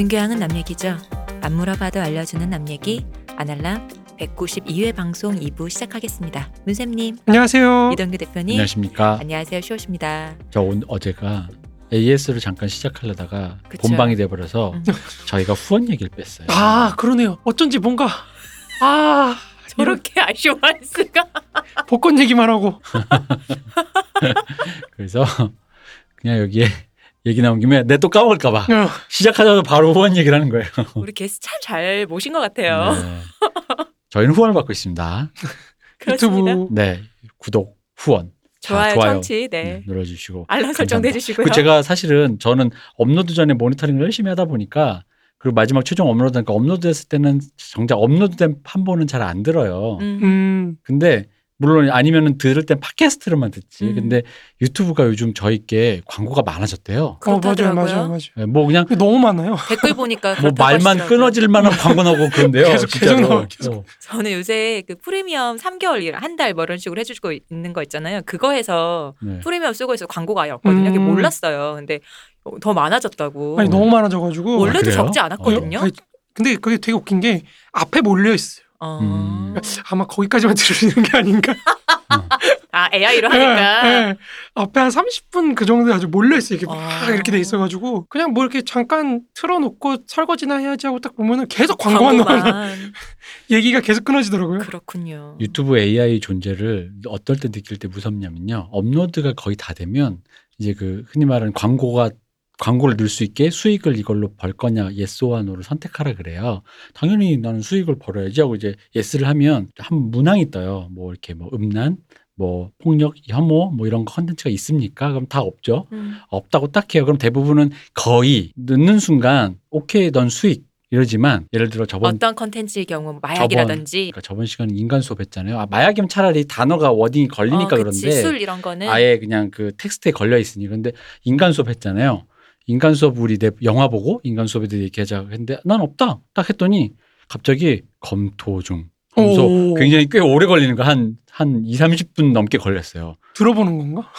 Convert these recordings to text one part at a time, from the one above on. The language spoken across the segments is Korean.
모든 교양은 남 얘기죠. 안 물어봐도 알려주는 남 얘기 아날람 192회 방송 2부 시작하겠습니다. 문쌤님, 안녕하세요. 이동규 대표님, 안녕하십니까. 안녕하세요. 쇼십니다. 저 오늘 어제가 AS를 잠깐 시작하려다가 그쵸. 본방이 돼버려서 음. 저희가 후원 얘기를 뺐어요. 아 그러네요. 어쩐지 뭔가 아 저렇게 아쉬워할 수가. 복권 얘기만 하고 그래서 그냥 여기에 얘기 나온 김에 내 또 까먹을까봐 어, 시작하자마자 바로 후원 얘기를 하는 거예요. 우리 게스트 참 잘 모신 것 같아요. 네. 저희는 후원을 받고 있습니다. 그렇습니다. 유튜브 네, 구독, 후원, 자, 좋아요, 청취, 네. 네, 눌러주시고 알람 설정. 해주시고요. 그 제가 사실은 저는 업로드 전에 모니터링을 열심히 하다 보니까 그리고 마지막 최종 업로드니까 업로드했을 때는 정작 업로드된 한 번은 잘 안 들어요. 음. 음 근데 물론 아니면은 들을 땐 팟캐스트로만 듣지. 음. 근데 유튜브가 요즘 저희께 광고가 많아졌대요. 어, 맞아요. 맞아요 맞아요. 예, 뭐 그냥 너무 많아요. 댓글 보니까 뭐 말만 하시더라고요. 끊어질 만한 광고 나오고 그런데요. 계속, 진짜로. 계속 나와요, 계속. 어. 저는 요새 그 프리미엄 3개월, 한달 뭐 이런 식으로 해주고 있는 거 있잖아요. 그거 해서 네. 프리미엄 쓰고 있어 광고가 아예 없거든요. 음. 몰랐어요. 근데 더 많아졌다고. 아니 너무 많아져가지고 원래도 그래요? 적지 않았거든요. 아니, 근데 그게 되게 웃긴 게 앞에 몰려 있어요. 어. 음. 아마 거기까지만 들으시는 게 아닌가. 아 AI로 하니까. 예, 예. 앞에 한 30분 그 정도 아주 몰려 있어요. 이렇게 막 아. 이렇게 돼 있어가지고 그냥 뭐 이렇게 잠깐 틀어놓고 설거지나 해야지 하고 딱 보면은 계속 광고만 나오는. 얘기가 계속 끊어지더라고요. 그렇군요. 유튜브 AI 존재를 어떨 때 느낄 때 무섭냐면요. 업로드가 거의 다 되면 이제 그 흔히 말하는 광고가 광고를 넣을 수 있게 수익을 이걸로 벌 거냐 yes와 no를 선택하라 그래요. 당연히 나는 수익을 벌어야지 하고 이제 yes를 하면 한 문항이 떠요. 뭐 이렇게 뭐 음란, 뭐 폭력, 혐오 뭐 이런 컨텐츠가 있습니까? 그럼 다 없죠. 음. 없다고 딱 해요. 그럼 대부분은 거의 넣는 순간 오케이 넌 수익 이러지만 예를 들어 저번 어떤 컨텐츠의 경우 뭐 마약이라든지 그러니까 저번 시간에 인간 수업 했잖아요. 아, 마약이면 차라리 단어가 wording이 걸리니까 어. 그런데 술 이런 거는 아예 그냥 그 텍스트에 걸려 있으니 근데 인간 수업 했잖아요. 인간 수업 우리 내 영화 보고 인간 수업에 대해 얘기하자 했는데 난 없다. 딱 했더니 갑자기 검토 중. 그래서 오. 굉장히 꽤 오래 걸리는 거 한 한 2, 30분 넘게 걸렸어요. 들어보는 건가?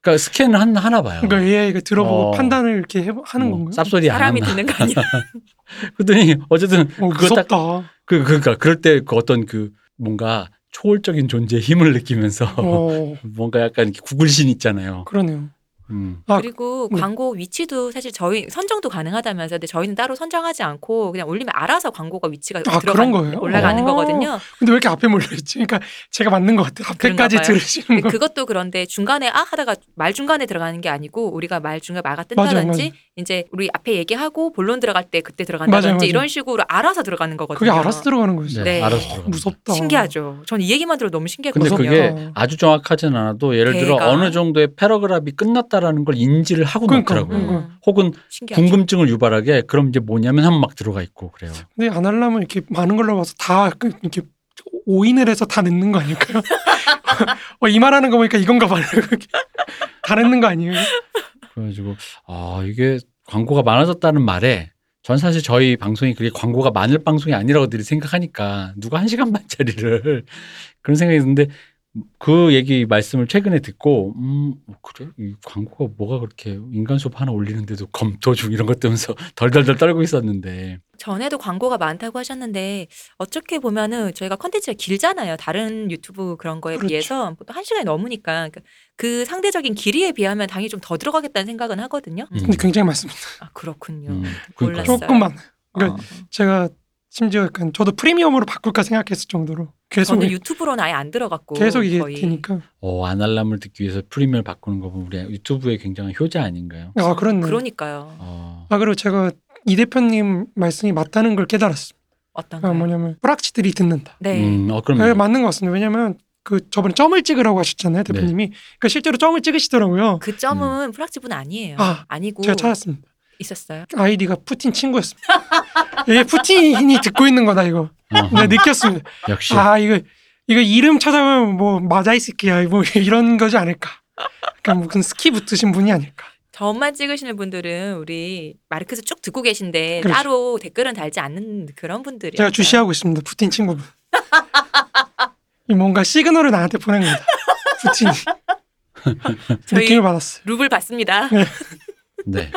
그러니까 스캔을 한, 하나 봐요. 그러니까 AI가 들어보고 어. 판단을 이렇게 해, 하는 뭐 건가요? 쌉소리 안 사람이. 듣는 거 아니야? 그랬더니 어쨌든 어, 그거 딱 무섭다. 그, 그러니까 그럴 때 그 어떤 그 뭔가 초월적인 존재의 힘을 느끼면서 어, 뭔가 약간 구글신 있잖아요. 그러네요. 음. 아, 그리고 네. 광고 위치도 사실 저희 선정도 가능하다면서 근데 저희는 따로 선정하지 않고 그냥 올리면 알아서 광고가 위치가 아, 들어가 그런 거예요? 올라가는 아. 거거든요. 근데 왜 이렇게 앞에 몰려 있지? 그러니까 제가 맞는 것 같아요. 앞에까지. 들으시는 거. 그것도 그런데 중간에 아 하다가 말 중간에 들어가는 게 아니고 우리가 말 중간에 말가 맞아요, 뜬다든지 맞아요. 이제 우리 앞에 얘기하고 본론 들어갈 때 그때 들어간다든지 맞아요, 이런 식으로 알아서 들어가는 거거든요. 그게 알아서 들어가는 거예요. 네, 네. 알아서 들어가는 무섭다. 신기하죠. 전 이 얘기만 들어도 너무 신기했거든요. 그게 아주 정확하진 않아도 예를 들어 어느 정도의 패러그랍이 끝났다라는 걸 인지를 하고 그러니까. 음. 났더라고요. 그러니까. 혹은 신기하죠. 궁금증을 유발하게 그럼 이제 뭐냐면 한 막 들어가 있고 그래요. 근데 안 하려면 이렇게 많은 걸로 봐서 다 그 이렇게 오인을 해서 다 넣는 거 아닐까요? 어, 이 말하는 거 보니까 이건가 봐요. 다 넣는 거 아니에요? 그래가지고 아 이게 광고가 많아졌다는 말에 전 사실 저희 방송이 그게 광고가 많을 방송이 아니라고 늘 생각하니까 누가 한 시간 반짜리를 그런 생각이 드는데 그 얘기 말씀을 최근에 듣고 음 그래 이 광고가 뭐가 그렇게 인간 수업 하나 올리는데도 검토 중 이런 것 때문에 덜덜덜 떨고 있었는데 전에도 광고가 많다고 하셨는데 어떻게 보면은 저희가 컨텐츠가 길잖아요. 다른 유튜브 그런 거에 그렇죠. 비해서 보통 한 시간이 넘으니까 그그 상대적인 길이에 비하면 당연히 좀 더 들어가겠다는 생각은 하거든요. 음. 근데 굉장히 많습니다. 아 그렇군요. 음, 그러니까요. 몰랐어요. 조금 많아요. 그러니까 어. 제가 심지어 약간 저도 프리미엄으로 바꿀까 생각했을 정도로 계속 저는 유튜브로는 아예 안 들어갔고 계속 이게 거의. 되니까 어, 안알람을 듣기 위해서 프리미엄을 바꾸는 거 보면 우리 유튜브의 굉장한 효자 아닌가요? 아 그렇네. 그러니까요. 어, 아 그리고 제가 이 대표님 말씀이 맞다는 걸 깨달았습니다. 어떤 아? 뭐냐면 뿌락치들이 듣는다. 네. 음, 어, 그럼 네, 맞는 것 같습니다. 왜냐면 그 저번에 점을 찍으라고 하셨잖아요, 대표님이. 그러니까 실제로 점을 찍으시더라고요. 그 점은 프락치분 아니에요. 아, 아니고 제가 찾았습니다. 있었어요. 아이디가 푸틴 친구였습니다. 이게 푸틴이 듣고 있는 거다 이거. 네, 느꼈습니다. 역시 아 이거 이거 이름 찾아보면 뭐 맞아 이 새끼야 뭐 이런 거지 않을까. 그러니까 무슨 스키 붙으신 분이 아닐까. 점만 찍으시는 분들은 우리 마르크스 쭉 듣고 계신데 그렇죠. 따로 댓글은 달지 않는 그런 분들이에요. 제가 주시하고 있습니다. 푸틴 친구분. 이 뭔가 시그널을 나한테 보낸 겁니다. 푸틴이 저희 느낌을 받았어요. 룹을 받습니다. 네.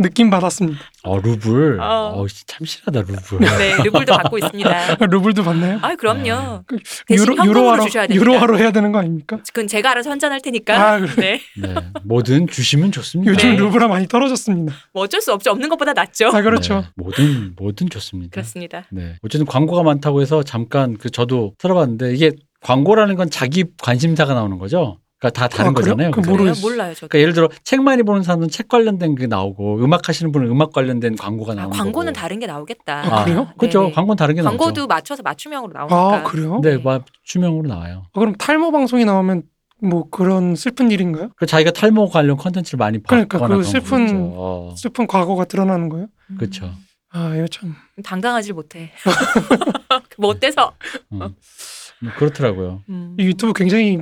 느낌 받았습니다. 어 루블. 어. 어, 참 실하다 루블. 네, 루블도 받고 있습니다. 루블도 받나요? 아, 그럼요. 그 대신 유로 유로화로 주셔야 됩니다. 유로화로 해야 되는 거 아닙니까? 그건 제가 알아서 환전할 테니까. 아, 그래. 네. 네. 뭐든 주시면 좋습니다. 요즘 네. 루블화 많이 떨어졌습니다. 뭐 어쩔 수 없죠. 없는 것보다 낫죠. 아 그렇죠. 네. 뭐든 뭐든 좋습니다. 그렇습니다. 네. 어쨌든 광고가 많다고 해서 잠깐 그 저도 들어봤는데 이게 광고라는 건 자기 관심사가 나오는 거죠. 그러니까 다 다른 아? 거잖아요. 그? 모르겠어요. 몰라요, 저도. 그러니까 예를 들어 책 많이 보는 사람은 책 관련된 게 나오고 음악 하시는 분은 음악 관련된 광고가 아, 나오는 광고는 거고. 다른 게 나오겠다. 아, 그래요? 그렇죠. 네네. 광고는 다른 게 나오죠. 광고도 맞춰서 맞춤형으로 나오니까. 아 그래요? 네, 맞춤형으로 나와요. 아, 그럼 탈모 방송이 나오면 뭐 그런 슬픈 일인가요? 그 자기가 탈모 관련 컨텐츠를 많이 그러니까 그 슬픈-. 어, 슬픈 과거가 드러나는 거예요? 음. 그쵸. 아 이거 참 당당하지 못해. 뭐 어때서? 음. 뭐 그렇더라고요. 음. 이 유튜브 굉장히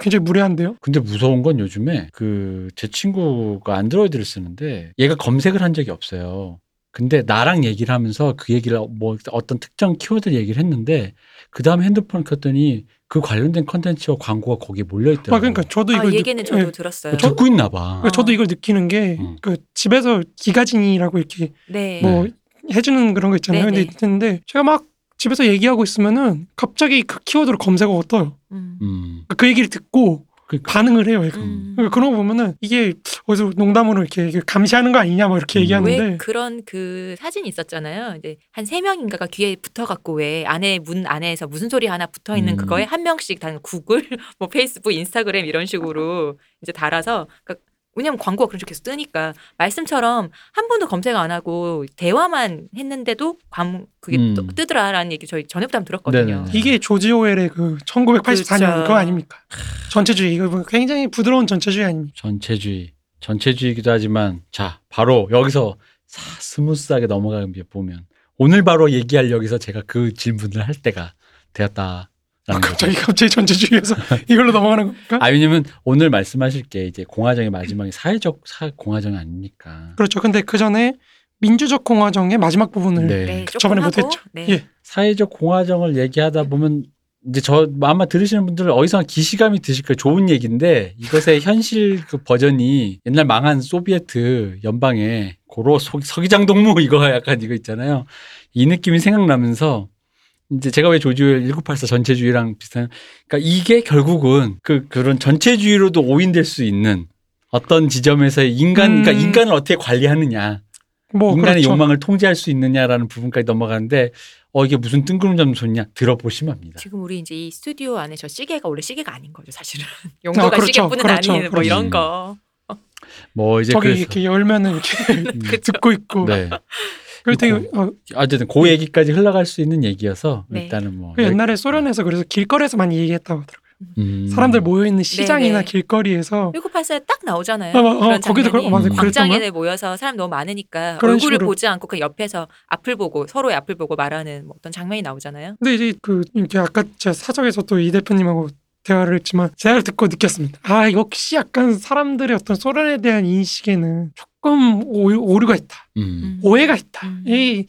굉장히 무례한데요. 근데 무서운 건 요즘에 그 제 친구가 안드로이드를 쓰는데 얘가 검색을 한 적이 없어요. 근데 나랑 얘기를 하면서 그 얘기를 뭐 어떤 특정 키워드 얘기를 했는데 그 다음에 핸드폰을 켰더니 그 관련된 컨텐츠와 광고가 거기에 몰려 있더라고요. 아 그러니까 저도 아, 이걸 얘기는 느- 저도 예, 들었어요. 저- 듣고 있나 봐. 그러니까 저도 이걸 느끼는 게 음. 그 집에서 기가진이라고 이렇게 네. 뭐 해주는 그런 거 있잖아요. 네네. 근데 있는데 제가 막 집에서 얘기하고 있으면은 갑자기 그 키워드로 검색어가 떠요. 음. 음. 그 얘기를 듣고 그러니까 반응을 해요. 얘가. 음. 그러니까 그런 거 보면은 이게 어디서 농담으로 이렇게 감시하는 거 아니냐 뭐 이렇게 음. 얘기하는데 왜 그런 그 사진이 있었잖아요. 이제 한 세 명인가가 뒤에 붙어갖고 왜 안에 문 안에서 무슨 소리 하나 붙어 있는 음. 그거에 한 명씩 다 구글, 뭐 페이스북, 인스타그램 이런 식으로 이제 달아서 그러니까 왜냐면 광고가 그런 식으로 계속 뜨니까 말씀처럼 한 번도 검색 안 하고 대화만 했는데도 관 그게 음. 또 뜨더라라는 얘기 저희 전에부터 한번 들었거든요. 네네. 이게 조지 오웰의 그 1984년 그렇죠. 그거 아닙니까? 전체주의 이거 뭐 굉장히 부드러운 전체주의 아닙니까? 전체주의, 전체주의이기도 하지만 자 바로 여기서 사, smooth하게 넘어가는 게 보면 오늘 바로 얘기할 여기서 제가 그 질문을 할 때가 되었다. 아, 갑자기 갑자기 전체주의에서 이걸로 넘어가는 겁니까? 아 왜냐면 오늘 말씀하실 게 이제 공화정의 마지막에 사회적 사 공화정 아닙니까? 그렇죠. 근데 그 전에 민주적 공화정의 마지막 부분을 네. 네, 저번에 못했죠. 네. 예. 사회적 공화정을 얘기하다 보면 이제 저 아마 들으시는 분들은 어디서 기시감이 드실 거예요. 좋은 얘기인데 이것의 현실 그 버전이 옛날 망한 소비에트 연방의 고로 서, 서기장 동무 이거 약간 이거 있잖아요. 이 느낌이 생각나면서 이제 제가 왜 조지오엘 1984 전체주의랑 비슷한 그러니까 이게 결국은 그 그런 전체주의로도 오인될 수 있는 어떤 지점에서의 인간 그러니까 음. 인간을 어떻게 관리하느냐 뭐 인간의 그렇죠. 욕망을 통제할 수 있느냐라는 부분까지 넘어가는데 어 이게 무슨 뜬구름 잡는 소리냐 들어보시면 합니다. 지금 우리 이제 이 스튜디오 안에 저 시계가 원래 시계가 아닌 거죠, 사실은. 용도가 그렇죠. 시계뿐은 그렇죠. 아닌 뭐 그렇죠. 이런 거. 뭐 이제 저기 그래서 이렇게 열면은 이렇게 음. 듣고 있고 네 그럴 때 어, 어쨌든 그 얘기까지 흘러갈 수 있는 얘기여서 네. 일단은 뭐 그 옛날에 소련에서 그래서 길거리에서 많이 얘기했다고 하더라고요. 음, 사람들 모여 있는 시장이나 네네. 길거리에서 1984에 딱 나오잖아요. 어, 어, 그런 거기도 장면이. 그- 맞아요. 광장에 모여서 사람 너무 많으니까 그런 얼굴을 식으로. 보지 않고 그 옆에서 앞을 보고 서로의 앞을 보고 말하는 뭐 어떤 장면이 나오잖아요. 근데 이제 그 이렇게 아까 제가 사적에서 또 이 대표님하고 대화를 했지만 제가 듣고 느꼈습니다. 아 역시 약간 사람들의 어떤 소련에 대한 인식에는 조금 오, 오류가 있다. 음. 오해가 있다. 음. 이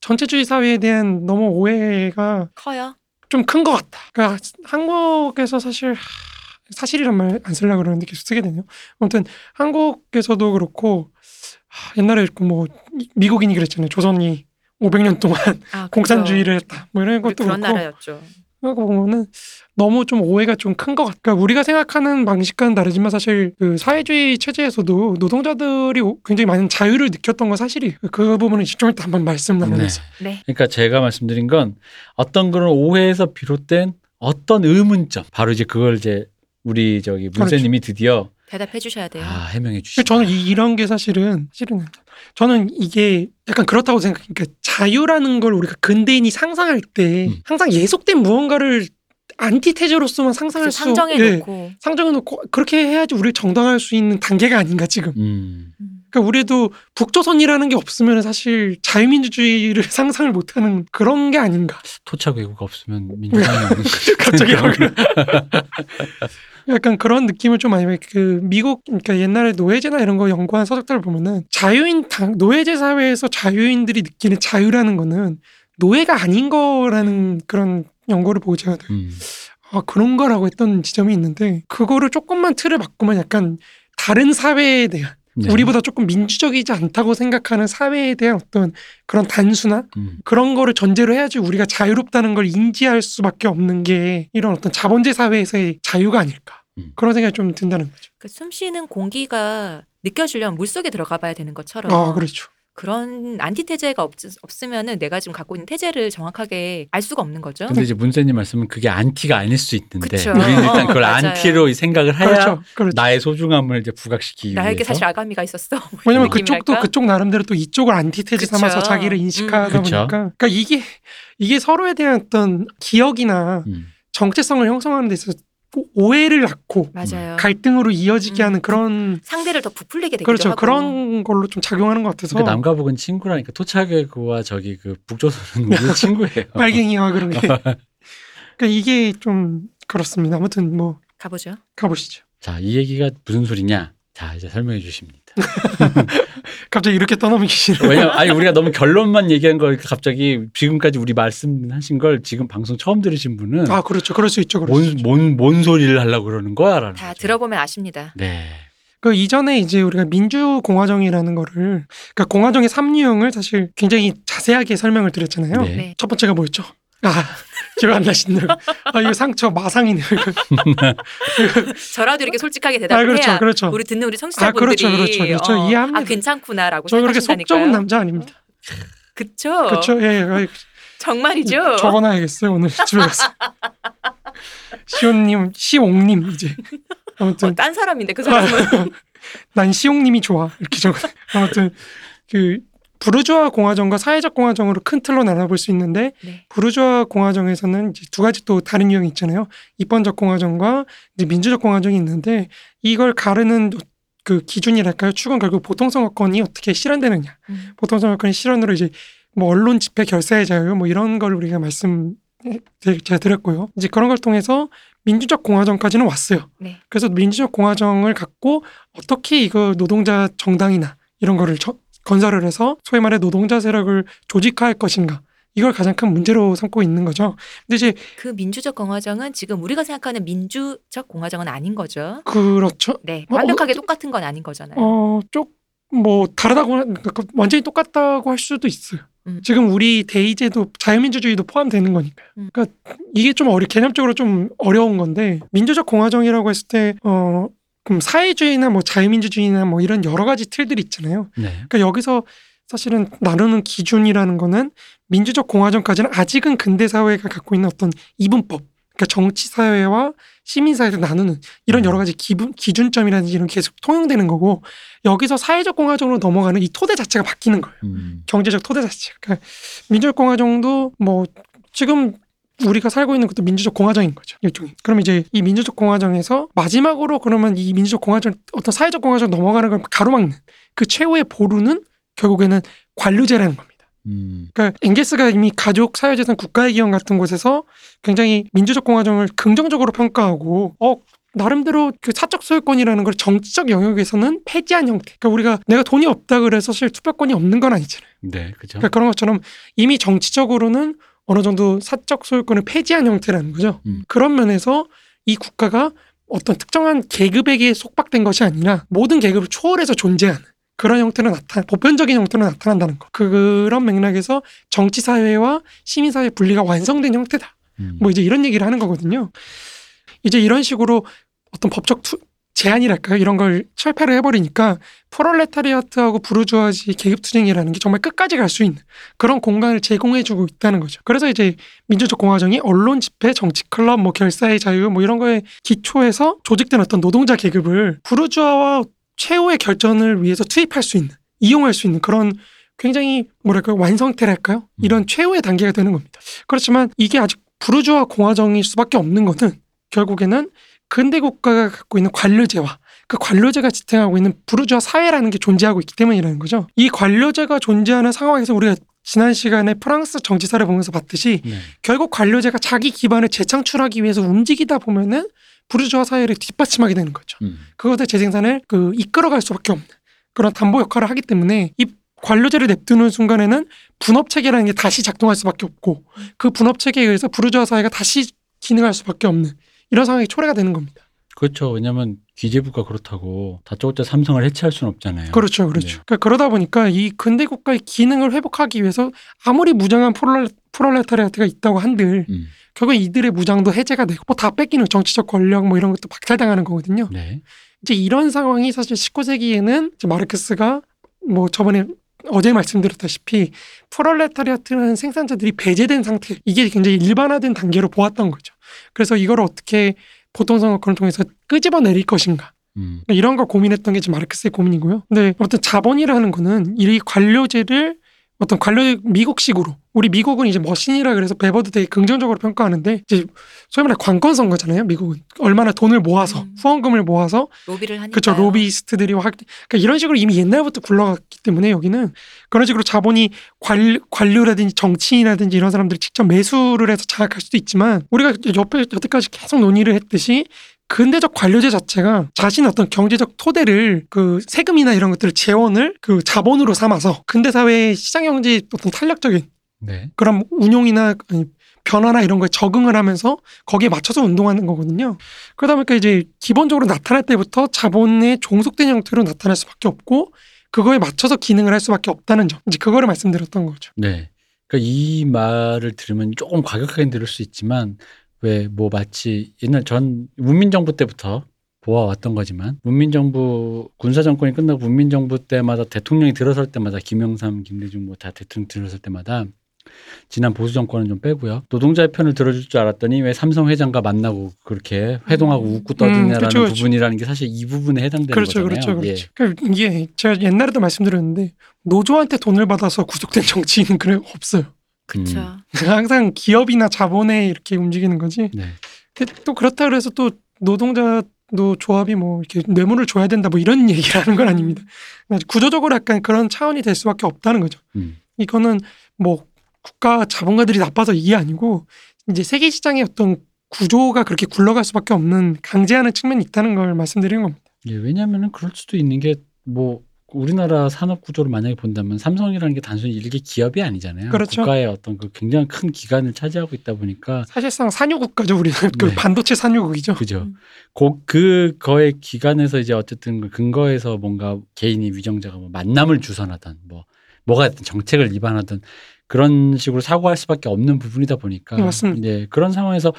전체주의 사회에 대한 너무 오해가 커요. 좀 큰 것 같다. 그러니까 한국에서 사실 하, 사실이란 말 안 쓰려고 그러는데 계속 쓰게 되네요. 아무튼 한국에서도 그렇고 하, 옛날에 뭐 미국인이 그랬잖아요. 조선이 500년 동안 아, 공산주의를 했다. 뭐 이런. 것도 그런 그렇고 나라였죠. 하고 보면은 너무 좀 오해가 좀 큰 것 같아. 그러니까 우리가 생각하는 방식과는 다르지만 사실 그 사회주의 체제에서도 노동자들이 오- 굉장히 많은 자유를 느꼈던 건 사실이에요. 그 부분은 이제 좀 이따 한번 말씀 네. 나누면서. 네. 그러니까 제가 말씀드린 건 어떤 그런 오해에서 비롯된 어떤 의문점 바로 이제 그걸 이제 우리 저기 문세님이 드디어 대답해 주셔야 돼요. 아 해명해 주시. 저는 이, 이런 게 사실은 사실은 저는 이게 약간 그렇다고 생각해요. 그러니까 자유라는 걸 우리가 근대인이 상상할 때 음. 항상 예속된 무언가를 안티테제로서만 상상할 수 상정해 예, 놓고 상정해 놓고 그렇게 해야지 우리 정당할 수 있는 단계가 아닌가 지금. 음. 음. 그러니까 우리도 북조선이라는 게 없으면 사실 자유민주주의를 상상을 못하는 그런 게 아닌가. 토착 외국 없으면 민주당이 없는 거죠. 갑자기 그래. 약간 그런 느낌을 좀 많이. 그 미국 그러니까 옛날에 노예제나 이런 거 연구한 서적들을 보면은 자유인 당 노예제 사회에서 자유인들이 느끼는 자유라는 거는 노예가 아닌 거라는 그런 연구를 보고 제가 음. 아 그런 거라고 했던 지점이 있는데 그거를 조금만 틀을 바꾸면 약간 다른 사회에 대한 네. 우리보다 조금 민주적이지 않다고 생각하는 사회에 대한 어떤 그런 단순화 음. 그런 거를 전제로 해야지 우리가 자유롭다는 걸 인지할 수밖에 없는 게 이런 어떤 자본주의 사회에서의 자유가 아닐까 음. 그런 생각이 좀 든다는 거죠. 그숨 쉬는 공기가 느껴지려면 물 속에 들어가 봐야 되는 것처럼 아 그렇죠. 그런 안티테제가 없, 없으면은 내가 지금 갖고 있는 태제를 정확하게 알 수가 없는 거죠. 근데 이제 문세님 말씀은 그게 안티가 아닐 수 있는데 그쵸. 우리는 일단 그걸 어, 맞아요. 안티로 생각을 해야 그렇죠. 그렇죠. 나의 소중함을 이제 부각시키기 나에게 위해서 사실 아가미가 있었어. 뭐 왜냐면 그쪽도? 그쪽 나름대로 또 이쪽을 안티테지 그쵸. 삼아서 자기를 인식하다 음. 그쵸. 보니까 그러니까 이게 이게 서로에 대한 어떤 기억이나 음. 정체성을 형성하는 데 있어서 오해를 낳고 맞아요. 갈등으로 이어지게 음. 하는 그런 상대를 더 부풀리게 되기도 그렇죠 하고. 그런 걸로 좀 작용하는 것 같아서 그러니까 남과 북은 친구라니까 토착의구와 저기 그 북조선은 우리 친구예요. 빨갱이와 그런 게 그러니까 이게 좀 그렇습니다. 아무튼 뭐 가보죠. 가보시죠. 자, 이 얘기가 무슨 소리냐? 자, 이제 설명해 주십니다. 갑자기 이렇게 떠넘기기 싫어. 왜냐면 아니 우리가 너무 결론만 얘기한 걸 갑자기 지금까지 우리 말씀하신 걸 지금 방송 처음 들으신 분은 아 그렇죠. 그럴 수 있죠. 그럴 수 있죠. 뭔, 뭔, 뭔 소리를 하려고 그러는 거야라는 다 거죠. 들어보면 아십니다. 네. 그 이전에 이제 우리가 민주공화정이라는 거를 그러니까 공화정의 삼유형을 사실 굉장히 자세하게 설명을 드렸잖아요. 네. 네. 첫 번째가 뭐였죠? 아 기억 안 나신다고. 아 이거 상처 마상이네요. 이거. 저라도 이렇게 솔직하게 아 대답을 그렇죠, 해야 그렇죠. 우리 듣는 우리 아 청취자분들이 그렇죠, 그렇죠, 그렇죠. 어, 이해합니다. 아 괜찮구나라고 저 그렇게 속 생각하신다니까요. 좁은 남자 아닙니다. 그쵸? 그렇죠. 예, 예. 정말이죠. 적어놔야겠어요 오늘 집에 가서. 시온님, 시옥님 이제 아무튼 어, 딴 사람인데 그 사람은 난 시옥님이 좋아 이렇게 적어. 아무튼 그 부르주아 공화정과 사회적 공화정으로 큰 틀로 나눠볼 수 있는데 네. 부르주아 공화정에서는 이제 두 가지 또 다른 유형이 있잖아요. 입헌적 공화정과 이제 민주적 공화정이 있는데 이걸 가르는 그 기준이랄까요? 축은 결국 보통선거권이 어떻게 실현되느냐. 음. 보통선거권의 실현으로 이제 뭐 언론 집회 결사의 자유 뭐 이런 걸 우리가 말씀 제가 드렸고요. 이제 그런 걸 통해서 민주적 공화정까지는 왔어요. 네. 그래서 민주적 공화정을 갖고 어떻게 이거 노동자 정당이나 이런 거를 저- 건설을 해서 소위 말해 노동자 세력을 조직화할 것인가 이걸 가장 큰 문제로 삼고 있는 거죠. 근데 이제 그 민주적 공화정은 지금 우리가 생각하는 민주적 공화정은 아닌 거죠. 그렇죠. 네, 어, 완벽하게 똑같은 건 아닌 거잖아요. 어 쪽뭐 다르다고 하- 그러니까 완전히 똑같다고 할 수도 있어요. 음. 지금 우리 대의제도 자유민주주의도 포함되는 거니까요. 음. 그러니까 이게 좀 어려 개념적으로 좀 어려운 건데 민주적 공화정이라고 했을 때 어 그럼 사회주의나 뭐 자유민주주의나 뭐 이런 여러 가지 틀들이 있잖아요. 네. 그러니까 여기서 사실은 나누는 기준이라는 거는 민주적 공화정까지는 아직은 근대 사회가 갖고 있는 어떤 이분법, 그러니까 정치 사회와 시민 사회를 나누는 이런 음. 여러 가지 기분 기준점이라든지 이런 게 계속 통용되는 거고 여기서 사회적 공화정으로 넘어가는 이 토대 자체가 바뀌는 거예요. 음. 경제적 토대 자체가. 그러니까 민주적 공화정도 뭐 지금 우리가 살고 있는 것도 민주적 공화정인 거죠. 일종의. 그럼 이제 이 민주적 공화정에서 마지막으로 그러면 이 민주적 공화정 어떤 사회적 공화정 넘어가는 걸 가로막는 그 최후의 보루는 결국에는 관료제라는 겁니다. 음. 그러니까 엥게스가 이미 가족 사회재산 국가의 기원 같은 곳에서 굉장히 민주적 공화정을 긍정적으로 평가하고 어 나름대로 그 사적 소유권이라는 걸 정치적 영역에서는 폐지한 형태. 그러니까 우리가 내가 돈이 없다 그래서 사실 투표권이 없는 건 아니잖아요. 네, 그죠. 그러니까 그런 것처럼 이미 정치적으로는 어느 정도 사적 소유권을 폐지한 형태라는 거죠. 음. 그런 면에서 이 국가가 어떤 특정한 계급에게 속박된 것이 아니라 모든 계급을 초월해서 존재하는 그런 형태로 나타 보편적인 형태로 나타난다는 거. 그런 맥락에서 정치 사회와 시민 사회 분리가 완성된 형태다. 음. 뭐 이제 이런 얘기를 하는 거거든요. 이제 이런 식으로 어떤 법적 투, 제한이랄까요? 이런 걸 철폐를 해버리니까 프롤레타리아트하고 부르주아지 계급투쟁이라는 게 정말 끝까지 갈 수 있는 그런 공간을 제공해주고 있다는 거죠. 그래서 이제 민주적 공화정이 언론 집회, 정치 클럽, 뭐 결사의 자유 뭐 이런 거에 기초해서 조직된 어떤 노동자 계급을 부르주아와 최후의 결전을 위해서 투입할 수 있는, 이용할 수 있는 그런 굉장히 뭐랄까요 완성태랄까요? 이런 최후의 단계가 되는 겁니다. 그렇지만 이게 아직 부르주아 공화정일 수밖에 없는 거는 결국에는 근대 국가가 갖고 있는 관료제와 그 관료제가 지탱하고 있는 부르주아 사회라는 게 존재하고 있기 때문이라는 거죠. 이 관료제가 존재하는 상황에서 우리가 지난 시간에 프랑스 정치사를 보면서 봤듯이 네. 결국 관료제가 자기 기반을 재창출하기 위해서 움직이다 보면은 부르주아 사회를 뒷받침하게 되는 거죠. 음. 그것의 재생산을 그 이끌어갈 수밖에 없는 그런 담보 역할을 하기 때문에 이 관료제를 냅두는 순간에는 분업 체계라는 게 다시 작동할 수밖에 없고 그 분업 체계에 의해서 부르주아 사회가 다시 기능할 수밖에 없는 이런 상황이 초래가 되는 겁니다. 그렇죠. 왜냐하면 기재부가 그렇다고 다짜고짜 삼성을 해체할 수는 없잖아요. 그렇죠, 그렇죠. 네. 그러니까 그러다 보니까 이 근대 국가의 기능을 회복하기 위해서 아무리 무장한 프롤레, 프롤레타리아트가 있다고 한들 음. 결국 이들의 무장도 해제가 되고 뭐 다 뺏기는 정치적 권력 뭐 이런 것도 박탈당하는 거거든요. 네. 이제 이런 상황이 사실 19세기에는 마르크스가 뭐 저번에 어제 말씀드렸다시피 프롤레타리아트라는 생산자들이 배제된 상태 이게 굉장히 일반화된 단계로 보았던 거죠. 그래서 이걸 어떻게 보통 선거권을 통해서 끄집어내릴 것인가 음. 이런 걸 고민했던 게 지금 마르크스의 고민이고요. 근데 어떤 자본이라는 거는 이 관료제를 어떤 관료 미국식으로 우리 미국은 이제 머신이라 그래서 베버도 되게 긍정적으로 평가하는데 이제 소위 말해 관건 선거잖아요. 미국은 얼마나 돈을 모아서 음. 후원금을 모아서 로비를 하니까. 그렇죠 로비스트들이 확 그러니까 이런 식으로 이미 옛날부터 굴러갔기 때문에 여기는 그런 식으로 자본이 관, 관료라든지 정치인이라든지 이런 사람들이 직접 매수를 해서 장악할 수도 있지만 우리가 옆에 여태까지 계속 논의를 했듯이 근대적 관료제 자체가 자신의 어떤 경제적 토대를 그 세금이나 이런 것들을 재원을 그 자본으로 삼아서 근대 사회의 시장 경제의 어떤 탄력적인 네. 그런 운용이나 아니, 변화나 이런 거에 적응을 하면서 거기에 맞춰서 운동하는 거거든요. 그러다 보니까 이제 기본적으로 나타날 때부터 자본의 종속된 형태로 나타날 수밖에 없고 그거에 맞춰서 기능을 할 수밖에 없다는 점. 이제 그거를 말씀드렸던 거죠. 네. 그러니까 이 말을 들으면 조금 과격하게 들을 수 있지만 왜 뭐 마치 옛날 전 문민정부 때부터 보아왔던 거지만 문민정부 군사정권이 끝나고 문민정부 때마다 대통령이 들어설 때마다 김영삼, 김대중 뭐 다 대통령 들어설 때마다 지난 보수 정권은 좀 빼고요. 노동자의 편을 들어줄 줄 알았더니 왜 삼성 회장과 만나고 그렇게 회동하고 음. 웃고 떠드냐라는 그렇죠, 그렇죠. 부분이라는 게 사실 이 부분에 해당되는 그렇죠, 거잖아요. 그렇죠, 예. 그렇죠. 그러니까 이게 제가 옛날에도 말씀드렸는데 노조한테 돈을 받아서 구속된 정치인은 그래 없어요. 그렇죠. 음. 항상 기업이나 자본에 이렇게 움직이는 거지. 네. 근데 또 그렇다 그래서 또 노동자도 조합이 뭐 이렇게 뇌물을 줘야 된다 뭐 이런 얘기를 하는 건 아닙니다. 그러니까 구조적으로 약간 그런 차원이 될 수밖에 없다는 거죠. 음. 이거는 뭐 국가 자본가들이 나빠서 이게 아니고 이제 세계 시장의 어떤 구조가 그렇게 굴러갈 수밖에 없는 강제하는 측면이 있다는 걸 말씀드리는 겁니다. 예, 왜냐하면은 그럴 수도 있는 게 뭐 우리나라 산업 구조를 만약에 본다면 삼성이라는 게 단순히 일개 기업이 아니잖아요. 그렇죠. 국가의 어떤 그 굉장히 큰 기관을 차지하고 있다 보니까 사실상 산유국가죠 우리는 그 네. 반도체 산유국이죠. 그죠. 음. 그, 그 거의 기관에서 이제 어쨌든 그 근거에서 뭔가 개인이 위정자가 뭐 만남을 주선하던 뭐 뭐가 됐든 정책을 위반하던 그런 식으로 사고할 수밖에 없는 부분이다 보니까 네, 맞습니다. 이제 그런 상황에서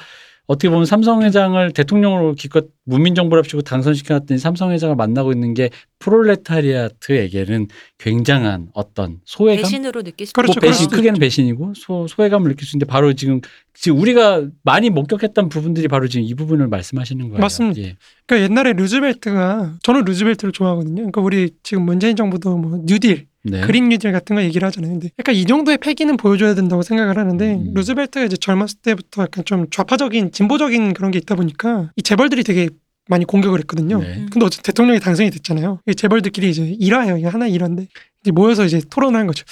어떻게 보면 삼성 회장을 대통령으로 기껏 문민정부랍시고 당선시켜놨더니 삼성 회장을 만나고 있는 게 프롤레타리아트에게는 굉장한 어떤 소외감 배신으로 느낄 수 그렇죠, 뭐 배신 수도 크게는 배신이고 소, 소외감을 느낄 수 있는데 바로 지금 지금 우리가 많이 목격했던 부분들이 바로 지금 이 부분을 말씀하시는 거예요. 맞습니다. 예. 그러니까 옛날에 루즈벨트가 저는 루즈벨트를 좋아하거든요. 그러니까 우리 지금 문재인 정부도 뭐 뉴딜, 네. 그린 뉴딜 같은 거 얘기를 하잖아요. 근데 약간 이 정도의 패기는 보여줘야 된다고 생각을 하는데 음. 루즈벨트가 이제 젊었을 때부터 약간 좀 좌파적인 진보적인 그런 게 있다 보니까 이 재벌들이 되게 많이 공격을 했거든요. 네. 근데 어쨌든 대통령이 당선이 됐잖아요. 이 재벌들끼리 이제 일화예요. 이게 하나 일화인데 이제 모여서 이제 토론을 한 거죠.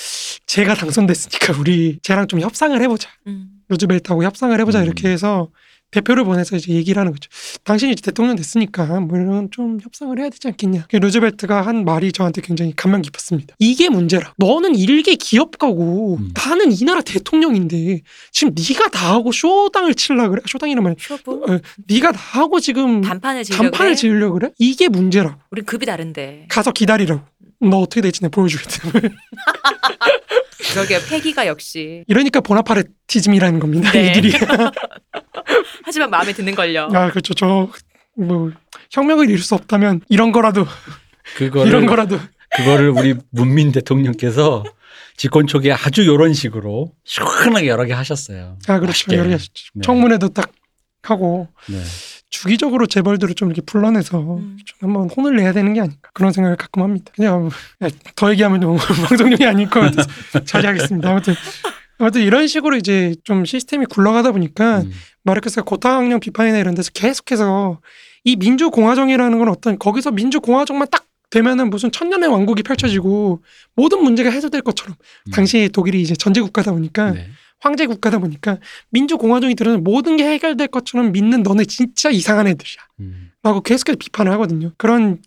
제가 당선됐으니까 우리 쟤랑 좀 협상을 해보자. 음. 루즈벨트하고 협상을 해보자 음. 이렇게 해서 대표를 보내서 이제 얘기를 하는 거죠. 당신이 이제 대통령 됐으니까 물론 좀 협상을 해야 되지 않겠냐. 그 루즈벨트가 한 말이 저한테 굉장히 감명 깊었습니다. 이게 문제라. 너는 일개 기업가고 음. 나는 이 나라 대통령인데 지금 네가 다 하고 쇼당을 칠라 그래. 쇼당이란 말이 쇼부 어, 네가 다 하고 지금 단판을 지으려고 단판을 그래? 지으려고 그래? 이게 문제라고. 우린 급이 다른데. 가서 기다리라고. 너 어떻게 될지 내가 보여주겠다. 그러게요. 패기가 역시. 이러니까 보나파르티즘이라는 겁니다. 네. 이들이. 하지만 마음에 드는 걸요. 아 그렇죠. 저 뭐 혁명을 이룰 수 없다면 이런 거라도 그거를 이런 거라도 그거를 우리 문민 대통령께서 집권 초기에 아주 이런 식으로 시원하게 여러 개 하셨어요. 아 그렇죠. 맛있게. 여러 개 하셨죠. 네. 청문회도 딱 하고 네. 주기적으로 재벌들을 좀 이렇게 불러내서 음. 좀 한번 혼을 내야 되는 게 아닌가 그런 생각을 가끔 합니다. 그냥 뭐, 더 얘기하면 좀 방송용이 아닐 것 같아서 자제하겠습니다. 아무튼 아무튼 이런 식으로 이제 좀 시스템이 굴러가다 보니까 음. 마르크스가 고타학령 비판이나 이런 데서 계속해서 이 민주공화정이라는 건 어떤 거기서 민주공화정만 딱 되면은 무슨 천년의 왕국이 펼쳐지고 모든 문제가 해소될 것처럼 음. 당시 독일이 이제 전제 국가다 보니까 네. 황제 국가다 보니까 민주공화정이 들어는 모든 게 해결될 것처럼 믿는 너네 진짜 이상한 애들이야. 음. 라고 계속해서 비판을 하거든요. 그런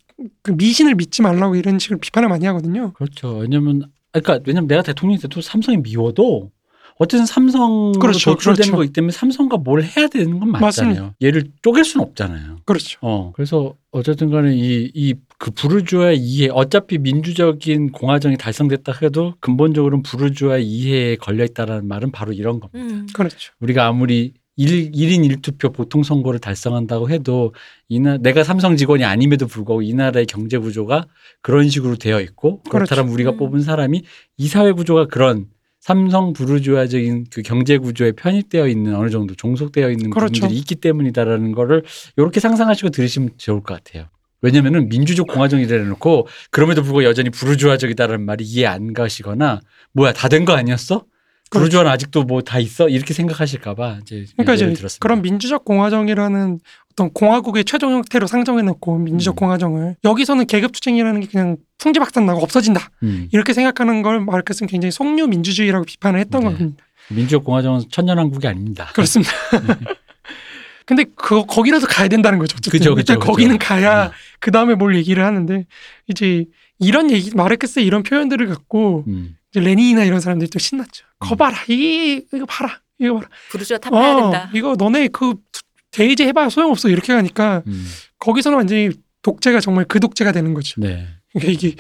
그 미신을 믿지 말라고 이런 식으로 비판을 많이 하거든요. 그렇죠. 왜냐면 아, 그러니까 왜냐면 내가 대통령이 돼도 삼성이 미워도 어쨌든 삼성으로 그렇죠, 도출되는 그렇죠. 거기 때문에 삼성과 뭘 해야 되는 건 맞잖아요. 맞습니다. 얘를 쪼갤 수는 없잖아요. 그렇죠. 어, 그래서 어쨌든 간에 이, 이, 그 부르주아의 이해, 어차피 민주적인 공화정이 달성됐다 해도 근본적으로는 부르주아의 이해에 걸려있다라는 말은 바로 이런 겁니다. 음. 그렇죠. 우리가 아무리 일, 1인 1투표 보통 선거를 달성한다고 해도 이나 내가 삼성 직원이 아님에도 불구하고 이 나라의 경제 구조가 그런 식으로 되어 있고 그렇다면 우리가 음. 뽑은 사람이 이 사회 구조가 그런 삼성 부르주아적인 그 경제 구조에 편입되어 있는 어느 정도 종속되어 있는 그렇죠. 부분들이 있기 때문이다라는 거를 이렇게 상상하시고 들으시면 좋을 것 같아요. 왜냐면은 민주적 공화정이라 해놓고 그럼에도 불구하고 여전히 부르주아적이다라는 말이 이해 안 가시거나 뭐야 다 된 거 아니었어? 부르주아는 아직도 뭐 다 있어? 이렇게 생각하실까봐 이제 그러니까 이제 들었습니다. 그런 민주적 공화정이라는 어떤 공화국의 최종 형태로 상정해놓고 민주적 음. 공화정을 여기서는 계급투쟁이라는 게 그냥 풍지박산나고 없어진다 음. 이렇게 생각하는 걸 마르크스는 굉장히 속류 민주주의라고 비판을 했던 네. 겁니다. 민주적 공화정은 천년왕국이 아닙니다. 그렇습니다. 근데 그 거기라도 가야 된다는 거죠. 어쨌든. 그죠, 그죠, 일단 그죠. 거기는 가야 어. 그 다음에 뭘 얘기를 하는데 이제 이런 얘기 마르크스의 이런 표현들을 갖고 음. 이제 레닌이나 이런 사람들이 또 신났죠. 거 봐라 이 이거 봐라 이거 봐라. 부르주아 탑해야 어, 된다. 이거 너네 그 대의제 해봐 소용없어 이렇게 가니까 음. 거기서는 완전히 독재가 정말 그 독재가 되는 거죠. 네. 그러니까 이게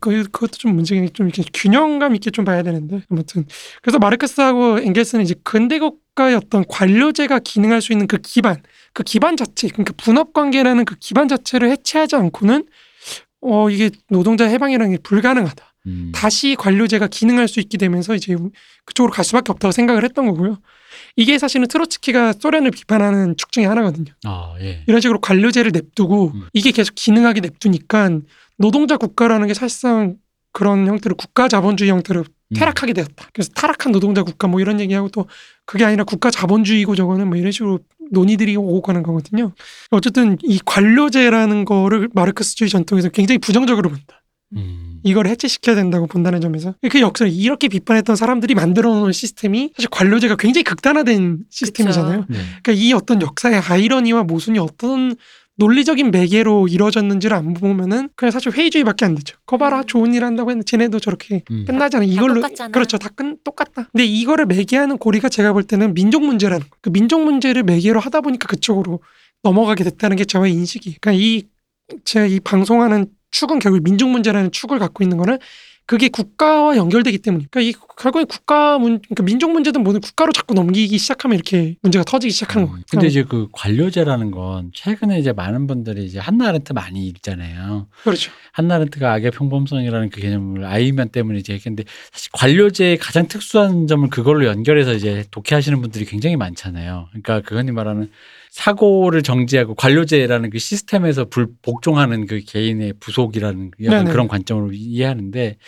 그 그것도 좀 문제가 좀 이렇게 균형감 있게 좀 봐야 되는데 아무튼 그래서 마르크스하고 엥겔스는 이제 근대 국가의 어떤 관료제가 기능할 수 있는 그 기반 그 기반 자체 그러니까 분업 관계라는 그 기반 자체를 해체하지 않고는 어 이게 노동자 해방이라는 게 불가능하다. 음. 다시 관료제가 기능할 수 있게 되면서 이제 그쪽으로 갈 수밖에 없다고 생각을 했던 거고요. 이게 사실은 트로츠키가 소련을 비판하는 축 중에 하나거든요. 아, 예. 이런 식으로 관료제를 냅두고 음. 이게 계속 기능하게 냅두니까 노동자 국가라는 게 사실상 그런 형태로 국가 자본주의 형태로 음. 퇴락하게 되었다. 그래서 타락한 노동자 국가 뭐 이런 얘기하고 또 그게 아니라 국가 자본주의고 저거는 뭐 이런 식으로 논의들이 오고 가는 거거든요. 어쨌든 이 관료제라는 거를 마르크스주의 전통에서 굉장히 부정적으로 본다. 음. 이걸 해체시켜야 된다고 본다는 점에서 그 역사를 이렇게 비판했던 사람들이 만들어 놓은 시스템이 사실 관료제가 굉장히 극단화된 시스템이잖아요. 네. 그러니까 이 어떤 역사의 아이러니와 모순이 어떤 논리적인 매개로 이루어졌는지를 안 보면은 그냥 사실 회의주의밖에 안 되죠. 거 봐라 좋은 일 한다고 했는데 쟤네도 저렇게 음. 끝나잖아. 이걸로 똑같잖아. 그렇죠. 다 끝, 똑같다. 근데 이거를 매개하는 고리가 제가 볼 때는 민족 문제라는 거. 그 민족 문제를 매개로 하다 보니까 그쪽으로 넘어가게 됐다는 게 저의 인식이. 그러니까 이 제가 이 방송하는 축은 결국 민족 문제라는 축을 갖고 있는 거는 그게 국가와 연결되기 때문에. 그러니까 이 결국에 국가 문, 그러니까 민족 문제든 뭐든 국가로 자꾸 넘기기 시작하면 이렇게 문제가 터지기 시작하는 거예요. 음. 근데 이제 그 관료제라는 건 최근에 이제 많은 분들이 이제 한나 아렌트 많이 읽잖아요. 그렇죠. 한나 아렌트가 악의 평범성이라는 그 개념을 아이면 때문에 이제 했는데 사실 관료제의 가장 특수한 점을 그걸로 연결해서 이제 독해하시는 분들이 굉장히 많잖아요. 그러니까 그 흔히 말하는 사고를 정지하고 관료제라는 그 시스템에서 불, 복종하는 그 개인의 부속이라는 약간 네네. 그런 관점으로 이해하는데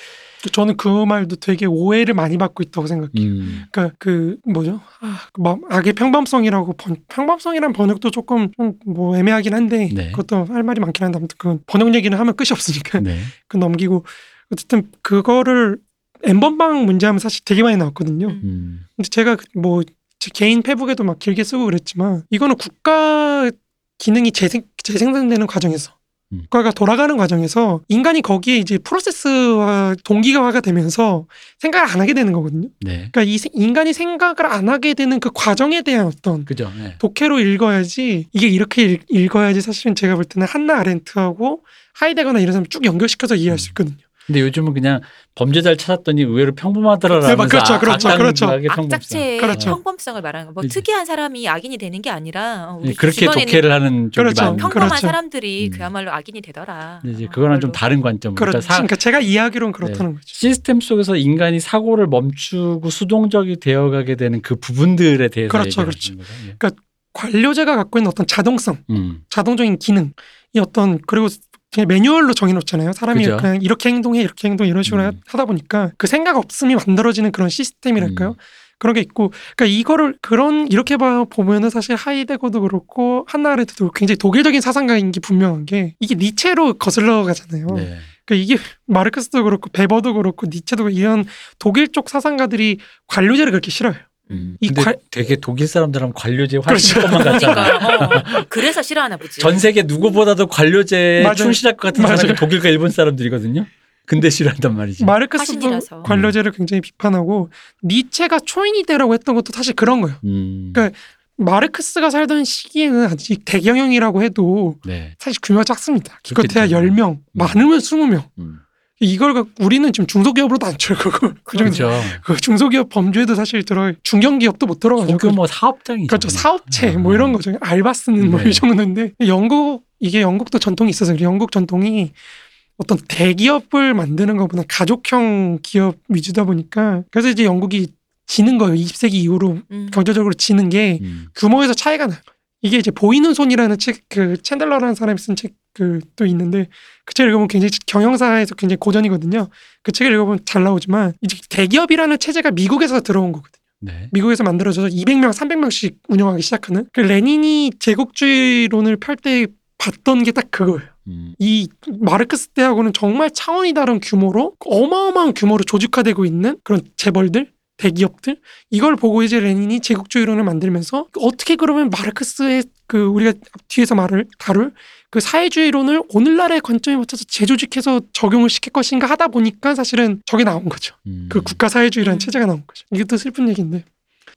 저는 그 말도 되게 오해를 많이 받고 있다고 생각해요. 음, 그러니까 그 뭐죠? 아, 그 뭐, 악의 평범성이라고 번, 평범성이란 번역도 조금 좀뭐 애매하긴 한데 네. 그것도 할 말이 많긴 한데 아무튼 그 번역 얘기는 하면 끝이 없으니까 네. 그 넘기고 어쨌든 그거를 엠번방 문제하면 사실 되게 많이 나왔거든요. 음. 음, 근데 제가 그뭐 제 개인 페북에도 막 길게 쓰고 그랬지만 이거는 국가 기능이 재생 재생산되는 과정에서 음. 국가가 돌아가는 과정에서 인간이 거기에 이제 프로세스와 동기화가 되면서 생각을 안 하게 되는 거거든요. 네. 그러니까 이 세- 인간이 생각을 안 하게 되는 그 과정에 대한 어떤 그죠. 네. 독해로 읽어야지 이게 이렇게 읽, 읽어야지 사실은 제가 볼 때는 한나 아렌트하고 하이데거나 이런 사람 쭉 연결시켜서 이해할 수 음. 있거든요. 근데 요즘은 그냥 범죄자를 찾았더니 의외로 평범하더라라면서 네, 그렇죠, 그렇죠, 그렇죠. 악작체의 그렇죠. 평범성을 말하는 거. 뭐. 특이한 사람이 악인이 되는 게 아니라 어, 우리 네, 그렇게 독해를 하는 쪽이 그렇죠. 많은 평범한 그렇죠. 사람들이 음. 그야말로 악인이 되더라. 이제 어, 그거랑 좀. 다른 관점. 그렇죠. 그러니까 사, 그러니까 제가 이해하기로는 그렇다는 거죠. 시스템 속에서 인간이 사고를 멈추고 수동적이 되어가게 되는 그 부분들에 대해서 그렇죠, 얘기하는 그렇죠. 거죠. 예. 관료제가 갖고 있는 어떤 자동성, 음, 자동적인 기능, 이 어떤 그리고 그냥 매뉴얼로 정해놓잖아요. 사람이 그죠. 그냥 이렇게 행동해, 이렇게 행동 이런 식으로 음. 하다 보니까 그 생각 없음이 만들어지는 그런 시스템이랄까요? 음. 그런 게 있고, 그러니까 이거를 그런 이렇게 봐 보면은 사실 하이데거도 그렇고 한나 아렌트도 굉장히 독일적인 사상가인 게 분명한 게 이게 니체로 거슬러 가잖아요. 네. 그러니까 이게 마르크스도 그렇고 베버도 그렇고 니체도 그렇고 이런 독일 쪽 사상가들이 관료제를 그렇게 싫어요. 음. 이 근데 관- 되게 독일 사람들은 관료제 훨씬 그렇죠. 그러니까 어, 그래서 싫어하나 보지. 전 세계 누구보다도 관료제에 맞아요. 충실할 것 같은 맞아요. 사람이 독일과 일본 사람들이거든요. 근데 싫어한단 말이지. 마르크스도 화신이라서. 관료제를 굉장히 비판하고 니체가 초인이대라고 했던 것도 사실 그런 거예요. 음. 그러니까 마르크스가 살던 시기에는 아직 대경영이라고 해도 네. 사실 규모가 작습니다. 기껏해야 그렇겠죠. 10명, 많으면 20명. 음. 이걸 갖고 우리는 지금 중소기업으로도 안 쳐요. 그거. 그중에 그렇죠. 그 중소기업 범주에도 사실 들어 중견기업도 못 들어가죠. 소규모 사업장이죠. 그렇죠. 사업체 뭐 아. 이런 거죠. 알바 쓰는 뭐 네. 이 정도인데 영국 이게 영국도 전통이 있어서. 영국 전통이 어떤 대기업을 만드는 것보다 가족형 기업 위주다 보니까 그래서 이제 영국이 지는 거예요. 20세기 이후로 음. 경제적으로 지는 게 음. 규모에서 차이가 나요. 이게 이제 보이는 손이라는 책, 그 챈들러라는 사람이 쓴 책 그 또 있는데 그 책을 읽어보면 굉장히 경영사에서 굉장히 고전이거든요. 그 책을 읽어보면 잘 나오지만 이제 대기업이라는 체제가 미국에서 들어온 거거든요. 네. 미국에서 만들어져서 200명, 300명씩 운영하기 시작하는 그 레닌이 제국주의론을 펼 때 봤던 게 딱 그거예요. 음. 이 마르크스 때하고는 정말 차원이 다른 규모로 어마어마한 규모로 조직화되고 있는 그런 재벌들 대기업들 이걸 보고 이제 레닌이 제국주의론을 만들면서 어떻게 그러면 마르크스의 그 우리가 뒤에서 말을 다룰 그 사회주의론을 오늘날의 관점에 맞춰서 재조직해서 적용을 시킬 것인가 하다 보니까 사실은 저게 나온 거죠. 음. 그 국가 사회주의라는 음. 체제가 나온 거죠. 이게 또 슬픈 얘기인데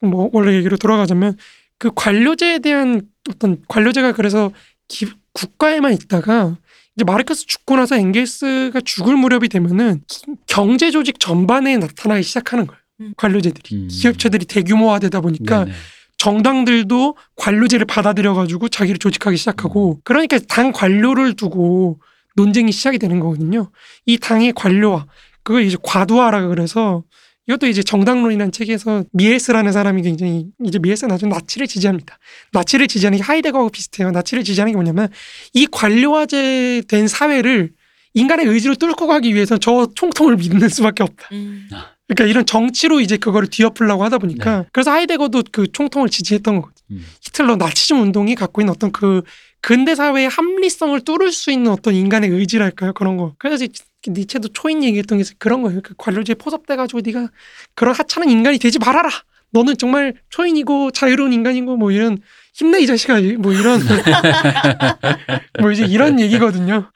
뭐 원래 얘기로 돌아가자면 그 관료제에 대한 어떤 관료제가 그래서 기- 국가에만 있다가 이제 마르크스 죽고 나서 엥겔스가 죽을 무렵이 되면은 기- 경제 조직 전반에 나타나기 시작하는 거예요. 음. 관료제들이 음. 기업체들이 대규모화되다 보니까 네네. 정당들도 관료제를 받아들여 가지고 자기를 조직하기 시작하고 음. 그러니까 당 관료를 두고 논쟁이 시작이 되는 거거든요. 이 당의 관료화 그걸 이제 과도화라 그래서 이것도 이제 정당론이라는 책에서 미에스라는 사람이 굉장히 이제 미에스 나중에 나치를 지지합니다. 나치를 지지하는 게 하이데거하고 비슷해요. 나치를 지지하는 게 뭐냐면 이 관료화제 된 사회를 인간의 의지로 뚫고 가기 위해서 저 총통을 믿는 수밖에 없다. 음. 그러니까 이런 정치로 이제 그거를 뒤엎으려고 하다 보니까 그래서 하이데거도 그 총통을 지지했던 거거든요. 음. 히틀러 나치즘 운동이 갖고 있는 어떤 그 근대 사회의 합리성을 뚫을 수 있는 어떤 인간의 의지랄까요 그런 거. 그래서 이제 니체도 초인 얘기했던 게 그런 거예요. 그 관료제에 포섭돼가지고 네가 그런 하찮은 인간이 되지 말아라. 너는 정말 초인이고 자유로운 인간이고 뭐 이런 힘내 이 자식아 뭐 이런 뭐 이제 이런 얘기거든요.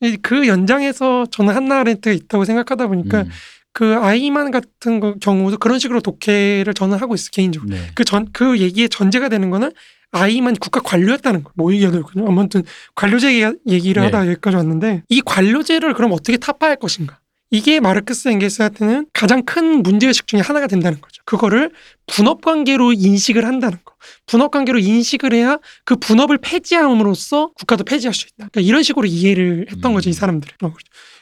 이- 그 연장에서 저는 한나 아렌트가 있다고 생각하다 보니까 음. 그 아이만 같은 거 경우도 그런 식으로 독해를 저는 하고 있어요 개인적으로. 네. 그전 그 얘기의 전제가 되는 거는 아이만 국가 관료였다는 거. 뭐 되거든요. 아무튼 관료제 얘기- 얘기를 네. 하다 여기까지 왔는데 이 관료제를 그럼 어떻게 타파할 것인가? 이게 마르크스 엥겔스한테는 가장 큰 문제의식 중에 하나가 된다는 거죠. 그거를 분업 관계로 인식을 한다는 거. 분업 관계로 인식을 해야 그 분업을 폐지함으로써 국가도 폐지할 수 있다. 그러니까 이런 식으로 이해를 했던 거죠, 이 음. 사람들이.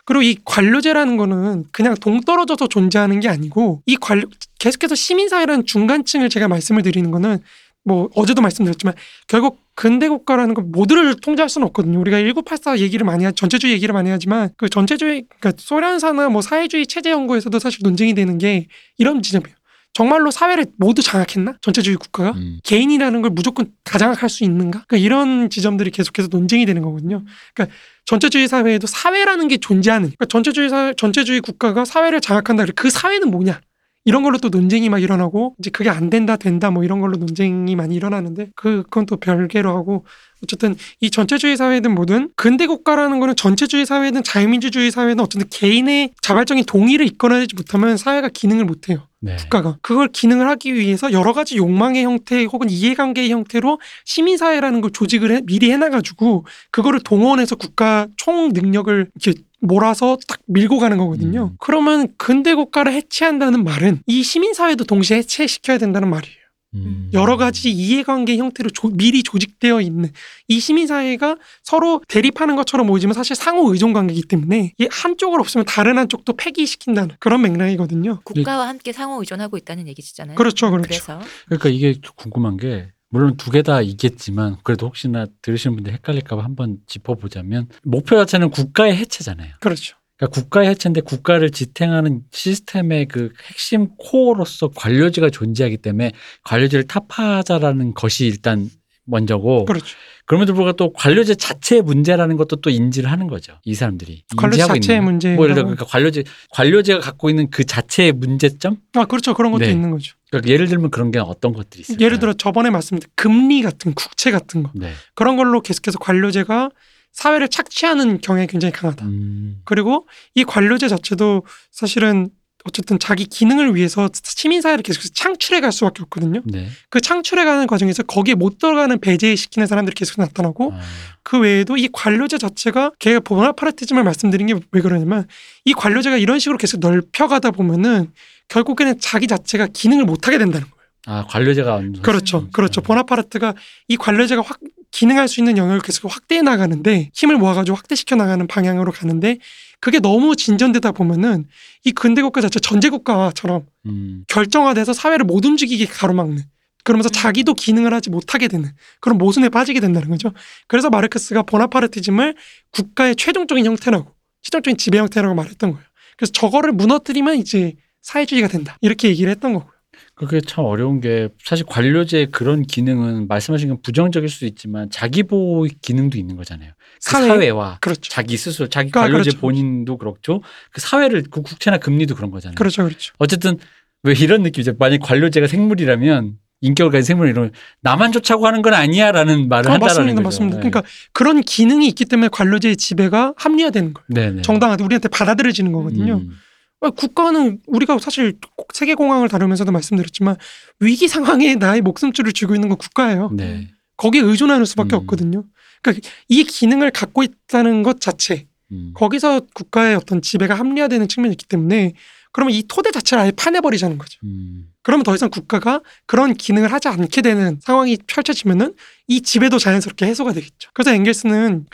그리고 이 관료제라는 거는 그냥 동떨어져서 존재하는 게 아니고 이 관료 계속해서 시민사회라는 중간층을 제가 말씀을 드리는 거는 뭐 어제도 말씀드렸지만 결국 근대 국가라는 건 모두를 통제할 수는 없거든요. 우리가 1984 얘기를 많이 하, 전체주의 얘기를 많이 하지만 그 전체주의 그러니까 소련사나 뭐 사회주의 체제 연구에서도 사실 논쟁이 되는 게 이런 지점이에요. 정말로 사회를 모두 장악했나? 전체주의 국가가? 음. 개인이라는 걸 무조건 다 장악할 수 있는가? 그러니까 이런 지점들이 계속해서 논쟁이 되는 거거든요. 그러니까 전체주의 사회에도 사회라는 게 존재하는. 그러니까 전체주의 사 전체주의 국가가 사회를 장악한다. 그 사회는 뭐냐? 이런 걸로 또 논쟁이 막 일어나고 이제 그게 안 된다 된다 뭐 이런 걸로 논쟁이 많이 일어나는데 그 그건 또 별개로 하고 어쨌든 이 전체주의 사회든 뭐든 근대 국가라는 거는 전체주의 사회든 자유민주주의 사회든 어쨌든 개인의 자발적인 동의를 이끌어내지 못하면 사회가 기능을 못해요. 네. 국가가 그걸 기능을 하기 위해서 여러 가지 욕망의 형태 혹은 이해관계의 형태로 시민사회라는 걸 조직을 해, 미리 해놔가지고 그거를 동원해서 국가 총 능력을 이렇게 몰아서 딱 밀고 가는 거거든요. 음. 그러면 근대 국가를 해체한다는 말은 이 시민사회도 동시에 해체시켜야 된다는 말이에요. 음. 여러 가지 이해관계 형태로 조- 미리 조직되어 있는 이 시민사회가 서로 대립하는 것처럼 보이지만 사실 상호 의존 관계이기 때문에 이 한쪽을 없으면 다른 한쪽도 폐기시킨다는 그런 맥락이거든요. 국가와 함께 상호 의존하고 있다는 얘기잖아요. 그렇죠, 그렇죠. 그래서 그러니까 이게 궁금한 게 물론 두 개 다 있겠지만 그래도 혹시나 들으시는 분들 헷갈릴까봐 한번 짚어보자면 목표 자체는 국가의 해체잖아요. 그렇죠. 그러니까 국가의 해체인데 국가를 지탱하는 시스템의 그 핵심 코어로서 관료제가 존재하기 때문에 관료제를 타파하자라는 것이 일단 먼저고 그렇죠. 그럼에도 불구하고 또 관료제 자체의 문제라는 것도 또 인지를 하는 거죠. 이 사람들이 관료 인지하고 자체의 문제. 뭐 예를 들어 그러니까 관료제 관료제가 갖고 있는 그 자체의 문제점 아 그렇죠. 그런 것도 네. 있는 거죠. 그러니까 예를 들면 그런 게 어떤 것들이 있어요? 예를 들어 저번에 말씀드린 금리 같은 국채 같은 거 네. 그런 걸로 계속해서 관료제가 사회를 착취하는 경향이 굉장히 강하다. 음. 그리고 이 관료제 자체도 사실은 어쨌든 자기 기능을 위해서 시민사회를 계속해서 창출해 갈 수밖에 없거든요. 네. 그 창출해 가는 과정에서 거기에 못 들어가는 배제시키는 사람들이 계속 나타나고 아, 그 외에도 이 관료제 자체가 걔가 보나파르티즘을 말씀드린 게 왜 그러냐면 이 관료제가 이런 식으로 계속 넓혀가다 보면은 결국에는 자기 자체가 기능을 못하게 된다는 거예요. 아 관료제가 그렇죠. 그렇죠. 보나파르트가 이 관료제가 확 기능할 수 있는 영역을 계속 확대해 나가는데 힘을 모아가지고 확대시켜 나가는 방향으로 가는데 그게 너무 진전되다 보면은 이 근대 국가 자체 전제 국가처럼 음. 결정화돼서 사회를 못 움직이게 가로막는 그러면서 자기도 기능을 하지 못하게 되는 그런 모순에 빠지게 된다는 거죠. 그래서 마르크스가 보나파르티즘을 국가의 최종적인 형태라고 최종적인 지배 형태라고 말했던 거예요. 그래서 저거를 무너뜨리면 이제 사회주의가 된다 이렇게 얘기를 했던 거고요. 그게 참 어려운 게 사실 관료제의 그런 기능은 말씀하신 건 부정적일 수도 있지만 자기 보호 기능도 있는 거잖아요. 그 사회? 사회 와 그렇죠. 자기 스스로 자기 아, 관료제 그렇죠. 본인도 그렇죠. 그 사회를 그 국채나 금리도 그런 거잖아요. 그렇죠, 그렇죠. 어쨌든 왜 이런 느낌이죠. 만약 관료제가 생물이라면 인격을 가진 생물 이러면 나만 좋자고 하는 건 아니야라는 말을 아, 한다라는 맞습니다, 거죠. 맞습니다. 네. 그러니까 그런 기능이 있기 때문에 관료제의 지배가 합리화되는 거예요. 네네. 정당하게 우리한테 받아들여지는 거거든요. 음. 아, 국가는 우리가 사실 세계 공항을 다루면서도 말씀드렸지만 위기 상황에 나의 목숨줄을 쥐고 있는 건 국가예요. 네. 거기에 의존하는 수밖에 음. 없거든요. 그러니까 이 기능을 갖고 있다는 것 자체 음. 거기서 국가의 어떤 지배가 합리화되는 측면이 있기 때문에 그러면 이 토대 자체를 아예 파내버리자는 거죠. 음. 그러면 더 이상 국가가 그런 기능을 하지 않게 되는 상황이 펼쳐지면은 이 지배도 자연스럽게 해소가 되겠죠. 그래서 앵겔스는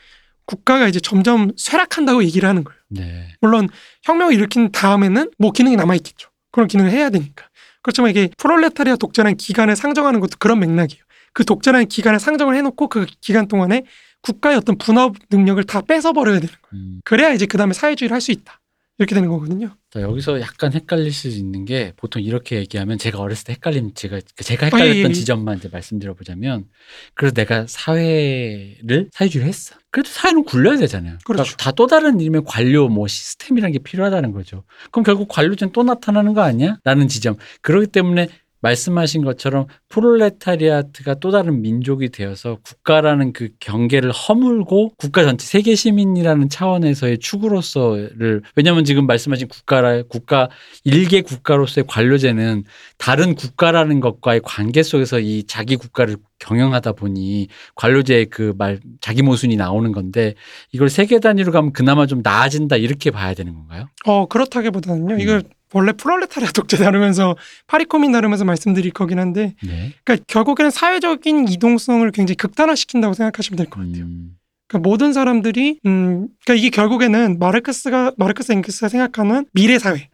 국가가 이제 점점 쇠락한다고 얘기를 하는 거예요. 네. 물론 혁명을 일으킨 다음에는 뭐 기능이 남아있겠죠. 그런 기능을 해야 되니까. 그렇지만 이게 프롤레타리아 독재라는 기간을 상정하는 것도 그런 맥락이에요. 그 독재라는 기간을 상정을 해놓고 그 기간 동안에 국가의 어떤 분업 능력을 다 뺏어버려야 되는 거예요. 음. 그래야 이제 그 다음에 사회주의를 할 수 있다. 이렇게 되는 거거든요. 자, 여기서 약간 헷갈릴 수 있는 게 보통 이렇게 얘기하면 제가 어렸을 때 헷갈림 제가 제가 아, 헷갈렸던 예, 예, 예. 지점만 이제 말씀드려 보자면 그래서 내가 사회를 사회주의를 했어. 그래도 사회는 굴려야 되잖아요. 그렇죠. 그러니까 다또 다른 이름의 관료 뭐 시스템이라는 게 필요하다는 거죠. 그럼 결국 관료제는 또 나타나는 거 아니야? 라는 지점. 그렇기 때문에 말씀하신 것처럼 프롤레타리아트가 또 다른 민족이 되어서 국가라는 그 경계를 허물고 국가 전체 세계 시민이라는 차원에서의 축으로서를 왜냐하면 지금 말씀하신 국가라 국가 일개 국가로서의 관료제는 다른 국가라는 것과의 관계 속에서 이 자기 국가를 경영하다 보니 관료제의 그 말 자기 모순이 나오는 건데 이걸 세계 단위로 가면 그나마 좀 나아진다 이렇게 봐야 되는 건가요? 어 그렇다기보다는요. 음. 이걸 원래 프롤레타리아 독재 다루면서 파리코민 다루면서 말씀드릴 거긴 한데, 네. 그러니까 결국에는 사회적인 이동성을 굉장히 극단화시킨다고 생각하시면 될 것 같아요. 음, 그러니까 모든 사람들이 음, 그러니까 이게 결국에는 마르크스가 마르크스 앵크스가 생각하는 미래 사회라는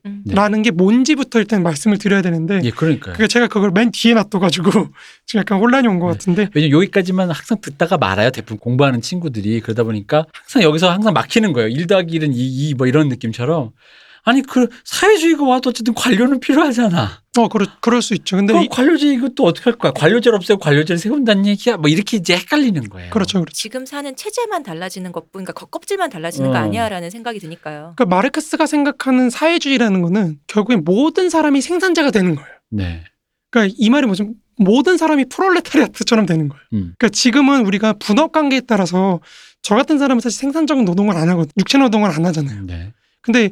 음. 게 뭔지부터 일단 말씀을 드려야 되는데, 예, 그러니까요. 그게 제가 그걸 맨 뒤에 놔둬가지고 지금 약간 혼란이 온것 네. 같은데, 왜냐면 여기까지만 항상 듣다가 말아요. 대부분 공부하는 친구들이 그러다 보니까 항상 여기서 항상 막히는 거예요. 1 더하기 1은 2, 2, 뭐 이런 느낌처럼. 아니 그 사회주의가 와도 어쨌든 관료는 필요하잖아. 어 그럴 그럴 수 있죠. 근데 관료제 이것도 어떻게 할 거야? 관료제를 없애고 관료제를 세운다는 얘기야? 뭐 이렇게 이제 헷갈리는 거예요. 그렇죠, 그렇죠. 지금 사는 체제만 달라지는 것뿐, 그러니까 겉껍질만 달라지는 거 어. 아니야라는 생각이 드니까요. 그러니까 마르크스가 생각하는 사회주의라는 거는 결국엔 모든 사람이 생산자가 되는 거예요. 네. 그러니까 이 말이 뭐죠? 모든 사람이 프롤레타리아트처럼 되는 거예요. 음. 그러니까 지금은 우리가 분업 관계에 따라서 저 같은 사람은 사실 생산적인 노동을 안 하거든. 육체 노동을 안 하잖아요. 네. 근데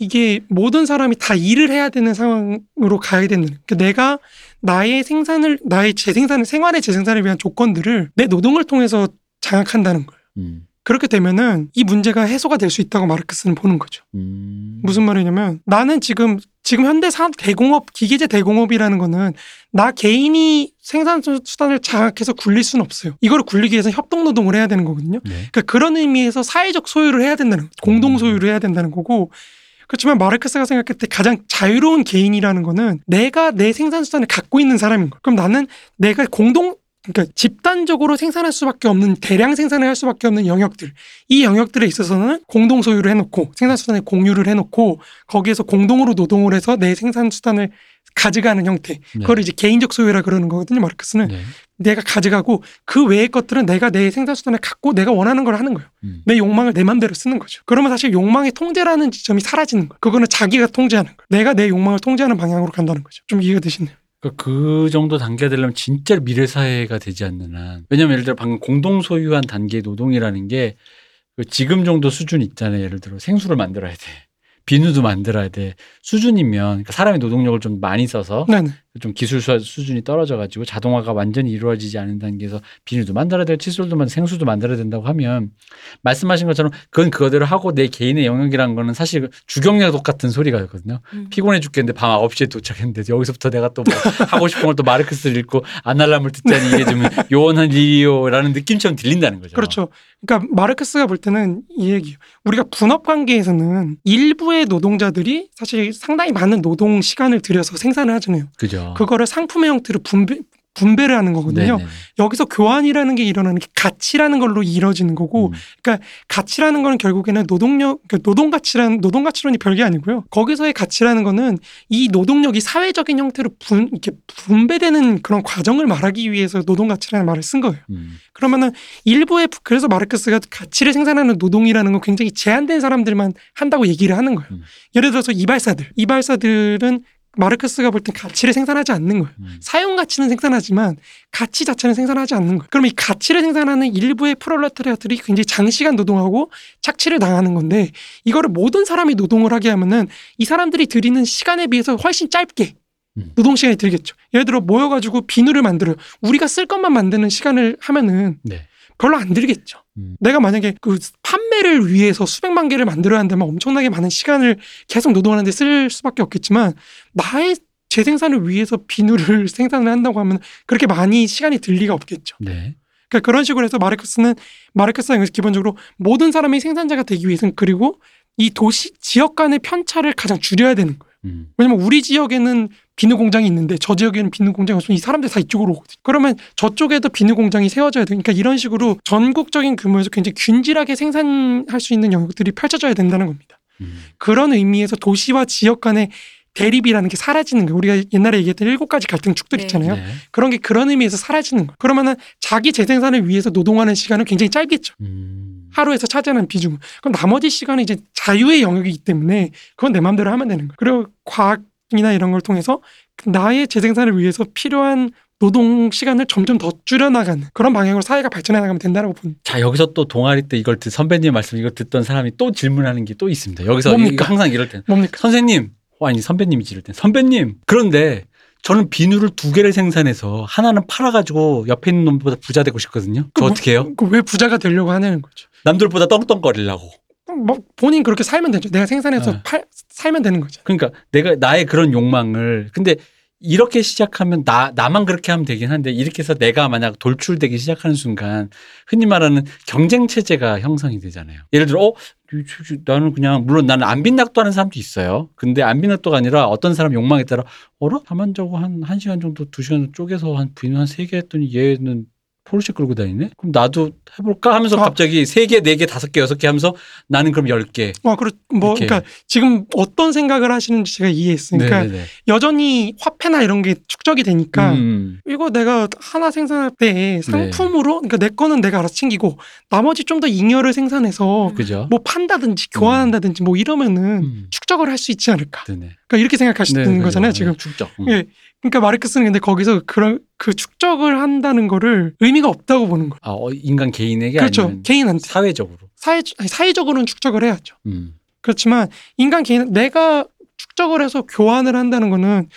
이게 모든 사람이 다 일을 해야 되는 상황으로 가야 되는. 그러니까 내가 나의 생산을 나의 재생산을 생활의 재생산을 위한 조건들을 내 노동을 통해서 장악한다는 거예요. 음. 그렇게 되면은 이 문제가 해소가 될 수 있다고 마르크스는 보는 거죠. 음. 무슨 말이냐면 나는 지금 지금 현대 산 대공업 기계제 대공업이라는 거는 나 개인이 생산 수단을 장악해서 굴릴 수는 없어요. 이거를 굴리기 위해서 협동 노동을 해야 되는 거거든요. 네. 그러니까 그런 의미에서 사회적 소유를 해야 된다는 거, 공동 소유를 해야 된다는 거고 그렇지만 마르크스가 생각할 때 가장 자유로운 개인이라는 거는 내가 내 생산 수단을 갖고 있는 사람인 거예요. 그럼 나는 내가 공동 그러니까 집단적으로 생산할 수밖에 없는 대량 생산을 할 수밖에 없는 영역들 이 영역들에 있어서는 공동 소유를 해놓고 생산 수단의 공유를 해놓고 거기에서 공동으로 노동을 해서 내 생산 수단을 가져가는 형태 네. 그걸 이제 개인적 소유라 그러는 거거든요 마르크스는 네. 내가 가져가고 그 외의 것들은 내가 내 생산 수단을 갖고 내가 원하는 걸 하는 거예요. 음. 내 욕망을 내 맘대로 쓰는 거죠. 그러면 사실 욕망의 통제라는 지점이 사라지는 거예요. 그거는 자기가 통제하는 거예요. 내가 내 욕망을 통제하는 방향으로 간다는 거죠. 좀 이해가 되시네요. 그러니까 그 정도 단계가 되려면 진짜 미래 사회가 되지 않는 한 왜냐면 예를 들어 방금 공동 소유한 단계의 노동이라는 게그 지금 정도 수준 있잖아요. 예를 들어 생수를 만들어야 돼. 비누도 만들어야 돼. 수준이면 그러니까 사람의 노동력을 좀 많이 써서 네네. 좀 기술 수- 수준이 떨어져가지고 자동화가 완전히 이루어지지 않은 단계에서 비누도 만들어야 되고 칫솔도 만 생수도 만들어야 된다고 하면 말씀하신 것처럼 그건 그거대로 하고 내 개인의 영역이라는 거는 사실 주경력 똑같은 소리가 있거든요. 음. 피곤해 죽겠는데 밤 9시에 도착했는데 여기서부터 내가 또 뭐 하고 싶은 걸 또 마르크스를 읽고 아날람을 듣자니 이게 좀 요원한 일이요라는 느낌처럼 들린다는 거죠. 그렇죠. 그러니까 마르크스가 볼 때는 이 얘기예요. 우리가 분업 관계에서는 일부의 노동자들이 사실 상당히 많은 노동 시간을 들여서 생산을 하잖아요. 그죠. 그거를 상품의 형태로 분배, 분배를 하는 거거든요. 네네. 여기서 교환이라는 게 일어나는 게 가치라는 걸로 이루어지는 거고 음. 가치라는 거는 결국에는 노동력, 그러니까 노동 가치라는 노동 가치론이 별게 아니고요. 거기서의 가치라는 거는 이 노동력이 사회적인 형태로 분 이렇게 분배되는 그런 과정을 말하기 위해서 노동 가치라는 말을 쓴 거예요. 음. 그러면은 일부의 그래서 마르크스가 가치를 생산하는 노동이라는 건 굉장히 제한된 사람들만 한다고 얘기를 하는 거예요. 음. 예를 들어서 이발사들, 이발사들은 마르크스가 볼 땐 가치를 생산하지 않는 거예요. 음. 사용 가치는 생산하지만 가치 자체는 생산하지 않는 거예요. 그럼 이 가치를 생산하는 일부의 프롤레타리아들이 굉장히 장시간 노동하고 착취를 당하는 건데 이거를 모든 사람이 노동을 하게 하면은 이 사람들이 들이는 시간에 비해서 훨씬 짧게 음. 노동 시간이 들겠죠. 예를 들어 모여가지고 비누를 만들어요. 우리가 쓸 것만 만드는 시간을 하면은 네. 별로 안 들겠죠. 음. 내가 만약에 그 판매를 위해서 수백만 개를 만들어야 한다면 엄청나게 많은 시간을 계속 노동하는데 쓸 수밖에 없겠지만 나의 재생산을 위해서 비누를 생산을 한다고 하면 그렇게 많이 시간이 들 리가 없겠죠. 네. 그러니까 그런 식으로 해서 마르크스는 마르크스가 여기서 기본적으로 모든 사람이 생산자가 되기 위해서는 그리고 이 도시 지역 간의 편차를 가장 줄여야 되는 거예요. 음. 왜냐면 우리 지역에는 비누 공장이 있는데 저 지역에는 비누 공장이 없으면 이 사람들 다 이쪽으로 오거든. 그러면 저쪽에도 비누 공장이 세워져야 돼. 그러니까 이런 식으로 전국적인 규모에서 굉장히 균질하게 생산할 수 있는 영역들이 펼쳐져야 된다는 겁니다. 음. 그런 의미에서 도시와 지역 간의 대립이라는 게 사라지는 거예요. 우리가 옛날에 얘기했던 일곱 가지 갈등 축들 네. 있잖아요. 네. 그런 게 그런 의미에서 사라지는 거예요. 그러면은 자기 재생산을 위해서 노동하는 시간은 굉장히 짧겠죠. 음. 하루에서 차지하는 비중은. 그럼 나머지 시간은 이제 자유의 영역이기 때문에 그건 내 마음대로 하면 되는 거예요. 그리고 과학 이나 이런 걸 통해서 나의 재생산을 위해서 필요한 노동 시간을 점점 더 줄여나가는 그런 방향으로 사회가 발전해 나가면 된다고 본. 자 여기서 또 동아리 때 이걸 듣, 선배님 말씀 이걸 듣던 사람이 또 질문하는 게 또 있습니다. 여기서 뭡니까? 항상 이럴 땐 뭡니까? 선생님 어, 아니 선배님이 지를 땐 선배님 그런데 저는 비누를 두 개를 생산해서 하나는 팔아가지고 옆에 있는 놈보다 부자 되고 싶거든요. 저그 뭐- 어떻게 해요? 그 왜 부자가 되려고 하냐는 거죠. 남들보다 떵떵거리려고. 뭐 본인 그렇게 살면 되죠. 내가 생산해서 네. 팔, 살면 되는 거죠. 그러니까 내가 나의 그런 욕망을 근데 이렇게 시작하면 나 나만 그렇게 하면 되긴 한데 이렇게 해서 내가 만약 돌출되기 시작하는 순간 흔히 말하는 경쟁 체제가 형성이 되잖아요. 예를 들어 어 나는 그냥 물론 나는 안 빈낙도 하는 사람도 있어요. 근데 안 빈낙도가 아니라 어떤 사람 욕망에 따라 어라 가만 저거 한 1 시간 정도 2 시간 쪼개서 한 비누 한세 개 했더니 얘는 포르쉐 끌고 다니네? 그럼 나도 해볼까 하면서 아. 갑자기 세 개, 네 개, 다섯 개, 여섯 개 하면서 나는 그럼 열 개. 어, 그렇, 뭐, 이렇게. 그러니까 지금 어떤 생각을 하시는지 제가 이해했어요. 그러니까 네네네. 여전히 화폐나 이런 게 축적이 되니까 음. 이거 내가 하나 생산할 때 상품으로 그러니까 내 거는 내가 알아서 챙기고 나머지 좀 더 잉여를 생산해서 그죠? 뭐 판다든지 교환한다든지 뭐 이러면은 음. 축적을 할 수 있지 않을까. 네네. 그러니까 이렇게 생각하시는 네, 네, 거잖아요, 네, 지금. 축적. 음. 예. 그러니까 마르크스는 근데 거기서 그런 그 축적을 한다는 거를 의미가 없다고 보는 거예요. 아, 어, 인간 개인에게 그렇죠. 아니면 개인한테 사회적으로. 사회 아니, 사회적으로는 축적을 해야죠. 음. 그렇지만 인간 개인 내가 축적을 해서 교환을 한다는 거는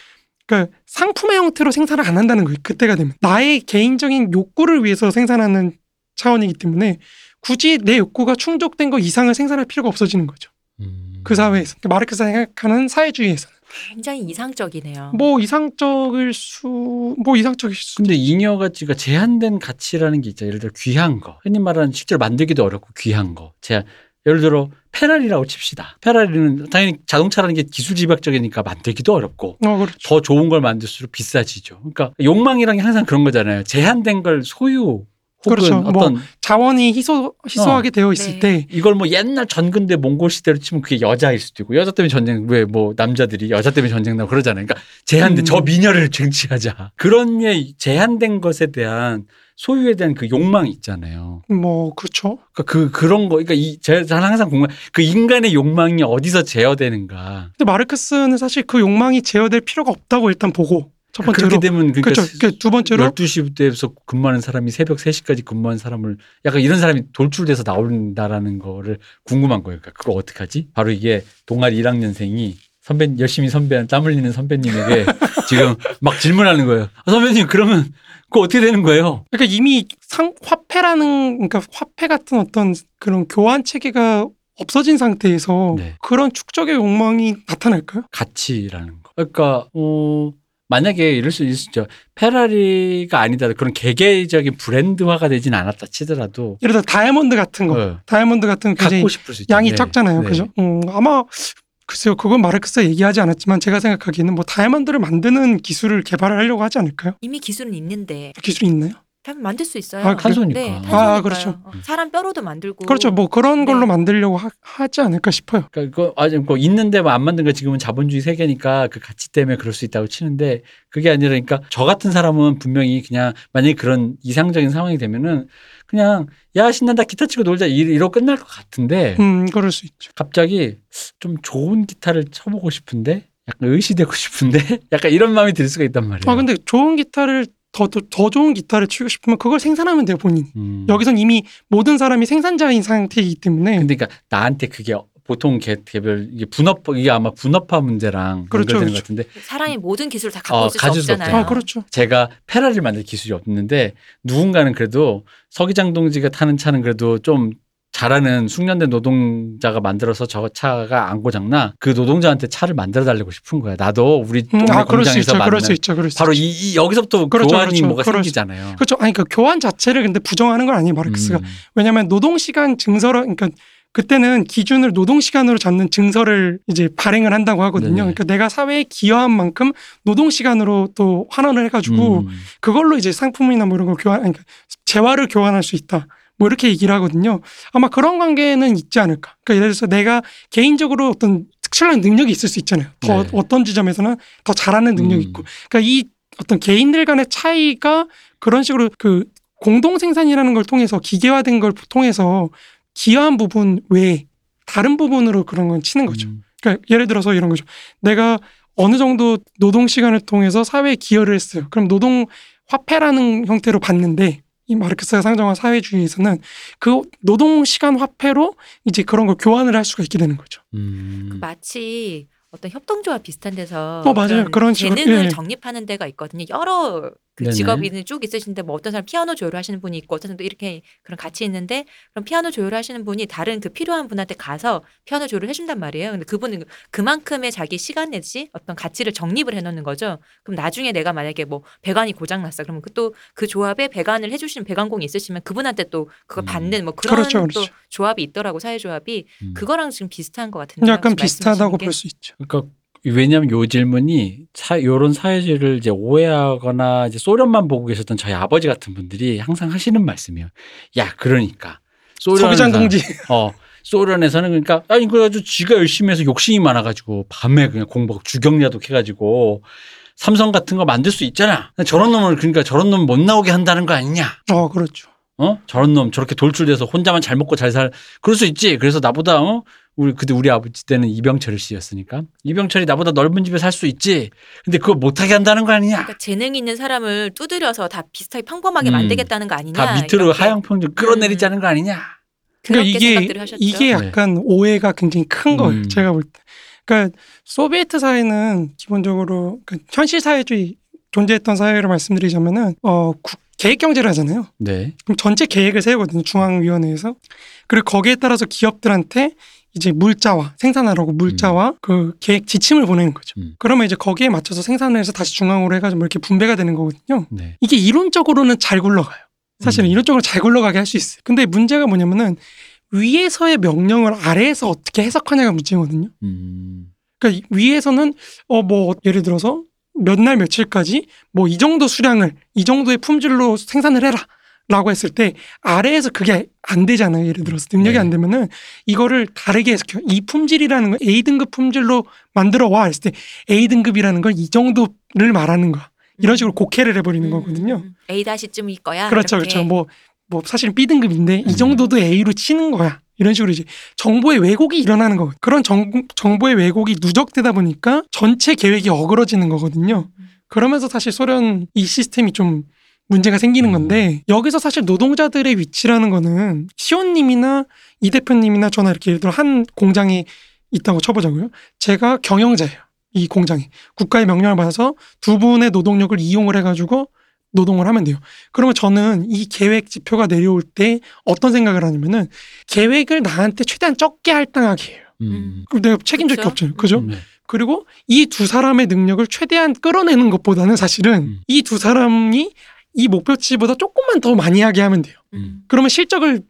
그러니까 상품의 형태로 생산을 안 한다는 거예요. 그때가 되면 나의 개인적인 욕구를 위해서 생산하는 차원이기 때문에 굳이 내 욕구가 충족된 거 이상을 생산할 필요가 없어지는 거죠. 음. 그 사회에서 그러니까 마르크스가 생각하는 사회주의에서 굉장히 이상적이네요. 뭐 이상적일 수 뭐 이상적일 수 근데 잉여 가치가 제한된 가치라는 게 있죠. 예를 들어 귀한 거. 흔히 말하는 실제로 만들기도 어렵고 귀한 거. 제한. 예를 들어 페라리라고 칩시다. 페라리는 당연히 자동차라는 게 기술 집약적이니까 만들기도 어렵고 어 그렇죠. 더 좋은 걸 만들수록 비싸지죠. 그러니까 욕망이란 게 항상 그런 거잖아요. 제한된 걸 소유 그렇죠. 뭐 어떤 자원이 희소 희소하게 되어 있을 네. 때 이걸 뭐 옛날 전근대 몽골 시대로 치면 그게 여자일 수도 있고 여자 때문에 전쟁 왜 뭐 남자들이 여자 때문에 전쟁 나고 그러잖아요. 그러니까 제한된 음. 저 미녀를 쟁취하자 그런 예 제한된 것에 대한 소유에 대한 그 욕망이 있잖아요. 뭐 그렇죠. 그러니까 그 그런 거 그러니까 이 제가 저는 항상 궁금 그 인간의 욕망이 어디서 제어되는가. 근데 마르크스는 사실 그 욕망이 제어될 필요가 없다고 일단 보고 첫 번째로 그렇게 되면 그러니까 그렇죠. 그두 번째로 12시부터 근무하는 사람이 새벽 3시까지 근무하는 사람을 약간 이런 사람이 돌출돼서 나온다라는 거를 궁금한 거예요. 그러니까 그걸 어떻게 하지? 바로 이게 동아리 1학년생이 선배 열심히 선배 땀 흘리는 선배님에게 지금 막 질문하는 거예요. 아, 선배님 그러면 그거 어떻게 되는 거예요? 그러니까 이미 상 화폐라는 그러니까 화폐 같은 어떤 그런 교환 체계가 없어진 상태에서 네. 그런 축적의 욕망이 나타날까요? 가치라는 거. 그러니까 어 만약에 이럴 수 있죠. 페라리가 아니다 그런 개개적인 브랜드화가 되진 않았다 치더라도 예를 들어 다이아몬드 같은 거, 어, 다이아몬드 같은 거 굉장히 갖고 싶을 수 있죠. 양이 네. 적잖아요. 네. 그죠? 음, 아마 글쎄요. 그건 마르크스가 얘기하지 않았지만 제가 생각하기에는 뭐 다이아몬드를 만드는 기술을 개발을 하려고 하지 않을까요? 이미 기술은 있는데 기술이 있나요? 다 만들 수 있어요. 아, 그래요? 탄소니까. 네, 아, 탄소니까요. 그렇죠. 어, 사람 뼈로도 만들고. 그렇죠. 뭐 그런 걸로 네. 만들려고 하, 지 않을까 싶어요. 그러니까 그거 아직 뭐 있는데 뭐 안 만든 거 지금은 자본주의 세계니까 그 가치 때문에 그럴 수 있다고 치는데 그게 아니라 그러니까 저 같은 사람은 분명히 그냥 만약에 그런 이상적인 상황이 되면은 그냥 야 신난다 기타 치고 놀자 이- 이러고 끝날 것 같은데 음, 그럴 수 있죠. 갑자기 좀 좋은 기타를 쳐보고 싶은데 약간 의시되고 싶은데 약간 이런 마음이 들 수가 있단 말이에요. 아 근데 좋은 기타를 더, 더, 더 좋은 기타를 치고 싶으면 그걸 생산하면 돼요 본인이. 음. 여기선 이미 모든 사람이 생산자인 상태이기 때문에 근데 그러니까 나한테 그게 보통 개, 개별 이게 분업 이게 아마 분업화 문제랑 그렇죠, 연결되는 그렇죠. 것 같은데 사람이 모든 기술을 다 갖고 어, 있을 수 없잖아요. 아 그렇죠. 제가 페라리를 만들 기술이 없는데 누군가는 그래도 서기장 동지가 타는 차는 그래도 좀 잘하는 숙련된 노동자가 만들어서 저 차가 안 고장나 그 노동자한테 차를 만들어 달라고 싶은 거야. 나도 우리 음, 동네 아 그럴 수 공장에서 만든 바로. 이, 이 여기서부터 그렇죠, 교환이 그렇죠. 뭐가 수- 생기잖아요. 그렇죠. 아니 그 교환 자체를 근데 부정하는 건 아니에요 마르크스가. 음. 왜냐하면 노동 시간 증서로 그러니까 그때는 기준을 노동 시간으로 잡는 증서를 이제 발행을 한다고 하거든요. 네네. 그러니까 내가 사회에 기여한 만큼 노동 시간으로 또 환원을 해가지고 음. 그걸로 이제 상품이나 뭐 이런 걸 교환, 그러니까 재화를 교환할 수 있다. 뭐 이렇게 얘기를 하거든요. 아마 그런 관계는 있지 않을까. 그러니까 예를 들어서 내가 개인적으로 어떤 특출난 능력이 있을 수 있잖아요. 더 네. 어떤 지점에서는 더 잘하는 능력이 음. 있고. 그러니까 이 어떤 개인들 간의 차이가 그런 식으로 그 공동 생산이라는 걸 통해서 기계화된 걸 통해서 기여한 부분 외에 다른 부분으로 그런 건 치는 거죠. 음. 그러니까 예를 들어서 이런 거죠. 내가 어느 정도 노동 시간을 통해서 사회에 기여를 했어요. 그럼 노동 화폐라는 형태로 받는데 이 마르크스가 상정한 사회주의에서는 그 노동 시간 화폐로 이제 그런 걸 교환을 할 수가 있게 되는 거죠. 음. 마치 어떤 협동조합 비슷한 데서 어, 맞아요. 그런 식으로, 재능을 예. 정립하는 데가 있거든요. 여러 그 네네. 직업이 쭉 있으신데 뭐 어떤 사람 피아노 조율을 하시는 분이 있고 어떤 사람도 이렇게 그런 같이 있는데 그럼 피아노 조율을 하시는 분이 다른 그 필요한 분한테 가서 피아노 조율을 해준단 말이에요. 근데 그분은 그만큼의 자기 시간 내지 어떤 가치를 정립을 해놓는 거죠. 그럼 나중에 내가 만약에 뭐 배관이 고장 났어. 그러면 그또그 조합에 배관을 해주시는 배관공이 있으시면 그분한테 또 그걸 음. 받는 뭐 그런 그렇죠, 또 그렇죠. 조합이 있더라고 사회조합이 음. 그거랑 지금 비슷한 것 같은데요. 약간 비슷하다고. 볼 수 있죠. 그러니까 왜냐하면 요 질문이 사, 요런 사회주의를 이제 오해하거나 이제 소련만 보고 계셨던 저희 아버지 같은 분들이 항상 하시는 말씀이에요. 야, 그러니까 소비장 소련에서 동지. 어 소련에서는 그러니까 아니 그래가지고 지가 열심히 해서 욕심이 많아가지고 밤에 그냥 공부하고 주경야독 해가지고 삼성 같은 거 만들 수 있잖아. 저런 놈을 그러니까 저런 놈 못 나오게 한다는 거 아니냐? 어, 그렇죠. 어 저런 놈 저렇게 돌출돼서 혼자만 잘 먹고 잘 살 그럴 수 있지. 그래서 나보다 어 우리 그때 우리 아버지 때는 이병철 씨였으니까 이병철이 나보다 넓은 집에 살 수 있지. 근데 그거 못하게 한다는 거 아니냐? 그러니까 재능 있는 사람을 두드려서 다 비슷하게 평범하게 음. 만들겠다는 거 아니냐. 다 밑으로 이렇게. 하향 평준 끌어내리자는 거 아니냐? 그러니까 그렇게 이게 생각들을 하셨죠. 이게 네. 약간 오해가 굉장히 큰 거예요. 음. 제가 볼 때. 그러니까 소비에트 사회는 기본적으로 그 현실 사회주의 존재했던 사회를 말씀드리자면은 어 국- 계획 경제를 하잖아요. 네. 그럼 전체 계획을 세우거든요. 중앙위원회에서. 그리고 거기에 따라서 기업들한테 이제 물자와 생산하라고 물자와 그 계획 지침을 보내는 거죠. 음. 그러면 이제 거기에 맞춰서 생산을 해서 다시 중앙으로 해가지고 뭐 이렇게 분배가 되는 거거든요. 네. 이게 이론적으로는 잘 굴러가요. 사실은 음. 이론적으로 잘 굴러가게 할 수 있어요. 근데 문제가 뭐냐면은 위에서의 명령을 아래에서 어떻게 해석하냐가 문제거든요. 음. 그러니까 이- 위에서는 어 뭐 예를 들어서 몇 날 며칠까지 뭐 이 정도 수량을 이 정도의 품질로 생산을 해라. 라고 했을 때 아래에서 그게 안 되잖아요. 예를 들어서 능력이 네. 안 되면은 이거를 다르게 해석해요. 이 품질이라는 걸 A등급 품질로 만들어 와 했을 때 A등급이라는 걸 이 정도를 말하는 거야. 이런 식으로 곡해를 해버리는 음, 거거든요. 음, 음. A 다시쯤일 거야. 그렇죠, 이렇게. 그렇죠. 뭐, 뭐 사실은 B등급인데 이 음. 정도도 A로 치는 거야. 이런 식으로 이제 정보의 왜곡이 일어나는 거. 그런 정, 정보의 왜곡이 누적되다 보니까 전체 계획이 어그러지는 거거든요. 음. 그러면서 사실 소련 이 시스템이 좀 문제가 생기는 음. 건데 여기서 사실 노동자들의 위치라는 거는 시온님이나 이 대표님이나 저나 이렇게 예를 들어 한 공장에 있다고 쳐보자고요. 제가 경영자예요. 이 공장이 국가의 명령을 받아서 두 분의 노동력을 이용을 해가지고 노동을 하면 돼요. 그러면 저는 이 계획 지표가 내려올 때 어떤 생각을 하냐면은 계획을 나한테 최대한 적게 할당하게 해요. 음. 그럼 내가 책임질 게 그쵸. 없잖아요. 그죠? 네. 그리고 이 두 사람의 능력을 최대한 끌어내는 것보다는 사실은 음. 이두 사람이 이 목표치보다 조금만 더 많이 하게 하면 돼요. 음. 그러면 실적을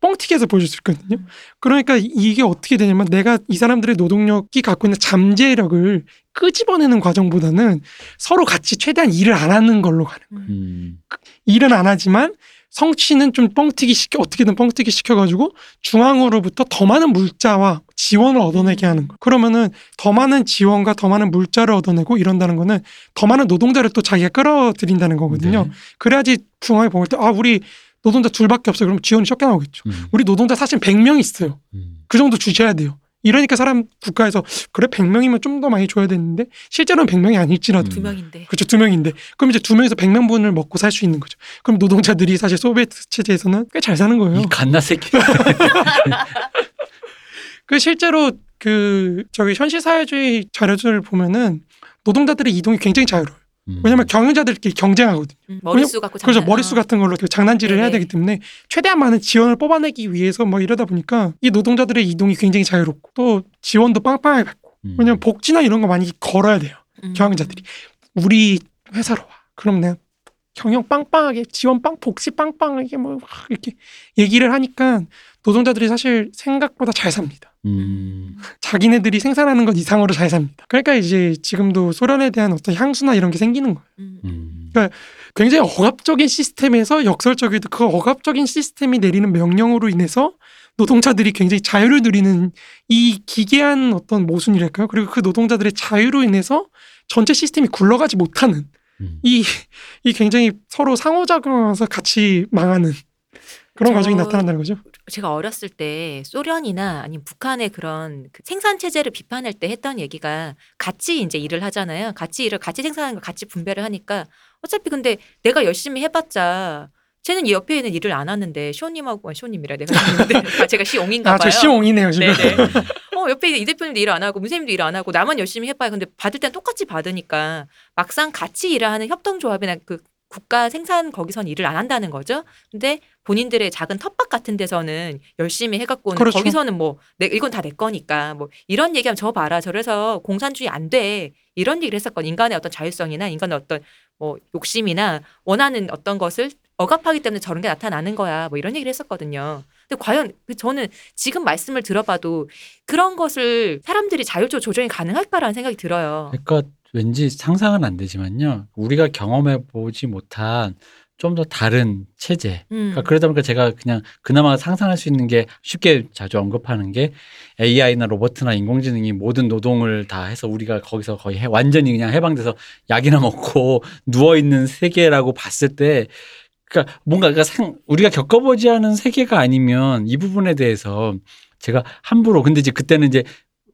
뻥튀기 해서 보여줄 수 있거든요. 그러니까 이게 어떻게 되냐면 내가 이 사람들의 노동력이 갖고 있는 잠재력을 끄집어내는 과정보다는 서로 같이 최대한 일을 안 하는 걸로 가는 거예요. 음. 일은 안 하지만 성취는 좀 뻥튀기 시켜 어떻게든 뻥튀기 시켜가지고 중앙으로부터 더 많은 물자와 지원을 얻어내게 하는 거. 그러면은 더 많은 지원과 더 많은 물자를 얻어내고 이런다는 거는 더 많은 노동자를 또 자기가 끌어들인다는 거거든요. 네. 그래야지 중앙에 보일 때 아 우리 노동자 둘밖에 없어요. 그럼 지원이 적게 나오겠죠. 음. 우리 노동자 사실 100명 있어요. 음. 그 정도 주셔야 돼요. 이러니까 사람 국가에서 그래 100명이면 좀 더 많이 줘야 되는데 실제로는 100명이 아닐지라도 두 명인데. 그렇죠. 두 명인데. 그럼 이제 두 명에서 100명 분을 먹고 살 수 있는 거죠. 그럼 노동자들이 사실 소비에트 체제에서는 꽤 잘 사는 거예요. 이 갓나 새끼. 그 실제로 그 저기 현실 사회주의 자료들을 보면은 노동자들의 이동이 굉장히 자유로워요. 음. 왜냐면 경영자들끼리 경쟁하거든요. 음, 머릿수 갖고 그래서 장난- 머릿수 같은 걸로 그 장난질을 해야 네네. 되기 때문에 최대한 많은 지원을 뽑아내기 위해서 뭐 이러다 보니까 이 노동자들의 이동이 굉장히 자유롭고 또 지원도 빵빵하게 받고 음. 왜냐면 복지나 이런 거 많이 걸어야 돼요. 음. 경영자들이 우리 회사로 와. 그럼 내가 경영 빵빵하게 지원 빵 복지 빵빵하게 뭐막 이렇게 얘기를 하니까 노동자들이 사실 생각보다 잘 삽니다. 음. 자기네들이 생산하는 것 이상으로 잘 삽니다. 그러니까 이제 지금도 소련에 대한 어떤 향수나 이런 게 생기는 거예요. 음. 음. 굉장히 억압적인 시스템에서 역설적이도 그 억압적인 시스템이 내리는 명령으로 인해서 노동자들이 굉장히 자유를 누리는 이 기괴한 어떤 모순이랄까요? 그리고 그 노동자들의 자유로 인해서 전체 시스템이 굴러가지 못하는 음. 이, 이 굉장히 서로 상호작용하면서 같이 망하는 그런 저- 과정이 나타난다는 거죠. 제가 어렸을 때 소련이나 아니면 북한의 그런 그 생산 체제를 비판할 때 했던 얘기가 같이 이제 일을 하잖아요. 같이 일을 같이 생산하는 걸 같이 분배를 하니까 어차피 근데 내가 열심히 해봤자 쟤는 이 옆에 있는 일을 안 하는데 쇼님하고 아, 쇼님이라 내가 아, 제가 시옹인가 아, 봐요. 저 시옹이네요, 지금. 네네. 어 옆에 있는 이 대표님도 일을 안 하고 문세님도 일을 안 하고 나만 열심히 해봐요. 근데 받을 땐 똑같이 받으니까 막상 같이 일을 하는 협동조합이나 그 국가 생산 거기선 일을 안 한다는 거죠. 근데 본인들의 작은 텃밭 같은 데서는 열심히 해갖고는 그렇죠. 거기서는 뭐 내, 이건 다 내 거니까 뭐 이런 얘기하면 저 봐라 저래서 공산주의 안 돼 이런 얘기를 했었거든 인간의 어떤 자율성이나 인간의 어떤 뭐 욕심이나 원하는 어떤 것을 억압하기 때문에 저런 게 나타나는 거야 뭐 이런 얘기를 했었거든요. 근데 과연 그 저는 지금 말씀을 들어봐도 그런 것을 사람들이 자율적으로 조정이 가능할까라는 생각이 들어요. 그러니까 왠지 상상은 안 되지만요. 우리가 경험해 보지 못한 좀 더 다른 체제. 음. 그러니까 그러다 보니까 제가 그냥 그나마 상상할 수 있는 게 쉽게 자주 언급하는 게 AI나 로버트나 인공지능이 모든 노동을 다 해서 우리가 거기서 거의 해- 완전히 그냥 해방돼서 약이나 먹고 누워 있는 세계라고 봤을 때 그러니까 뭔가 그러니까 상, 우리가 겪어보지 않은 세계가 아니면 이 부분에 대해서 제가 함부로 근데 이제 그때는 이제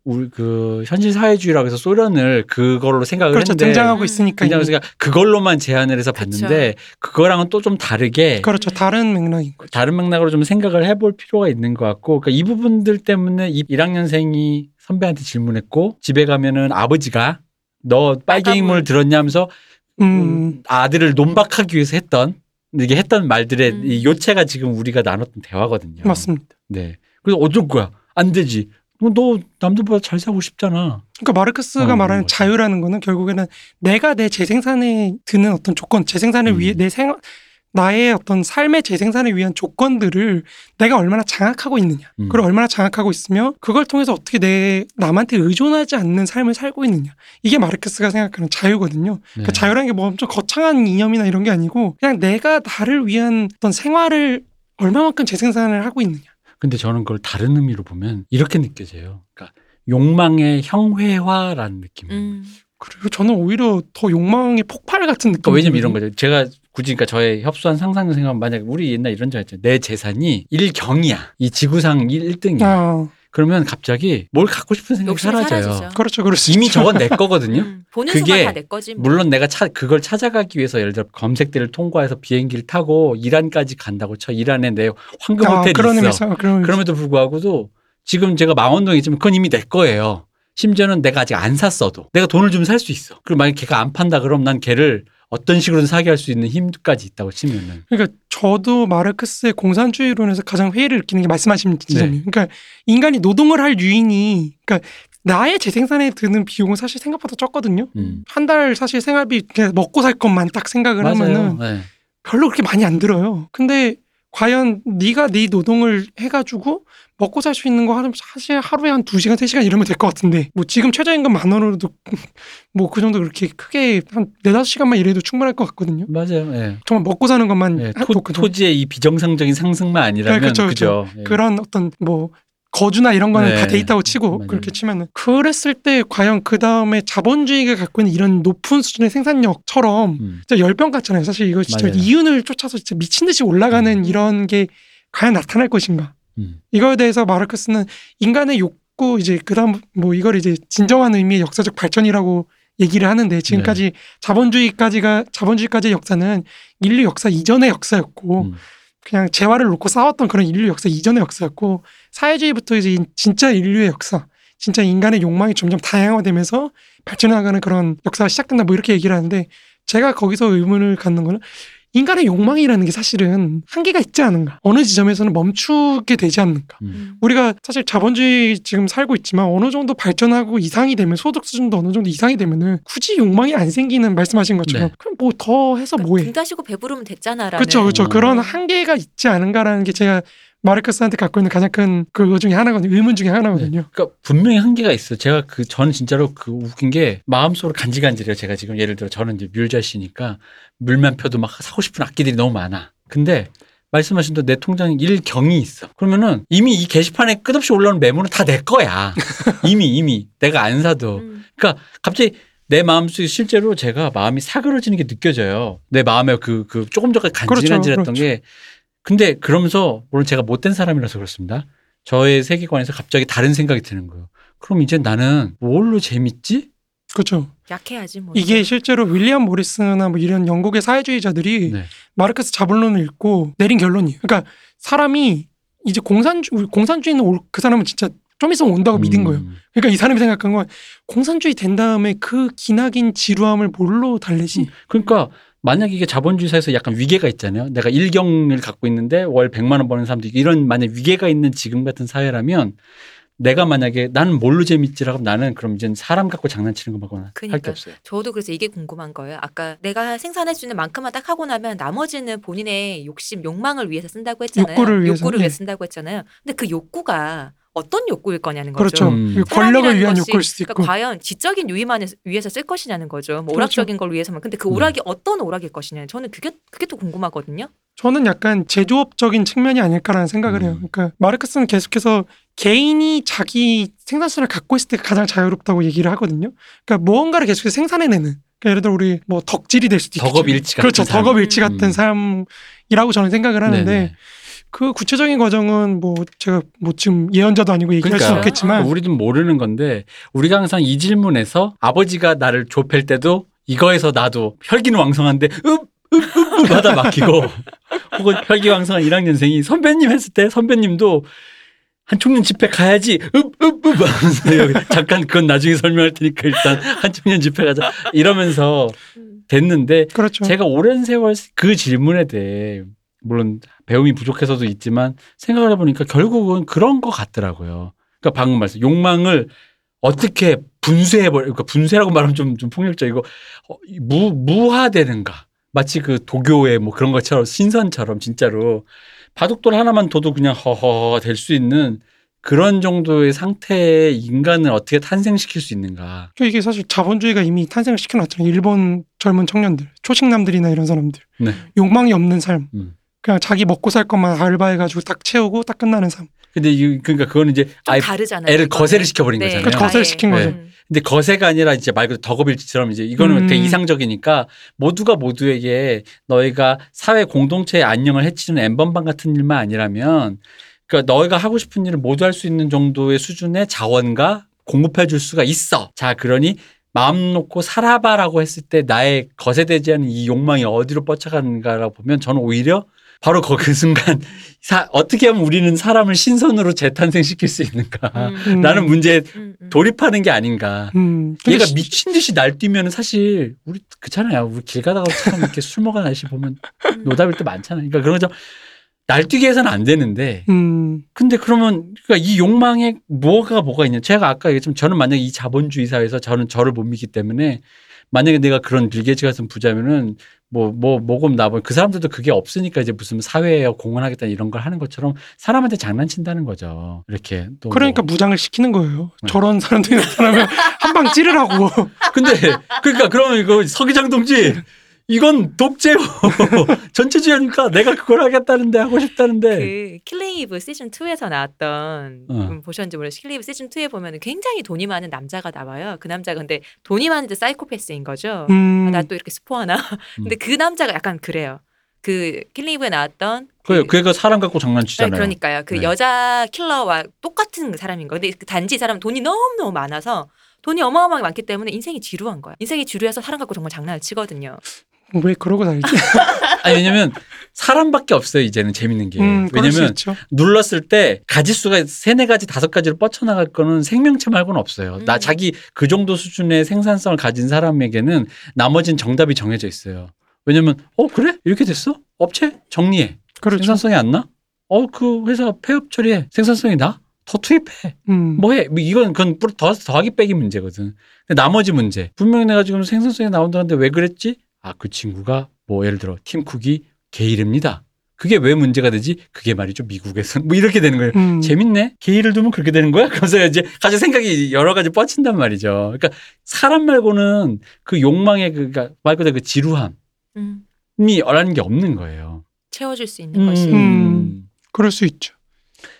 우리 그 현실 사회주의라고 해서 소련을 그걸로 생각을 그렇죠. 했는데 등장하고 음. 있으니까. 제가 그걸로만 제한을 해서. 봤는데 그거랑은 또 좀 다르게 그렇죠. 다른 맥락인 거죠. 다른 맥락으로 좀 생각을 해볼 필요가 있는 것 같고 그러니까 이 부분들 때문에 이 1학년생이 선배한테 질문했고 집에 가면은 아버지가 너 빨갱이물 빨간물. 들었냐 하면서 음. 아들을 논박하기 위해서 했던 이게 했던 말들의 음. 이 요체가 지금 우리가 나눴던 대화거든요. 맞습니다. 네. 그래서 어쩔 거야? 안 되지. 뭐너 남들보다 잘 살고 싶잖아. 그러니까 마르크스가 어, 말하는 거죠. 자유라는 거는 결국에는 내가 내 재생산에 드는 어떤 조건, 재생산을 음. 위해 내 생, 나의 어떤 삶의 재생산을 위한 조건들을 내가 얼마나 장악하고 있느냐. 음. 그걸 얼마나 장악하고 있으며 그걸 통해서 어떻게 내 남한테 의존하지 않는 삶을 살고 있느냐. 이게 마르크스가 생각하는 자유거든요. 네. 그러니까 자유라는 게 뭐 엄청 거창한 이념이나 이런 게 아니고 그냥 내가 나를 위한 어떤 생활을 얼마만큼 재생산을 하고 있느냐. 근데 저는 그걸 다른 의미로 보면 이렇게 느껴져요. 그러니까 욕망의 형회화라는 느낌. 음. 그리고 저는 오히려 더 욕망의 폭발 같은 느낌. 그러니까 왜냐면 이런 거죠. 제가 굳이 그러니까 저의 협소한 상상을 생각하면 만약에 우리 옛날 이런 적 있죠. 내 재산이 일경이야. 이 지구상 1등이야. 아, 그러면 갑자기 뭘 갖고 싶은 생각이 사라져요. 사라지죠. 그렇죠, 수 이미. 저건 내 거거든요. 음, 보는 그게 순간 다내 거지. 뭐. 물론 내가 차, 그걸 찾아가기 위해서 예를 들어 검색대를 통과해서 비행기를 타고 이란까지 간다고 쳐. 이란에 내 황금 아, 호텔이 그런 있어. 의미에서 그런. 그럼에도 불구하고도 지금 제가 망원동에 있지만 그건 이미 내 거예요. 심지어는 내가 아직 안 샀어도 내가 돈을 주면 살수 있어. 그리고 만약 걔가 안 판다 그럼 난 걔를 어떤 식으로든 사게 할수 있는 힘까지 있다고 치면은 그러니까 저도 마르크스의 공산주의론에서 가장 회의를 느끼는 게 말씀하신 지점이에요. 네. 그러니까 인간이 노동을 할 유인이 그러니까 나의 재생산에 드는 비용은 사실 생각보다 적거든요. 음. 한달 사실 생활비 그냥 먹고 살 것만 딱 생각을 하면은 맞아요. 네. 별로 그렇게 많이 안 들어요. 근데 과연 네가 네 노동을 해가지고 먹고 살 수 있는 거 하면 사실 하루에 한 두 시간 세 시간 이러면 될 것 같은데 뭐 지금 최저임금 만 원으로도 뭐 그 정도 그렇게 크게 한 네다섯 시간만 일해도 충분할 것 같거든요. 맞아요. 예. 정말 먹고 사는 것만 예, 한- 토, 그- 토지의 이 비정상적인 상승만 아니라면 네, 그쵸, 그죠. 예. 그런 어떤 뭐 거주나 이런 거는 네. 다 데이터고 치고 맞아요. 그렇게 치면은 그랬을 때 과연 그 다음에 자본주의가 갖고 있는 이런 높은 수준의 생산력처럼 음. 진짜 열병 같잖아요. 사실 이거 진짜 맞아요. 이윤을 쫓아서 진짜 미친 듯이 올라가는 음. 이런 게 과연 나타날 것인가? 음. 이거에 대해서 마르크스는 인간의 욕구 이제 그다음 뭐 이걸 이제 진정한 의미의 역사적 발전이라고 얘기를 하는데 지금까지 자본주의까지가 자본주의까지의 역사는 인류 역사 이전의 역사였고 음. 그냥 재화를 놓고 싸웠던 그런 인류 역사 이전의 역사였고 사회주의부터 이제 인- 진짜 인류의 역사, 진짜 인간의 욕망이 점점 다양화되면서 발전해가는 그런 역사가 시작된다 뭐 이렇게 얘기를 하는데 제가 거기서 의문을 갖는 거는 인간의 욕망이라는 게 사실은 한계가 있지 않은가 어느 지점에서는 멈추게 되지 않는가 음. 음. 우리가 사실 자본주의 지금 살고 있지만 어느 정도 발전하고 이상이 되면 소득 수준도 어느 정도 이상이 되면은 굳이 욕망이 안 생기는 말씀하신 것처럼 네. 그럼 뭐 더 해서 그러니까 뭐해 등 다시고 배부르면 됐잖아라는. 그렇죠, 그렇죠. 음. 그런 한계가 있지 않은가라는 게 제가 마르크스한테 갖고 있는 가장 큰 그거 중에 하나거든요. 의문 중에 하나거든요. 그러니까 분명히 한계가 있어요. 제가 그 저는 진짜로 그 웃긴 게 마음속으로 간질간질해요. 제가 지금 예를 들어 저는 이제 뮬자씨니까 물만 펴도 막 사고 싶은 악기들이 너무 많아. 근데 말씀하신 대로 내 통장에 일경이 있어. 그러면은 이미 이 게시판에 끝없이 올라오는 메모는 다 내 거야. 이미 이미 내가 안 사도. 음. 그러니까 갑자기 내 마음속에 실제로 제가 마음이 사그러지는 게 느껴져요. 내 마음에 그, 그 조금 전까지 간질간질했던 그렇죠, 게. 근데 그러면서 물론 제가 못된 사람이라서 그렇습니다. 저의 세계관에서 갑자기 다른 생각이 드는 거예요. 그럼 이제 나는 뭘로 재밌지? 그렇죠. 약해야지 뭐. 이게 실제로 윌리엄 모리스나 뭐 이런 영국의 사회주의자들이 네. 마르크스 자본론을 읽고 내린 결론이에요. 그러니까 사람이 이제 공산주 공산주의는 올, 그 사람은 진짜 좀 있으면 온다고 믿은 거예요. 음. 그러니까 이 사람이 생각한 건 공산주의 된 다음에 그 기나긴 지루함을 뭘로 달래지? 음. 그러니까 만약 이게 자본주의 사회에서 약간 위계가 있잖아요. 내가 일경을 갖고 있는데 월 100만 원 버는 사람도 있고 이런 만약 위계가 있는 지금 같은 사회라면 내가 만약에 나는 뭘로 재밌지라고 하면 나는 그럼 이제 사람 갖고 장난치는 거 말고는 할게 그러니까. 없어요. 저도 그래서 이게 궁금한 거예요. 아까 내가 생산할 수 있는 만큼만 딱 하고 나면 나머지는 본인의 욕심, 욕망을 위해서 쓴다고 했잖아요. 욕구를 위해서, 욕구를 네. 위해서 쓴다고 했잖아요. 근데 그 욕구가 어떤 욕구일 거냐는 그렇죠. 거죠. 음. 권력을 위한 욕구일 수도 있고. 그러니까 과연 지적인 유의만 위해서 쓸 것이냐는 거죠. 뭐 그렇죠. 오락적인 걸 위해서만. 근데 그 네. 오락이 어떤 오락일 것이냐. 저는 그게 그게 또 궁금하거든요. 저는 약간 제조업적인 측면이 아닐까라는 생각을 해요. 음. 그러니까 마르크스는 계속해서 개인이 자기 생산수를 갖고 있을 때 가장 자유롭다고 얘기를 하거든요. 그러니까 무언가를 계속해서 생산해내는. 그러니까 예를 들어 우리 뭐 덕질이 될 수도 있죠. 덕업일치 같은 그렇죠. 삶. 덕업일치 음. 같은 삶이라고 저는 생각을 하는데 네네. 그 구체적인 과정은 뭐 제가 뭐 지금 예언자도 아니고 얘기할 수 그러니까요. 없겠지만 우리도 모르는 건데 우리가 항상 이 질문에서 아버지가 나를 좁힐 때도 이거에서 나도 혈기왕성한데 읍읍읍읍 하다 막히고 혹은 혈기왕성한 1학년생이 선배님 했을 때 선배님도 한 청년 집회 가야지 읍읍읍 하면서 잠깐 그건 나중에 설명할 테니까 일단 한 청년 집회 가자 이러면서 됐는데 그렇죠. 제가 오랜 세월 그 질문에 대해 물론 배움이 부족해서도 있지만 생각을 해보니까 결국은 그런 것 같더라고요. 그러니까 방금 말씀 욕망을 어떻게 분쇄해버려, 그러니까 분쇄라고 말하면 좀, 좀 폭력적이고, 어, 무, 무화되는가. 마치 그 도교의 뭐 그런 것처럼 신선처럼 진짜로 바둑돌 하나만 둬도 그냥 허허 될 수 있는 그런 정도의 상태의 인간을 어떻게 탄생시킬 수 있는가. 그 이게 사실 자본주의가 이미 탄생을 시켜놨잖아요. 일본 젊은 청년들, 초식남들이나 이런 사람들. 네. 욕망이 없는 삶. 음. 그냥 자기 먹고 살 것만 알바해가지고 딱 채우고 딱 끝나는 삶. 근데 이 그러니까 그거는 이제 좀 아예 다르잖아요. 애를 이거는. 거세를 시켜버린 네. 거잖아요. 그렇죠. 거세를. 시킨 거죠. 음. 근데 거세가 아니라 이제 말 그대로 덕업일치처럼 이제 이거는 음. 되게 이상적이니까 모두가 모두에게 너희가 사회 공동체의 안녕을 해치는 엠번방 같은 일만 아니라면 그러니까 너희가 하고 싶은 일을 모두 할 수 있는 정도의 수준의 자원과 공급해 줄 수가 있어. 자, 그러니 마음 놓고 살아봐라고 했을 때 나의 거세되지 않은 이 욕망이 어디로 뻗쳐가는가라고 보면 저는 오히려 바로 그, 그 순간 사- 어떻게 하면 우리는 사람을 신선으로 재탄생시킬 수 있는가 음, 음. 라는 문제에 음, 음. 돌입하는 게 아닌가. 음. 얘가 시- 미친 듯이 날뛰면 사실 우리 그렇잖아요. 우리 길 가다가 참 이렇게 술 먹은 아저씨 보면 음. 노답일 때 많잖아요. 그러니까 그런 거죠. 날뛰게 해서는 안 되는데 음. 근데 그러면 그러니까 이 욕망에 뭐가 뭐가 있냐? 제가 아까 얘기했지만 저는 만약에 이 자본주의 사회에서 저는 저를 못 믿기 때문에 만약에 내가 그런 빌게이츠 같은 부자면은 뭐뭐 뭐금 나뭐 그 사람들도 그게 없으니까 이제 무슨 사회에 공헌하겠다 이런 걸 하는 것처럼 사람한테 장난친다는 거죠. 이렇게 또 그러니까 뭐. 무장을 시키는 거예요. 네. 저런 사람들이 나타나면 한 방 찌르라고. 근데 그러니까 그러면 이거 서기장 동지 이건 독재요. 전체주의니까 내가 그걸 하겠다는데 하고 싶다는데 그 Killing Eve 시즌 2에서 나왔던 어. 음, 보셨는지 모르겠어요. Killing Eve 시즌 2에 보면 굉장히 돈이 많은 남자가 나와요. 그 남자가 근데 돈이 많은데 사이코패스인 거죠. 음. 아, 나 또 이렇게 스포하나? 근데 그 남자가 약간 그래요. 그 Killing Eve에 나왔던 그 그 애가 사람 갖고 네, 장난치잖아요. 그러니까요. 그 네. 여자 킬러와 똑같은 그 사람인 거예요. 근데 그 단지 이 사람 돈이 너무 너무 많아서 돈이 어마어마하게 많기 때문에 인생이 지루한 거야. 인생이 지루해서 사람 갖고 정말 장난을 치거든요. 왜 그러고 다니지? 아니 왜냐면 사람밖에 없어요 이제는 재밌는 게 음, 왜냐면. 눌렀을 때 가지수가 세네 가지 다섯 가지로 뻗쳐나갈 거는 생명체 말고는 없어요. 나 음. 자기 그 정도 수준의 생산성을 가진 사람에게는 나머진 정답이 정해져 있어요. 왜냐면 어 그래 이렇게 됐어 업체 정리해 그렇죠. 생산성이 안 나? 어 그 회사 폐업 처리해 생산성이 나? 더 투입해 음. 뭐해 뭐 이건 그건 뿌- 더 더하기 빼기 문제거든. 근데 나머지 문제 분명히 내가 지금 생산성이 나온다는데 왜 그랬지? 아 그 친구가 뭐 예를 들어 팀쿡이 게이릅니다. 그게 왜 문제가 되지? 그게 말이죠 미국에서는 뭐 이렇게 되는 거예요. 음. 재밌네. 게이를 두면 그렇게 되는 거야? 그러면서 이제 가지 생각이 여러 가지 뻗친단 말이죠. 그러니까 사람 말고는 그 욕망의 그, 그러니까 말 그대로 그 지루함이 음, 라는 게 없는 거예요. 채워줄 수 있는 것이. 음. 그럴 수 있죠.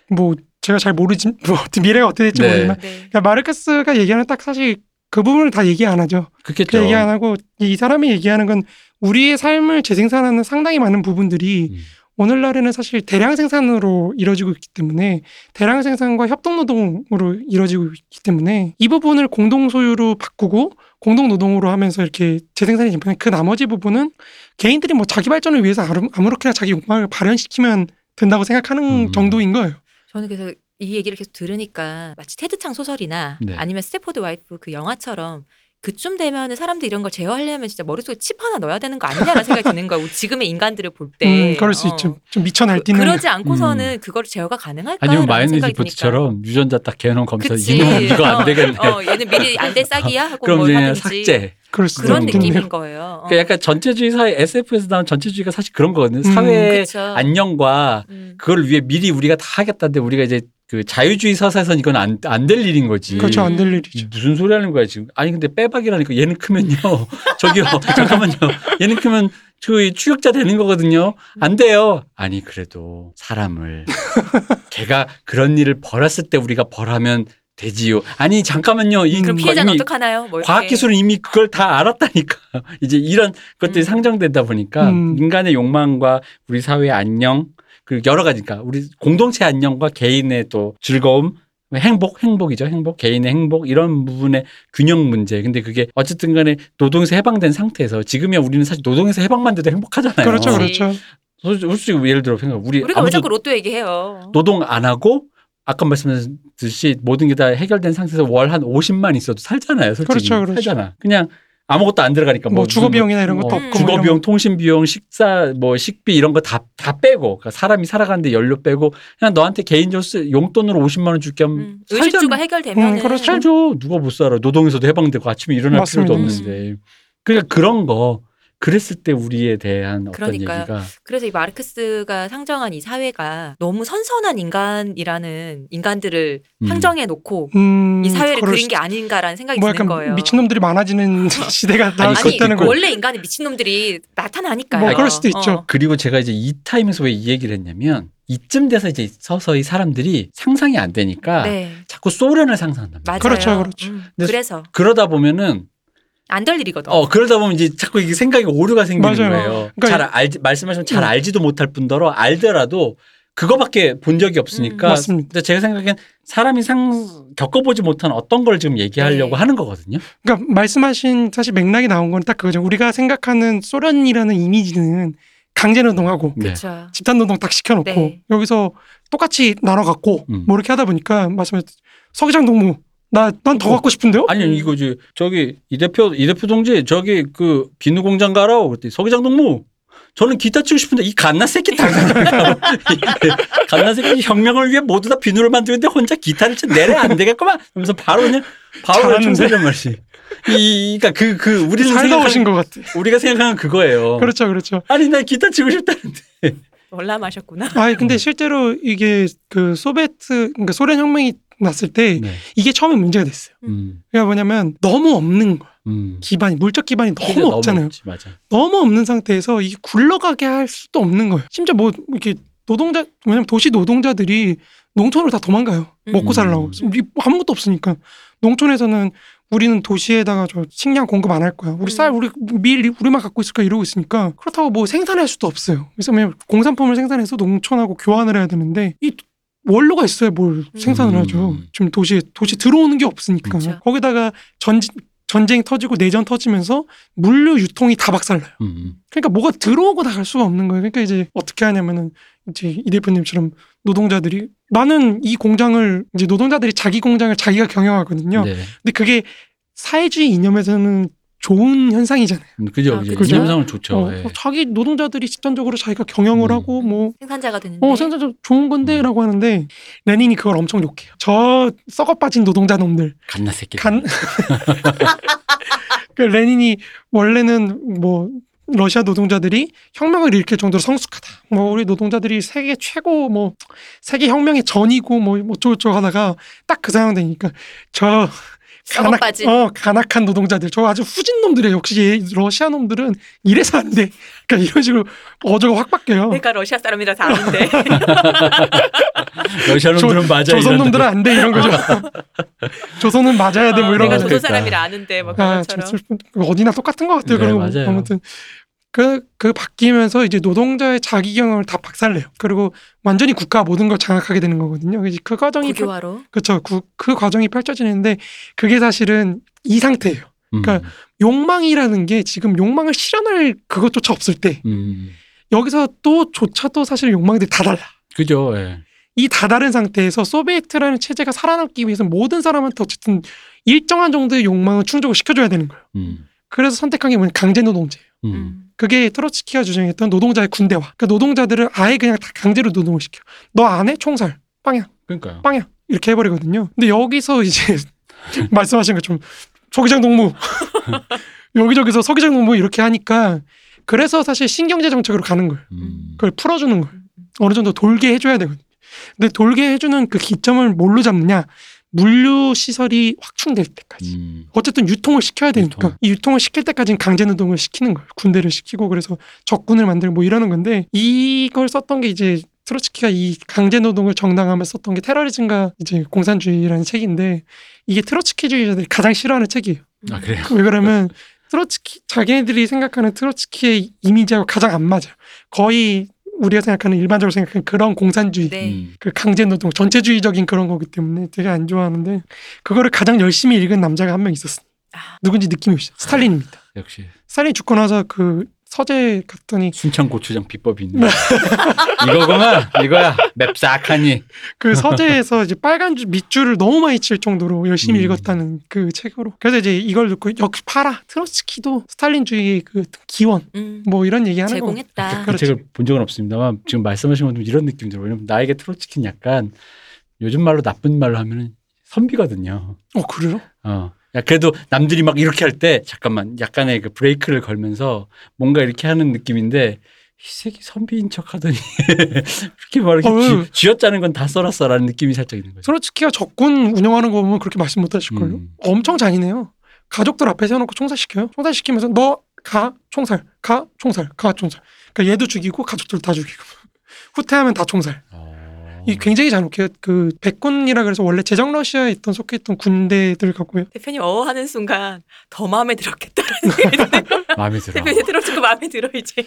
뭐 제가 잘 모르지 뭐 미래가 어떻게 될지 네. 모르지만 네. 그러니까 마르크스가 얘기하는 딱 사실 그 부분을 다 얘기 안 하죠. 그렇겠죠. 그 얘기 안 하고 이 사람이 얘기하는 건 우리의 삶을 재생산하는 상당히 많은 부분들이 음. 오늘날에는 사실 대량 생산으로 이루어지고 있기 때문에 대량 생산과 협동 노동으로 이루어지고 있기 때문에 이 부분을 공동 소유로 바꾸고 공동 노동으로 하면서 이렇게 재생산이 진행그 나머지 부분은 개인들이 뭐 자기 발전을 위해서 아무- 아무렇게나 자기 욕망을 발현시키면 된다고 생각하는 음. 정도인 거예요. 저는 그래서 이 얘기를 계속 들으니까 마치 테드 창 소설이나 네. 아니면 Stepford Wife 그 영화처럼 그쯤 되면은 사람들이 이런 걸 제어하려면 진짜 머릿속에 칩 하나 넣어야 되는 거 아니냐라는 생각이 드는 거고 지금의 인간들을 볼 때. 음, 그럴 수 어. 있죠. 좀 미쳐 그, 날뛰는. 그러지 않고서는 그걸 제어가 가능할까? 아니면 Minority Report처럼 유전자 딱 개놓은 검사. 이놈은 이거 안 어, 되겠네. 어, 얘는 미리 안 될 싹이야 하고 그럼 뭘 그냥 하든지 삭제. 그런 있겠네요. 느낌인 거예요. 어. 그러니까 약간 전체주의 사회 SF에서 나온 전체주의가 사실 그런 거거든요. 음, 사회의 그쵸. 안녕과 음. 그걸 위해 미리 우리가 다 하겠다는데 우리가 이제 그 자유주의 서사에선 이건 안 안 될 일인 거지. 그렇죠. 안될이 일이죠. 무슨 소리 하는 거야 지금? 아니 근데 빼박이라니까 얘는 크면요. 저기요 잠깐만요. 얘는 크면 그 추격자 되는 거거든요. 안 돼요. 아니 그래도 사람을 걔가 그런 일을 벌였을 때 우리가 벌하면 되지요. 아니 잠깐만요. 이 그럼 거 피해자는 이미 어떡하나요? 뭐 이렇게. 과학 기술은 이미 그걸 다 알았다니까. 이제 이런 것들이 음. 상정되다 보니까 음. 인간의 욕망과 우리 사회의 안녕, 그리고 여러 가지니까 우리 공동체 안녕과 개인의 또 즐거움, 행복, 행복이죠. 행복, 개인의 행복 이런 부분의 균형 문제. 근데 그게 어쨌든 간에 노동에서 해방된 상태에서 지금이야 우리는 사실 노동에서 해방만 돼도 행복하잖아요. 그렇죠, 그렇지. 그렇죠. 솔직히 예를 들어 생각 우리 우리가 왜 자꾸 로또 얘기해요? 노동 안 하고 아까 말씀드렸듯이 모든 게 다 해결된 상태에서 월 한 50만 있어도 살잖아요. 솔직히 그렇죠, 그렇죠. 살잖아. 그냥 아무것도 안 들어가니까 뭐 무슨 주거 비용이나 이런 것도 뭐 없고 주거 뭐 비용, 통신 비용, 식사 뭐 식비 이런 거다다 빼고 그러니까 사람이 살아가는데 연료 빼고 그냥 너한테 개인적으로 쓸 용돈으로 50만 원 줄게 하면 음. 의식주가. 해결되면 음, 그렇죠. 살죠. 누가 못 살아. 노동에서도 해방되고 아침에 일어날 맞습니다. 필요도 없는데. 그러니까 그런 거 그랬을 때 우리에 대한 어떤 그러니까요. 얘기가 그래서 이 마르크스가 상정한 이 사회가 너무 선선한 인간이라는 인간들을 음. 상정해 놓고 음, 이 사회를 그럴 그린 수- 게 아닌가라는 생각이 뭐 드는 약간 거예요. 미친놈들이 많아지는 시대가 아니 있다는 있고. 거. 원래 인간은 미친놈들이 나타나니까요. 뭐 그럴 수도 있죠. 어. 그리고 제가 이제 이 타임에서 왜 이 얘기를 했냐면 이쯤 돼서 이제 서서히 사람들이 상상이 안 되니까 네, 자꾸 소련을 말이에요. 맞아요. 그렇죠, 그렇죠. 음, 근데 그래서 그러다 보면은 안 될 일이거든. 어 그러다 보면 이제 자꾸 이게 생각이 오류가 생기는 맞아요. 거예요. 그러니까 잘 알지 말씀하시면 잘 음. 알지도 못할 뿐더러 알더라도 그거밖에 본 적이 없으니까. 음, 맞습니다. 근데 제가 생각엔 사람이 상 겪어보지 못한 어떤 걸 지금 얘기하려고 네. 하는 거거든요. 그러니까 말씀하신 사실 맥락이 나온 건 딱 그거죠. 우리가 생각하는 소련이라는 이미지는 강제노동하고 네. 집단노동 딱 시켜놓고 네. 여기서 똑같이 나눠 갖고 음. 뭐 이렇게 하다 보니까 말씀하신 서기장 동무 나 난더 어. 갖고 싶은데요? 아니 음. 이거지 저기 이 대표 이 대표 동지 저기 그 비누 공장 가라고 그랬더니 서기장 동무 저는 기타 치고 싶은데 이 갓나 새끼 당장 갓나 새끼 혁명을 위해 모두 다 비누를 만드는데 혼자 기타를 쳐 내려 안 되겠구만 하면서 바로 그냥 바로? 충세전 말씨 이 그러니까 그그 우리는 살다 오신 것 같아. 우리가 생각하는 그거예요. 그렇죠, 그렇죠. 아니 나 기타 치고 싶다는데 월남하셨구나. 아 근데 실제로 이게 그 소베트 그러니까 소련 혁명이 났을 때 네. 이게 처음에 문제가 됐어요. 음, 그러니까 뭐냐면 너무 없는 거야. 음. 기반이 물적 기반이 그게 너무 없잖아요. 없지, 맞아. 너무 없는 상태에서 이게 굴러가게 할 수도 없는 거예요. 심지어 뭐 이렇게 노동자 왜냐면 도시 노동자들이 농촌으로 다 도망가요. 먹고 음. 살라고 이 아무것도 없으니까 농촌에서는 우리는 도시에다가 저 식량 공급 안 할 거야. 우리 음. 쌀 우리 밀 우리만 갖고 있을 거야 이러고 있으니까 그렇다고 뭐 생산할 수도 없어요. 그래서 그냥 공산품을 생산해서 농촌하고 교환을 해야 되는데 이 원로가 있어야 뭘 생산을 음. 하죠. 지금 도시에 도시 들어오는 게 없으니까 그렇죠. 거기다가 전 전쟁 터지고 내전 터지면서 물류 유통이 다 박살나요. 음, 그러니까 뭐가 들어오고 나갈 수가 없는 거예요. 그러니까 이제 어떻게 하냐면은 이제 이 대표님처럼 노동자들이 나는 이 공장을 이제 노동자들이 자기 공장을 자기가 경영하거든요. 네. 근데 그게 사회주의 이념에서는 좋은 현상이잖아요. 음, 그죠, 아, 그죠. 그죠? 이념상은 좋죠. 어, 예. 어, 자기 노동자들이 집단적으로 자기가 경영을 음. 하고 뭐 생산자가 되는데. 어, 생산적 좋은 건데라고 하는데 레닌이 그걸 엄청 욕해요. 저 썩어 빠진 노동자 놈들. 갓나 새끼. 간. 그 레닌이 원래는 뭐 러시아 노동자들이 혁명을 일으킬 정도로 성숙하다. 뭐 우리 노동자들이 세계 최고 뭐 세계 혁명의 전이고 뭐 어쩌고저쩌고 하다가 딱 그 상황 되니까 저 썩어 빠진. 어 간악한 노동자들 저 아주 후진 놈들이에요. 역시 얘 러시아 놈들은 이래서 안 돼. 그러니까 이런 식으로 어조가 확 바뀌어요. 내가 러시아 사람이라서 아는데. 러시아 놈들은 맞아. 조선 이런데. 놈들은 안 돼 이런 거죠. 조선은 맞아야 돼뭐 어, 이런 내가 거. 조선 그러니까. 사람이라 아는데 뭐 아, 그런 것처럼. 좀 슬픈 어디나 똑같은 것 같아요. 네, 그런 거 맞아요. 아무튼 그, 그 바뀌면서 이제 노동자의 자기 경영을 다 박살내요. 그리고 완전히 국가 모든 걸 장악하게 되는 거거든요. 그 과정이 펼- 국유화로. 그렇죠. 그, 그 과정이 펼쳐지는데 그게 사실은 이 상태예요. 음, 그러니까 욕망이라는 게 지금 욕망을 실현할 그것조차 없을 때 음, 여기서 또 조차도 사실 욕망들이 다 달라. 그죠. 예. 이다 다른 상태에서 소비에트라는 체제가 살아남기 위해서 모든 사람한테 어쨌든 일정한 정도의 욕망을 충족을 시켜줘야 되는 거예요. 음, 그래서 선택한 게 뭐냐 강제 노동제예요. 음. 음. 그게 트로츠키가 주장했던 노동자의 군대화. 그 노동자들을 아예 그냥 다 강제로 노동을 시켜. 너 안 해? 총살. 빵야. 그러니까요. 빵야. 이렇게 해버리거든요. 근데 여기서 이제 말씀하신 것처럼 서기장 동무 여기저기서 서기장 동무 이렇게 하니까 그래서 사실 신경제 정책으로 가는 거예요. 음, 그걸 풀어주는 거예요. 어느 정도 돌게 해줘야 되거든요. 근데 돌게 해주는 그 기점을 뭘로 잡느냐? 물류 시설이 확충될 때까지. 음, 어쨌든 유통을 시켜야 되니까 유통. 이 유통을 시킬 때까지는 강제 노동을 시키는 거예요. 군대를 시키고 그래서 적군을 만들고 뭐 이러는 건데 이걸 썼던 게 이제 트로츠키가 이 강제 노동을 정당화하며 썼던 게 테러리즘과 이제 공산주의라는 책인데 이게 트로츠키주의자들이 가장 싫어하는 책이에요. 아 그래요. 왜 그러면 트로츠키 자기네들이 생각하는 트로츠키의 이미지하고 가장 안 맞아요. 거의 우리가 생각하는 일반적으로 생각하는 그런 공산주의 네. 음, 그 강제 노동 전체주의적인 그런 거기 때문에 되게 안 좋아하는데 그거를 가장 열심히 읽은 남자가 한 명 있었어요. 아. 누군지 느낌이 오시죠? 스탈린입니다. 역시 스탈린 죽고 나서 그 서재 갔더니 순창 고추장 비법이 있네. 이거구만. 이거야. 맵싹하니. 그 서재에서 이제 빨간 줄 밑줄을 너무 많이 칠 정도로 열심히 음. 읽었다는 그 책으로. 그래서 이제 이걸 듣고 역시 팔아 트로츠키도 스탈린주의의 그 기원 음. 뭐 이런 얘기하는 거. 제공했다. 그렇죠. 책을 본 적은 없습니다만 지금 말씀하신 것도 이런 느낌 들어요. 왜냐면 나에게 트로츠키는 약간 요즘 말로 나쁜 말로 하면은 선비거든요. 어 그래요? 어. 야, 그래도 남들이 막 이렇게 할 때 잠깐만 약간의 그 브레이크를 걸면서 뭔가 이렇게 하는 느낌인데 이 새끼 선비인 척 하더니 그렇게 막 이렇게 어? 쥐, 쥐어짜는 건 다 써놨어라는 느낌이 살짝 있는 거죠. 트로츠키가 적군 운영하는 거 보면 그렇게 말씀 못 하실 걸요. 음. 엄청 잔인해요. 가족들 앞에 세워놓고 총살시켜요. 총살시키면서 너 가 총살, 가 총살, 가 총살. 그러니까 얘도 죽이고 가족들 다 죽이고 후퇴하면 다 총살. 어. 이 굉장히 잔혹해요. 그 백군이라 그래서 원래 제정 러시아에 있던 속해 있던 군대들 갖고요. 대표님 어 하는 순간 더 마음에 들었겠다라는 생각이. 마음에 들어. 대표님 들어주고 마음에 들어 이제.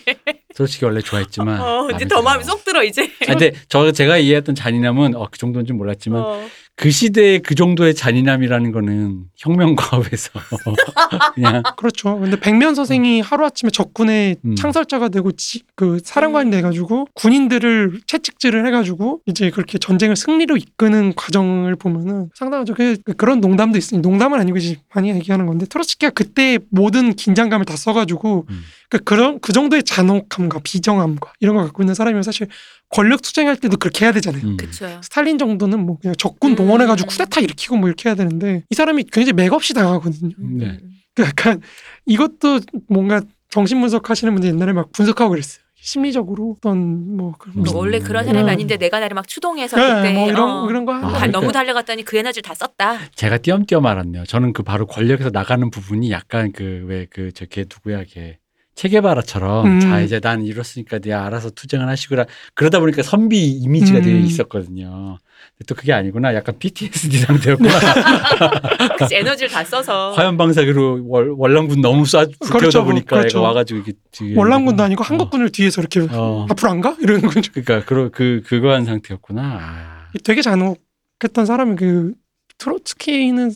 솔직히 원래 좋아했지만. 어 이제 마음에 더 들어. 마음에 쏙 들어 이제. 아, 근데 저 제가 이해했던 잔인함은 어, 그 정도는 좀 몰랐지만 어. 그 시대의 그 정도의 잔인함이라는 거는 혁명 과업에서 그냥 그렇죠. 근데 백면 선생이 하루아침에 적군의 음. 창설자가 되고 지- 그 사령관이 음. 돼가지고 군인들을 채찍질을 해가지고 이제 그렇게 전쟁을 승리로 이끄는 과정을 보면은 상당하죠. 그, 그런 농담도 있으니 농담은 아니고 이제 많이 얘기하는 건데 트로츠키가 그때 모든 긴장감을 다 써가지고 음. 그 그런 그 정도의 잔혹함과 비정함과 이런 걸 갖고 있는 사람이면 사실 권력 투쟁할 때도 그렇게 해야 되잖아요. 음. 그쵸. 스탈린 정도는 뭐 그냥 적군 음. 동원해가지고 쿠데타 일으키고 뭐 이렇게 해야 되는데 이 사람이 굉장히 맥없이 당하거든요. 음, 네. 음. 그 약간 이것도 뭔가 정신 분석하시는 분들 옛날에 막 분석하고 그랬어요. 심리적으로 어떤 뭐 그런 음. 뭐 원래 그런 사람이 음. 아닌데 내가 나를 막 추동해서 네, 그때 뭐 이런 어, 그런 거 아, 그러니까. 너무 달려갔더니 그 에너지를 다 썼다. 제가 띄엄띄엄 알았네요. 저는 그 바로 권력에서 나가는 부분이 약간 그 왜 그 저걔 누구야 걔 체게바라처럼 음. 자 이제 난 이렇으니까 네가 알아서 투쟁을 하시구나 그러다 보니까 선비 이미지가 음. 되어 있었거든요. 근데 또 그게 아니구나. 약간 PTSD 상태였구나. 그치, 에너지를 다 써서. 화염방사기로 월, 월남군 너무 쏴 불태우다 그렇죠, 보니까 그렇죠. 얘가 와가지고 이게 월남군도 아니고 어. 한국군을 뒤에서 이렇게 어. 앞으로 안 가? 이러는 거죠. 그러니까 그, 그 그거 한 상태였구나. 아. 되게 잔혹했던 사람이 그 트로츠키는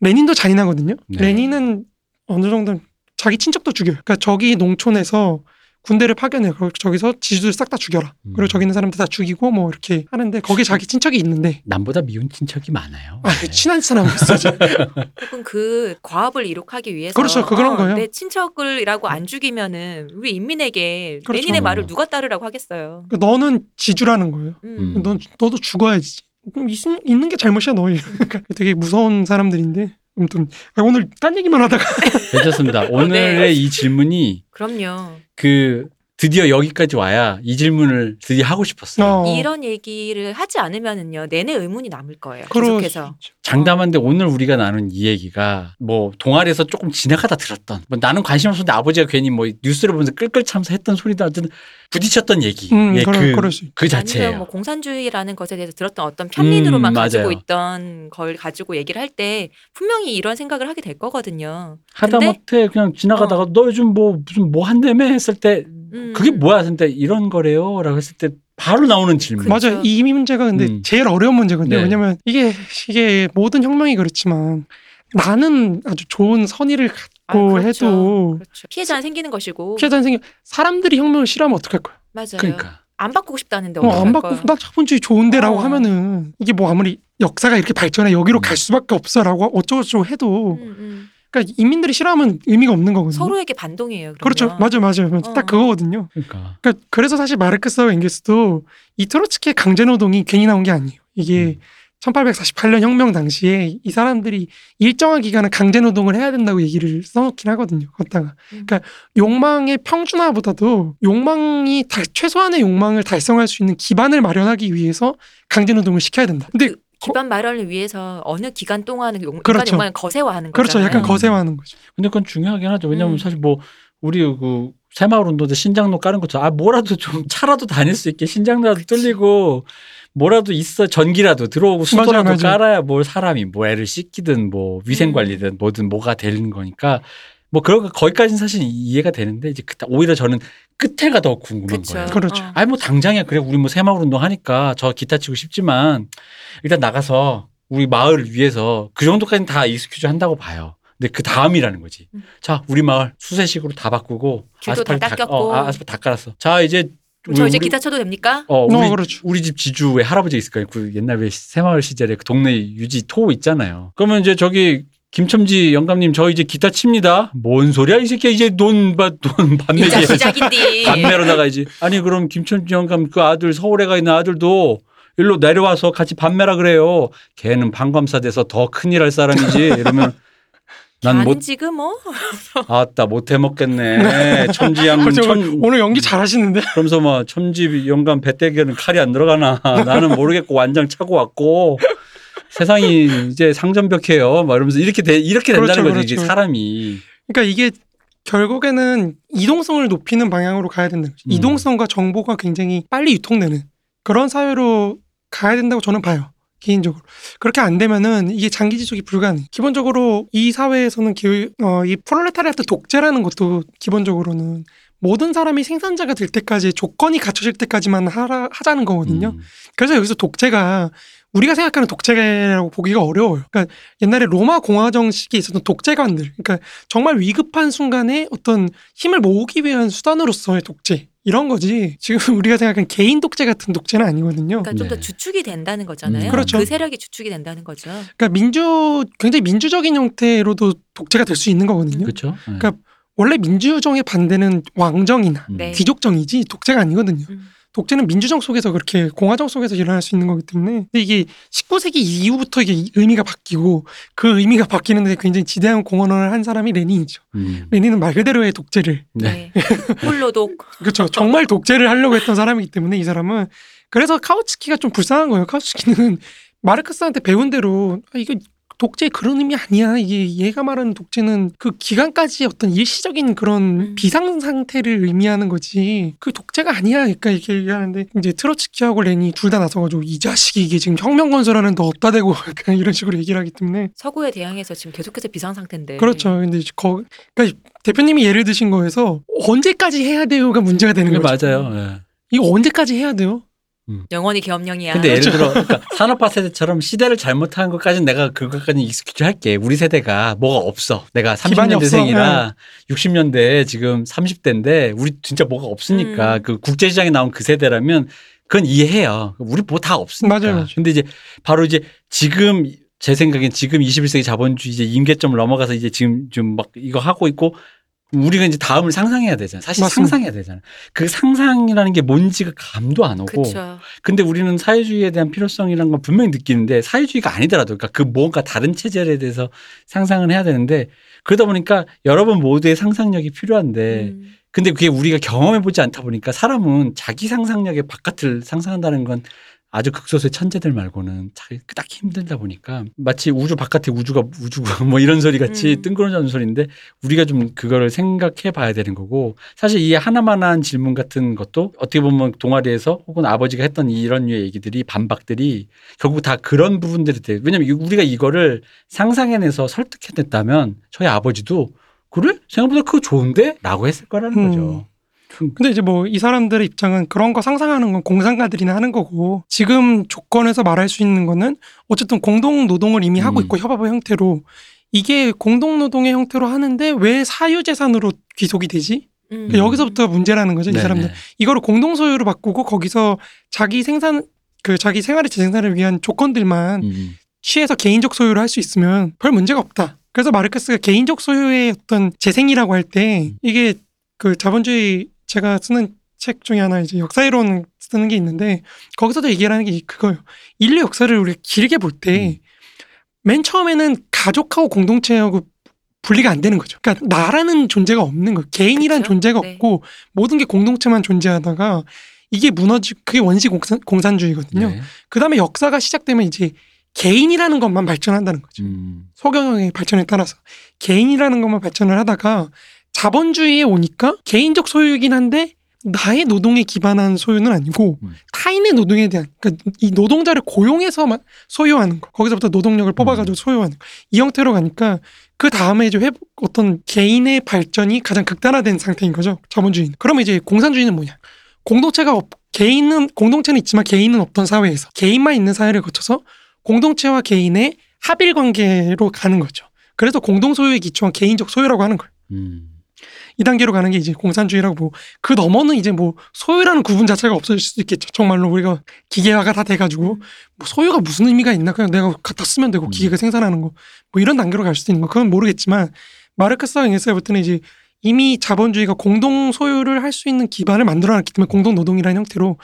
레닌도 잔인하거든요. 네. 레닌은 어느 정도 자기 친척도 죽여요. 그러니까 저기 농촌에서 군대를 파견해요. 그리고 저기서 지주들 싹 다 죽여라. 음. 그리고 저기 있는 사람들 다 죽이고 뭐 이렇게 하는데 거기 자기 친척이 있는데 남보다 미운 친척이 많아요. 아, 네. 친한 사람이 있어죠. 혹은 그 과업을 이룩하기 위해서 그렇죠, 그 그런 어, 거예요. 내 친척을이라고 안 죽이면은 우리 인민에게 그렇죠. 레닌의 말을 어. 누가 따르라고 하겠어요. 그러니까 너는 지주라는 거예요. 음. 음. 넌 너도 죽어야지. 그럼 있, 있는 게 잘못이야 너. 그러니까 되게 무서운 사람들인데 아무튼 아, 오늘 딴 얘기만 하다가 괜찮습니다. 오늘의 네. 이 질문이 그럼요. 그 드디어 여기까지 와야 이 질문을 드디어 하고 싶었어요. 어. 이런 얘기를 하지 않으면은요 내내 의문이 남을 거예요. 그러- 계속해서. 장담한데 오늘 우리가 나눈 이 얘기가 뭐 동아리에서 조금 지나가다 들었던 뭐 나는 관심 없었는데 아버지가 괜히 뭐 뉴스를 보면서 끌끌 차면서 했던 소리도 어쨌든 부딪혔던 얘기. 음, 예, 그럴, 그, 그럴 수 있. 그 아니면 자체예요. 뭐 공산주의라는 것에 대해서 들었던 어떤 편린으로만 음, 가지고. 있던 걸 가지고 얘기를 할 때 분명히 이런 생각을 하게 될 거거든요. 하다못해 그냥 지나가다가 너 요즘 뭐 무슨 뭐 한다며 했을 때 음. 그게 뭐야 때 이런 거래요라고 했을 때 바로 나오는 질문. 그렇죠. 맞아요. 이 문제가 근데 음. 제일 어려운 문제거든요. 네. 왜냐면 이게 이게 모든 혁명이 그렇지만 나는 아주 좋은 선의를 아, 갖고 그렇죠. 해도 그렇죠. 피해자는 생기는 것이고 피해자는 생겨 사람들이 혁명을 싫어하면 어떡할 거야? 맞아요. 그러니까 안 바꾸고 싶다는데 어, 안 거야. 나 자본주의 좋은데라고 어. 하면은 이게 뭐 아무리 역사가 이렇게 발전해 여기로 음. 갈 수밖에 없어라고 어쩌고저쩌고 해도 음, 음. 그러니까 인민들이 싫어하면 의미가 없는 거거든요. 서로에게 반동이에요. 그렇죠. 그러면. 맞아요, 맞아요. 어. 딱 그거거든요. 그러니까 그러니까 그래서 사실 마르크스와 엥겔스도 이 트로츠키의 강제 노동이 괜히 나온 게 아니에요. 이게 음. 1848년 혁명 당시에 이 사람들이 일정한 기간은 강제 노동을 해야 된다고 얘기를 써놓긴 하거든요. 걷다가. 음. 그러니까 욕망의 평준화보다도 욕망이 달- 최소한의 욕망을 달성할 수 있는 기반을 마련하기 위해서 강제 노동을 시켜야 된다. 근데 그 기반 마련을 위해서 어느 기간 동안은 용, 그렇죠. 욕망을 거세화하는 그렇죠. 거잖아요. 약간 음. 거세화하는 거죠. 근데 그건 중요하긴 하죠. 왜냐면 음. 사실 뭐 우리 그 새마을 운동대 신장로 까는 것처럼 아 뭐라도 좀 차라도 다닐 수 있게 신장로라도 뚫리고 뭐라도 있어 전기라도 들어오고 수도라도 맞아요, 맞아요. 깔아야 뭘 사람이 뭐 애를 씻기든 뭐 위생 음. 관리든 뭐든 뭐가 되는 거니까 뭐 그런 거 거기까지는 사실 이해가 되는데 이제 그- 오히려 저는 끝에가 더 궁금한 그렇죠. 거예요. 그렇죠. 어. 아니 뭐 당장이야 그래 우리 뭐 새마을 운동 하니까 저 기타 치고 싶지만 일단 나가서 우리 마을을 위해서 그 정도까지는 다 excuse 한다고 봐요. 근데 그 다음이라는 거지. 음. 자 우리 마을 수세식으로 다 바꾸고 길도 다 아스팔트 닦였고. 어, 아, 아스팔트 다 깔았어. 자 이제 그럼 저 이제 우리- 기타 쳐도 됩니까? 어 어, 우리 그렇죠. 우리 집 지주의 할아버지 있을 거예요. 그 옛날 왜 새마을 시절에 그 동네 유지 토 있잖아요. 그러면 이제 저기 김첨지 영감님 저 이제 기타 칩니다. 뭔 소리야 이 새끼야 이제 돈돈 반매기 이자 시작인데. 반매로 나가야지. 아니 그럼 김천지 영감 그 아들 서울에 가 있는 아들도 일로 내려와서 같이 반매라 그래요. 걔는 방검사 돼서 더 큰일 할 사람이지. 이러면 난 못 지금 뭐 아따 못 해 먹겠네. 첨지 양 그렇죠. 천, 오늘 연기 잘하시는데. 그러면서 뭐 첨지 영감 배때기는 칼이 안 들어가나. 나는 모르겠고 완장 차고 왔고 세상이 이제 상전벽해요. 막 이러면서 이렇게 돼 이렇게 된다는 그렇죠, 거지 이게 그렇죠. 사람이. 그러니까 이게 결국에는 이동성을 높이는 방향으로 가야 된다. 음. 이동성과 정보가 굉장히 빨리 유통되는 그런 사회로 가야 된다고 저는 봐요. 개인적으로 그렇게 안 되면은 이게 장기 지속이 불가능. 기본적으로 이 사회에서는 기, 어, 이 프롤레타리아트 독재라는 것도 기본적으로는 모든 사람이 생산자가 될 때까지 조건이 갖춰질 때까지만 하라, 하자는 거거든요. 음. 그래서 여기서 독재가 우리가 생각하는 독재라고 보기가 어려워요. 그러니까 옛날에 로마 공화정 시기에 있었던 독재관들, 그러니까 정말 위급한 순간에 어떤 힘을 모으기 위한 수단으로서의 독재 이런 거지. 지금 우리가 생각하는 개인 독재 같은 독재는 아니거든요. 그러니까 좀더 네. 주축이 된다는 거잖아요. 음. 그렇죠. 그 세력이 주축이 된다는 거죠. 그러니까 민주 굉장히 민주적인 형태로도 독재가 될 수 있는 거거든요. 그렇죠. 네. 그러니까 원래 민주정의 반대는 왕정이나 음. 네. 귀족정이지 독재가 아니거든요. 음. 독재는 민주정 속에서 그렇게 공화정 속에서 일어날 수 있는 거기 때문에 근데 이게 19세기 이후부터 이게 의미가 바뀌고 그 의미가 바뀌는데 굉장히 지대한 공헌을 한 사람이 레닌이죠. 음. 레닌은 말 그대로의 독재를 네. 네. 홀로독. 그렇죠. 정말 독재를 하려고 했던 사람이기 때문에 이 사람은 그래서 카우츠키가 좀 불쌍한 거예요. 카우츠키는 마르크스한테 배운 대로 아, 이거 독재 그런 의미 아니야. 이게 얘가 말하는 독재는 그 기간까지 어떤 일시적인 그런 음. 비상 상태를 의미하는 거지. 그 독재가 아니야. 그러니까 이렇게 얘기하는데 이제 트로츠키하고 레니 둘다 나서가지고 이 자식이 이게 지금 혁명 건설하는 데 없다 대고 약간 이런 식으로 얘기를 하기 때문에 서구에 대항해서 지금 계속해서 비상 상태인데. 그렇죠. 근데 이제 거 그러니까 대표님이 예를 드신 거에서 언제까지 해야 돼요가 문제가 되는 거죠. 맞아요. 예. 이거 언제까지 해야 돼요? 영원히 계엄령이야. 근데 그렇죠. 예를 들어 그러니까 산업화 세대처럼 시대를 잘못한 것까지는 내가 그것까지 excuse 할게. 우리 세대가 뭐가 없어. 내가 기반이 없어. 30년대생이라 60년대 지금 30대인데 우리 진짜 뭐가 없으니까 음. 그 국제시장에 나온 그 세대라면 그건 이해해요. 우리 뭐 다 없으니까. 맞아요, 맞아요. 근데 이제 바로 이제 지금 제 생각엔 지금 21세기 자본주의 이제 임계점을 넘어가서 이제 지금 좀 막 이거 하고 있고 우리가 이제 다음을 상상해야 되잖아. 사실 맞습니다. 상상해야 되잖아. 그 상상이라는 게 뭔지가 감도 안 오고 그렇죠. 근데 우리는 사회주의에 대한 필요성이라는 건 분명히 느끼는데 사회주의가 아니더라도 그러니까 그 뭔가 다른 체제에 대해서 상상을 해야 되는데 그러다 보니까 여러분 모두의 상상력이 필요한데 음. 근데 그게 우리가 경험해 보지 않다 보니까 사람은 자기 상상력의 바깥을 상상한다는 건 아주 극소수의 천재들 말고는 잘 딱히 힘들다 보니까 마치 우주 바깥에 우주가 우주가 뭐 이런 소리 같이 음. 뜬구름잡는 소리인데 우리가 좀 그거를 생각해 봐야 되는 거고 사실 이 하나만한 질문 같은 것도 어떻게 보면 동아리에서 혹은 아버지가 했던 이런 류의 얘기들이 반박들이 결국 다 그런 부분들이 돼요. 왜냐면 이- 우리가 이거를 상상해내서 설득해냈다면 저희 아버지도 그래? 생각보다 그거 좋은데? 라고 했을 거라는 음. 거죠. 근데 이제 뭐 이 사람들의 입장은 그런 거 상상하는 건 공상가들이나 하는 거고 지금 조건에서 말할 수 있는 거는 어쨌든 공동 노동을 이미 하고 음. 있고 협업의 형태로 이게 공동 노동의 형태로 하는데 왜 사유 재산으로 귀속이 되지? 음. 그러니까 여기서부터 문제라는 거죠, 이 네네. 사람들. 이거를 공동 소유로 바꾸고 거기서 자기 생산 그 자기 생활의 재생산을 위한 조건들만 음. 취해서 개인적 소유를 할 수 있으면 별 문제가 없다. 그래서 마르크스가 개인적 소유의 어떤 재생이라고 할 때 이게 그 자본주의 제가 쓰는 책 중에 하나 이제 역사이론 쓰는 게 있는데 거기서도 얘기하는 게 그거예요. 인류 역사를 우리가 길게 볼 때맨 처음에는 가족하고 공동체하고 분리가 안 되는 거죠. 그러니까 나라는 존재가 없는 거예요. 개인이란 그쵸? 존재가 네. 없고 모든 게 공동체만 존재하다가 이게 무너지 그게 원시 공산, 공산 주의거든요. 네. 그다음에 역사가 시작되면 이제 개인이라는 것만 발전한다는 거죠. 음. 소경영의 발전에 따라서 개인이라는 것만 발전을 하다가 자본주의에 오니까 개인적 소유이긴 한데 나의 노동에 기반한 소유는 아니고 음. 타인의 노동에 대한 그러니까 이 노동자를 고용해서 소유하는 거 거기서부터 노동력을 뽑아가지고 소유하는 거 이 형태로 가니까 그 다음에 이제 회복 어떤 개인의 발전이 가장 극단화된 상태인 거죠 자본주의는 그러면 이제 공산주의는 뭐냐 공동체가 없 개인은 공동체는 있지만 개인은 없던 사회에서 개인만 있는 사회를 거쳐서 공동체와 개인의 합일 관계로 가는 거죠. 그래서 공동 소유에 기초한 개인적 소유라고 하는 거예요. 음. 이 단계로 가는 게 이제 공산주의라고 보고 그 너머는 이제 뭐 소유라는 구분 자체가 없어질 수도 있겠죠. 정말로 우리가 기계화가 다 돼가지고 뭐 소유가 무슨 의미가 있나 그냥 내가 갖다 쓰면 되고 음. 기계가 생산하는 거 뭐 이런 단계로 갈 수도 있는 거 그건 모르겠지만 마르크스와 엥겔스가 볼 때는 이제 이미 자본주의가 공동 소유를 할 수 있는 기반을 만들어놨기 때문에 공동 노동이라는 형태로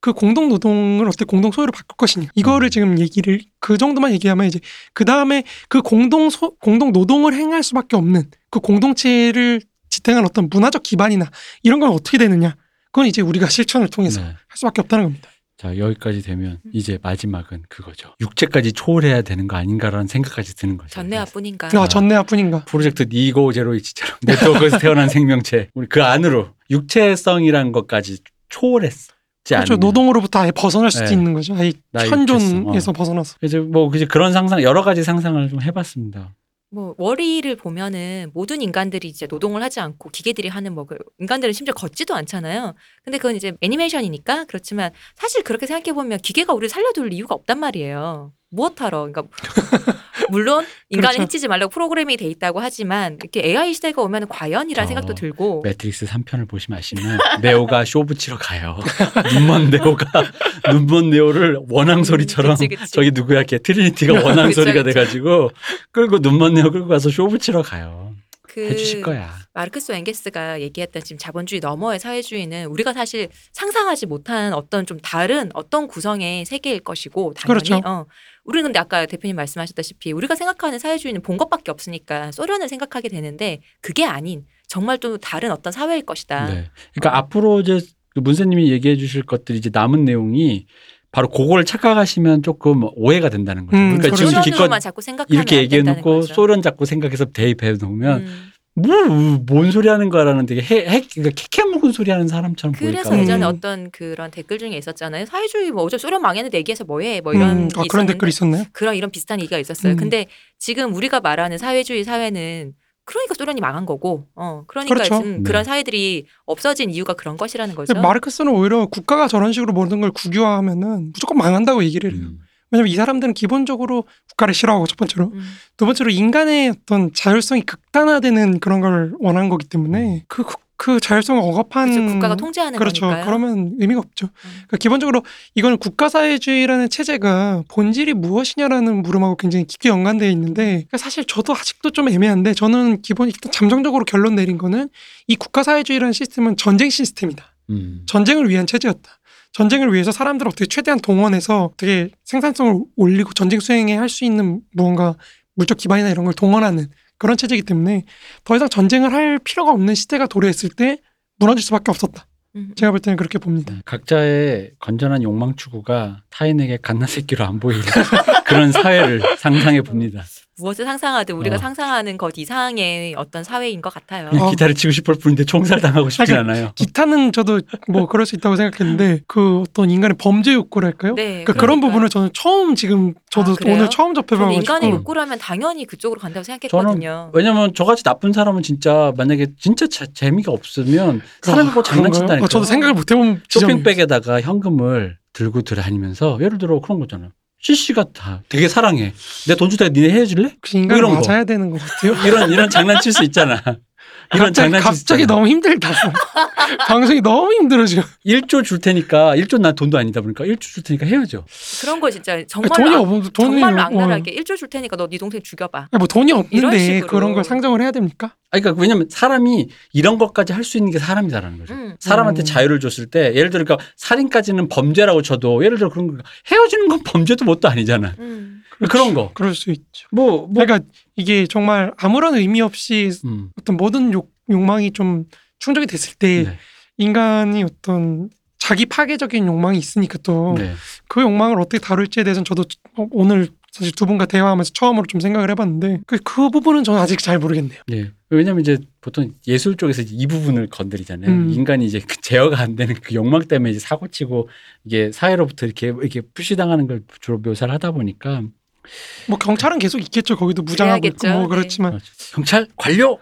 그 공동 노동을 어떻게 공동 소유로 바꿀 것이냐 이거를 음. 지금 얘기를 그 정도만 얘기하면 이제 그 다음에 그 공동 소 공동 노동을 행할 수밖에 없는 그 공동체를 지탱한 어떤 문화적 기반이나 이런 건 어떻게 되느냐 그건 이제 우리가 실천을 통해서 네. 할 수밖에 없다는 겁니다. 자 여기까지 되면 이제 마지막은 그거죠. 육체까지 초월해야 되는 거 아닌가라는 생각까지 드는 거죠. 전내화뿐인가. 아, 전내화뿐인가? 프로젝트 니고 제로이치처럼 네트워크에서 태어난 생명체 우리 그 안으로 육체성이란 것까지 초월했어. 그렇죠. 노동으로부터 아예 벗어날 수도 네. 있는 거죠. 아예 나이 현존에서 됐어. 벗어나서. 이제 뭐 그제 그런 상상 여러 가지 상상을 좀 해봤습니다. 뭐 월이를 보면은 모든 인간들이 이제 노동을 하지 않고 기계들이 하는 뭐 그 인간들은 심지어 걷지도 않잖아요. 근데 그건 이제 애니메이션이니까 그렇지만 사실 그렇게 생각해 보면 기계가 우리를 살려둘 이유가 없단 말이에요. 무엇하러? 그러니까 물론 인간을 그렇죠. 해치지 말라고 프로그램이 돼 있다고 하지만 이렇게 AI 시대가 오면 과연이라는 저 생각도 들고 매트릭스 3편을 보시면 아시면 네오가 쇼부 치러 가요. 눈먼 네오가 눈먼 네오를 워낭 소리처럼 음, 그치, 그치. 저기 누구야 이렇게 트리니티가 워낭 그쵸, 소리가 그쵸. 돼가지고 끌고 눈먼 네오 끌고 가서 쇼부 치러 가요. 그 해주실 거야. 마르크스 엥겔스가 얘기했던 지금 자본주의 너머의 사회주의는 우리가 사실 상상하지 못한 어떤 좀 다른 어떤 구성의 세계일 것이고 당연히 그렇죠. 어. 우리는 근데 아까 대표님 말씀하셨다시피 우리가 생각하는 사회주의는 본 것밖에 없으니까 소련을 생각하게 되는데 그게 아닌 정말 또 다른 어떤 사회일 것이다. 네. 그러니까 앞으로 이제 그 문세님이 얘기해 주실 것들이 이제 남은 내용이 바로 그걸 착각하시면 조금 오해가 된다는 거죠. 음, 그러니까 지금 그렇죠. 기껏 자꾸 생각하면 이렇게 안 얘기해 놓고. 소련 자꾸 생각해서 대입해 놓으면 음. 뭐뭔 소리 하는 거라는 되게 핵, 핵 그러니까 캐캐 묵은 소리 하는 사람처럼 보일까 그래서 봐. 예전에 음. 어떤 그런 댓글 중에 있었잖아요. 사회주의 뭐 어제 소련 망했는데 얘기해서 뭐해? 뭐 이런 음, 게 아, 그런 댓글이 있었나요? 그런 이런 비슷한 얘기가 있었어요. 음. 근데 지금 우리가 말하는 사회주의 사회는 그러니까 소련이 망한 거고, 어, 그러니까 그렇죠. 지금 네. 그런 사회들이 없어진 이유가 그런 것이라는 거죠. 마르크스는 오히려 국가가 저런 식으로 모든 걸 국유화하면은 무조건 망한다고 얘기를 해요. 음. 왜냐면 이 사람들은 기본적으로 국가를 싫어하고 첫 번째로 음. 두 번째로 인간의 어떤 자율성이 극단화되는 그런 걸 원한 거기 때문에 그, 그, 그 자율성을 억압한 그렇죠. 국가가 통제하는 그렇죠. 거니까요. 그러면 의미가 없죠. 음. 그러니까 기본적으로 이건 국가사회주의라는 체제가 본질이 무엇이냐라는 물음하고 굉장히 깊게 연관되어 있는데 그러니까 사실 저도 아직도 좀 애매한데 저는 기본 일단 잠정적으로 결론 내린 거는 이 국가사회주의라는 시스템은 전쟁 시스템이다. 음. 전쟁을 위한 체제였다. 전쟁을 위해서 사람들을 어떻게 최대한 동원해서 어떻게 생산성을 올리고 전쟁 수행에 할 수 있는 무언가 물적 기반이나 이런 걸 동원하는 그런 체제이기 때문에 더 이상 전쟁을 할 필요가 없는 시대가 도래했을 때 무너질 수밖에 없었다. 음. 제가 볼 때는 그렇게 봅니다. 네, 각자의 건전한 욕망 추구가 타인에게 갓나새끼로 안 보이는 그런 사회를 상상해 봅니다. 무엇을 상상하든 우리가 어. 상상하는 것 이상의 어떤 사회인 것 같아요. 어. 기타를 치고 싶을 뿐인데 총살 당하고 싶진 아니, 않아요. 기타는 저도 뭐 그럴 수 있다고 생각했는데 그 어떤 인간의 범죄 욕구랄까요? 네, 그러니까 그런 그러니까요. 부분을 저는 처음 지금 저도 아, 그래요? 오늘 처음 저는 접해봐가지고 인간의 욕구라면 당연히 그쪽으로 간다고 생각했거든요. 왜냐면 저같이 나쁜 사람은 진짜 만약에 진짜 자- 재미가 없으면 사람 보고 아, 그런가요? 장난친다니까. 아, 저도 생각을 못 해본 지점이 쇼핑백에다가 현금을 들고 다니면서 예를 들어 그런 거잖아. CC가 다 되게 사랑해. 내 돈 주다가 니네 헤어질래? 혹시 인간 이런 거. 맞아야 되는 것 같아요. 이런 이런 장난칠 수 있잖아. 이런 갑자기, 장난칠 수 갑자기. 너무 힘들다. 방송이 너무 힘들어 지금. 1조 줄 테니까 1조 난 돈도 아니다 보니까 1조 줄 테니까 헤어져. 그런 거 진짜 정말 돈이 악- 없 돈이 정말 어. 악랄하게 일조 줄 테니까 너 네 동생 죽여봐. 뭐 돈이 이런 없는데 식으로. 그런 걸 상정을 해야 됩니까? 아니, 그러니까 왜냐면 사람이 이런 것까지 할 수 있는 게 사람이다라는 거죠. 음. 사람한테 음. 자유를 줬을 때 예를 들어 그러니까 살인까지는 범죄라고 쳐도 예를 들어 그런 거 헤어지는 건 범죄도 뭣도 아니잖아. 음. 그런 거. 그럴 수 있죠. 뭐, 뭐, 그러니까 이게 정말 아무런 의미 없이 음. 어떤 모든 욕, 욕망이 좀 충족이 됐을 때 네. 인간이 어떤 자기 파괴적인 욕망이 있으니까 또그 네. 욕망을 어떻게 다룰지에 대해서는 저도 어, 오늘 사실 두 분과 대화하면서 처음으로 좀 생각을 해봤는데 그, 그 부분은 저는 아직 잘 모르겠네요. 네. 왜냐면 이제 보통 예술 쪽에서 이 부분을 건드리잖아요. 음. 인간이 이제 그 제어가 안 되는 그 욕망 때문에 이제 사고 치고 이게 사회로부터 이렇게 이렇게 푸시당하는 걸 주로 묘사를 하다 보니까 뭐 경찰은 계속 있겠죠. 거기도 무장하고 있고. 뭐 네. 그렇지만 경찰 관료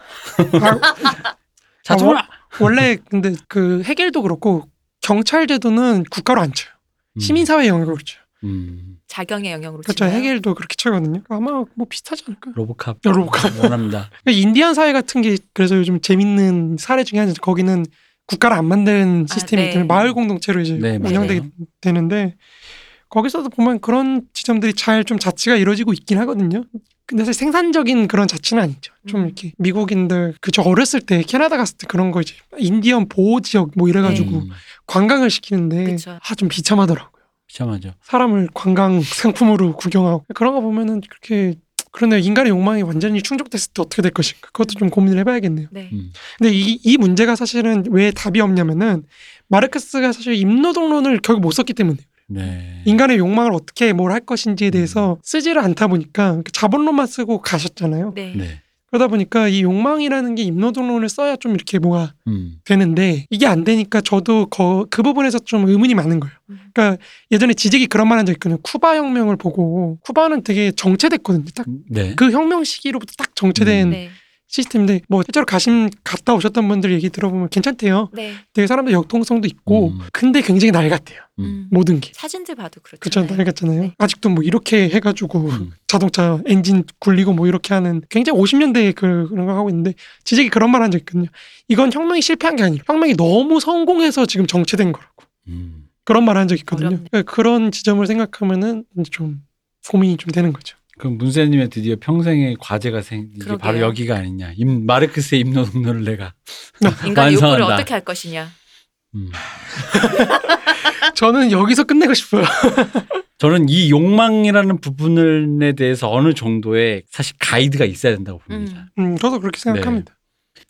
아, 자동화 원래 근데 그 해겔도 그렇고 경찰 제도는 국가로 안 쳐요. 음. 시민사회 영역으로 쳐요. 음. 자경의 영역으로 그렇죠. 치나요? 해겔도 그렇게 쳐거든요. 아마 뭐 비슷하지 않을까요? 로보캅 야, 로보캅. 원합니다. 그러니까 인디안 사회 같은 게 그래서 요즘 재밌는 사례 중에 하나죠. 거기는 국가를 안 만든 시스템이기 네. 때문에 마을 공동체로 이제 네, 운영되게 맞아요. 되는데 거기서도 보면 그런 지점들이 잘 좀 자치가 이루어지고 있긴 하거든요. 근데 사실 생산적인 그런 자치는 아니죠. 좀 음. 이렇게 미국인들 그 저 어렸을 때 캐나다 갔을 때 그런 거 이제 인디언 보호 지역 뭐 이래가지고 음. 관광을 시키는데. 아 좀 비참하더라고요. 비참하죠. 사람을 관광 상품으로 구경하고 그런 거 보면은 그렇게 그런데 인간의 욕망이 완전히 충족됐을 때 어떻게 될 것인가 그것도 좀 고민을 해봐야겠네요. 네. 음. 근데 이, 이 문제가 사실은 왜 답이 없냐면은 마르크스가 사실 임노동론을 결국 못 썼기 때문에 네. 인간의 욕망을 어떻게 뭘 할 것인지에 대해서 쓰지를 않다 보니까 자본론만 쓰고 가셨잖아요. 네. 네. 그러다 보니까 이 욕망이라는 게 입노동론을 써야 좀 이렇게 뭐가 음. 되는데 이게 안 되니까 저도 거- 그 부분에서 좀 의문이 많은 거예요. 음. 그러니까 예전에 지적이 그런 말 한 적 있거든요. 쿠바 혁명을 보고 쿠바는 되게 정체됐거든요. 딱 네. 그 혁명 시기로부터 딱 정체된 음. 네. 시스템인데 뭐 실제로 가심 갔다 오셨던 분들 얘기 들어보면 괜찮대요. 네. 되게 사람들 역동성도 있고 음. 근데 굉장히 낡았대요. 음. 음. 모든 게. 사진들 봐도 그렇죠. 그쵸 낡았잖아요. 네. 아직도 뭐 이렇게 해가지고 음. 자동차 엔진 굴리고 뭐 이렇게 하는 굉장히 50년대 그 그런 거 하고 있는데 지적이 그런 말 한 적 있거든요. 이건 혁명이 실패한 게 아니라 혁명이 너무 성공해서 지금 정체된 거라고. 음. 그런 말 한 적 있거든요. 그러니까 그런 지점을 생각하면은 좀 고민이 좀 되는 거죠. 그럼 문세님의 드디어 평생의 과제가 생 이게 그러게요. 바로 여기가 아니냐. 임, 마르크스의 입노동론을 내가 인간의 욕구를 완성한다. 어떻게 할 것이냐. 음. 저는 여기서 끝내고 싶어요. 저는 이 욕망이라는 부분에 대해서 어느 정도의 사실 가이드가 있어야 된다고 봅니다. 음, 저도 그렇게 생각합니다.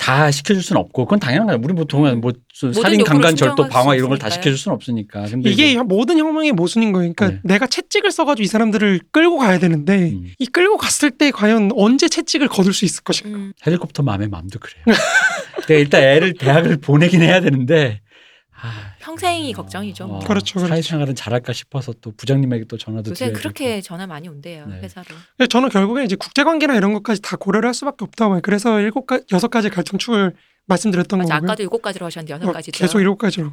다 시켜줄 수는 없고 그건 당연한 거예요. 우리 보통은 뭐 살인, 강간, 절도, 방화 수 이런 걸 다. 시켜줄 수는 없으니까. 근데 이게 이제, 모든 혁명의 모순인 거예요. 그러니까 네. 내가 채찍을 써가지고 이 사람들을 끌고 가야 되는데 음, 이 끌고 갔을 때 과연 언제 채찍을 거둘 수 있을 것인가? 음. 헬리콥터 맘의 맘도 그래요. 내가 일단 애를 대학을 보내긴 해야 되는데 아, 평생이 걱정이죠. 뭐. 그렇죠, 그렇죠. 사회생활은 잘할까 싶어서 또 부장님에게 또 전화도 요새 그렇게 전화 많이 온대요 네. 회사로. 저는 결국에 이제 국제관계나 이런 것까지 다 고려를 할 수밖에 없다고 봐요. 그래서 일곱 가 여섯 가지 갈등축을 말씀드렸던 맞아 거고요. 아까도 일곱 가지로 하셨는데 여섯 어, 가지죠. 계속 일곱 가지로.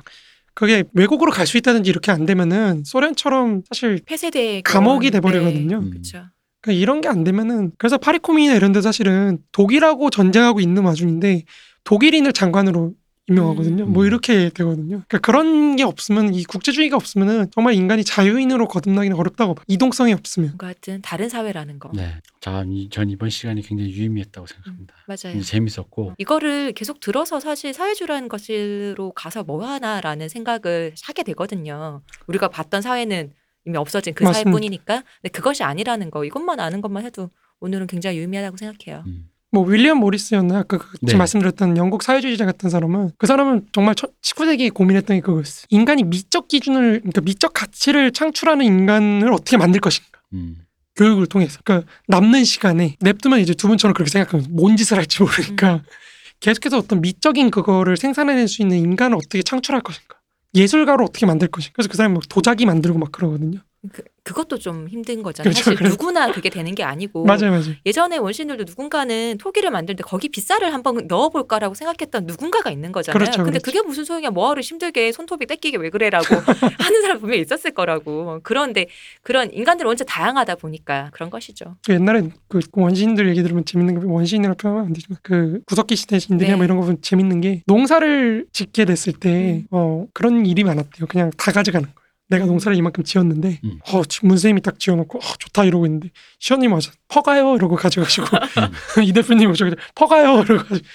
그게 외국으로 갈 수 있다든지 이렇게 안 되면은 소련처럼 사실 폐쇄돼 감옥이 그런- 돼버리거든요. 음. 그렇죠. 그러니까 이런 게 안 되면은 그래서 파리 코민이나 이런 데 사실은 독일하고 전쟁하고 있는 와중인데 독일인을 장관으로 임명하거든요. 음. 뭐 이렇게 되거든요. 그러니까 그런 게 없으면 이 국제주의가 없으면은 정말 인간이 자유인으로 거듭나기는 어렵다고 봐. 이동성이 없으면. 뭔가 하여튼 다른 사회라는 거. 네. 자, 이- 전 이번 시간이 굉장히 유의미했다고 생각합니다. 맞아요. 굉장히 재밌었고 이거를 계속 들어서 사실 사회주의라는 것으로 가서 뭐 하나라는 생각을 하게 되거든요. 우리가 봤던 사회는 이미 없어진 그 맞습니다. 사회뿐이니까. 근데 그것이 아니라는 거. 이것만 아는 것만 해도 오늘은 굉장히 유의미하다고 생각해요. 음. 뭐 윌리엄 모리스였나 아까 그 네. 지금 말씀드렸던 영국 사회주의자 같은 사람은 그 사람은 정말 19세기에 고민했던 게 그거였어. 인간이 미적 기준을 그러니까 미적 가치를 창출하는 인간을 어떻게 만들 것인가. 음. 교육을 통해서. 그러니까 남는 시간에 냅두면 이제 두 분처럼 그렇게 생각하면 뭔 짓을 할지 모르니까 음. 계속해서 어떤 미적인 그거를 생산해낼 수 있는 인간을 어떻게 창출할 것인가. 예술가로 어떻게 만들 것인가. 그래서 그 사람이 막 도자기 만들고 막 그러거든요. 그, 그것도 좀 힘든 거잖아요. 그렇죠, 사실 그렇죠. 누구나 그게 되는 게 아니고. 맞아요, 맞아요. 예전에 원시인들도 누군가는 토기를 만들 때 거기 빗살을 한번 넣어볼까라고 생각했던 누군가가 있는 거잖아요. 그렇죠, 근데 그렇죠. 그게 무슨 소용이야? 뭐하러 힘들게 손톱이 떼끼게 왜 그래라고 하는 사람 분명히 있었을 거라고. 그런데 그런 인간들은 원체 다양하다 보니까 그런 것이죠. 그 옛날에 그 원시인들 얘기 들으면 재밌는 게 원시인이라고 표현하면 안 되지만 그 구석기 시대 신들이나 네. 뭐 이런 거 보면 재밌는 게 농사를 짓게 됐을 때 음. 어, 그런 일이 많았대요. 그냥 다 가져가는. 내가 농사를 이만큼 지었는데 음. 어, 지금 문쌤이 딱 지어놓고 어, 좋다 이러고 있는데 시원님 와서 퍼가요 이러고 가져가시고 이 대표님 오셔서 퍼가요 이러고 가지고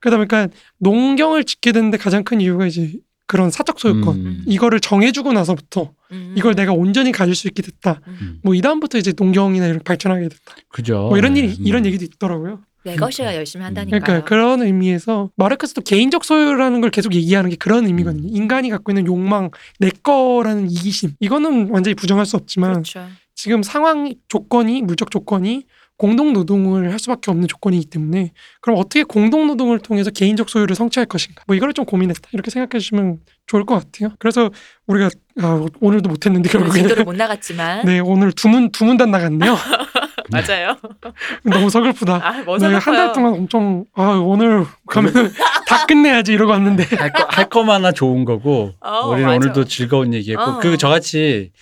그러다 보니까 농경을 짓게 되는데 가장 큰 이유가 이제 그런 사적 소유권 음. 이거를 정해주고 나서부터 음. 이걸 내가 온전히 가질 수 있게 됐다. 음. 뭐이 다음부터 이제 농경이나 이런 발전하게 됐다. 그죠. 뭐 이런 일이 음. 이런 얘기도 있더라고요. 내 것이야 열심히 한다니까요. 그러니까 그런 의미에서 마르크스도 개인적 소유라는 걸 계속 얘기하는 게 그런 의미거든요. 음. 인간이 갖고 있는 욕망, 내 거라는 이기심. 이거는 완전히 부정할 수 없지만 그렇죠. 지금 상황 조건이 물적 조건이 공동 노동을 할 수밖에 없는 조건이기 때문에 그럼 어떻게 공동 노동을 통해서 개인적 소유를 성취할 것인가? 뭐 이거를 좀 고민했다. 이렇게 생각해 주시면 좋을 것 같아요. 그래서 우리가 아, 오늘도 못했는데 오늘 진도를 결국에는 못 나갔지만 네 오늘 두문 두문단 나갔네요. 맞아요. 너무 서글프다. 아뭐 네, 한달 동안 엄청 아 오늘 가면 다 끝내야지 이러고 왔는데 할, 거, 할 거만 하나 좋은 거고 어, 우리는 맞아. 오늘도 즐거운 얘기했고 어. 그리고 저같이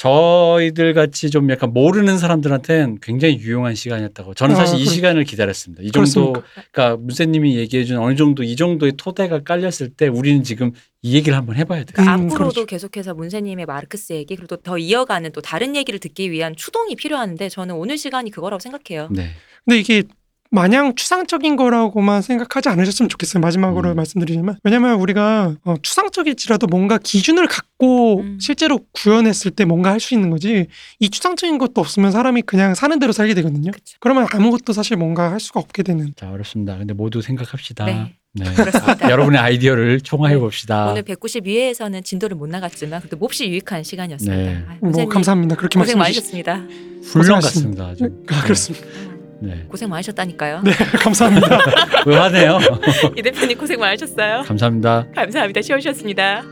저희들 같이 좀 약간 모르는 사람들한테는 굉장히 유용한 시간이었다고 저는 사실 아, 이 그렇- 시간을 기다렸습니다. 이 정도 그렇습니까? 그러니까 문세님이 얘기해준 어느 정도 이 정도의 토대가 깔렸을 때 우리는 지금 이 얘기를 한번 해봐야 돼요. 그러니까 음, 앞으로도 그렇죠. 계속해서 문세님의 마르크스 얘기 그리고 또더 이어가는 또 다른 얘기를 듣기 위한 추동이 필요한데 저는 오늘 시간이 그거라고 생각해요. 네. 근데 이게 마냥 추상적인 거라고만 생각하지 않으셨으면 좋겠어요. 마지막으로 음. 말씀드리자면 왜냐면 우리가 어, 추상적일지라도 뭔가 기준을 갖고 음. 실제로 구현했을 때 뭔가 할 수 있는 거지 이 추상적인 것도 없으면 사람이 그냥 사는 대로 살게 되거든요. 그쵸. 그러면 아무것도 사실 뭔가 할 수가 없게 되는. 자 어렵습니다. 근데 모두 생각합시다. 네. 네. 그렇습니다. 아, 여러분의 아이디어를 총화해 네. 봅시다. 오늘 192회에서는 진도를 못 나갔지만 그래도 몹시 유익한 시간이었습니다. 네. 아, 뭐 감사합니다. 그렇게 말씀해 주시. 많으셨습니다. 훌륭. 같습니다. 아, 그렇습니다. 네. 고생 많으셨다니까요. 네, 감사합니다. 왜 화내요? 이 대표님 고생 많으셨어요. 감사합니다. 감사합니다. 쉬워주셨습니다.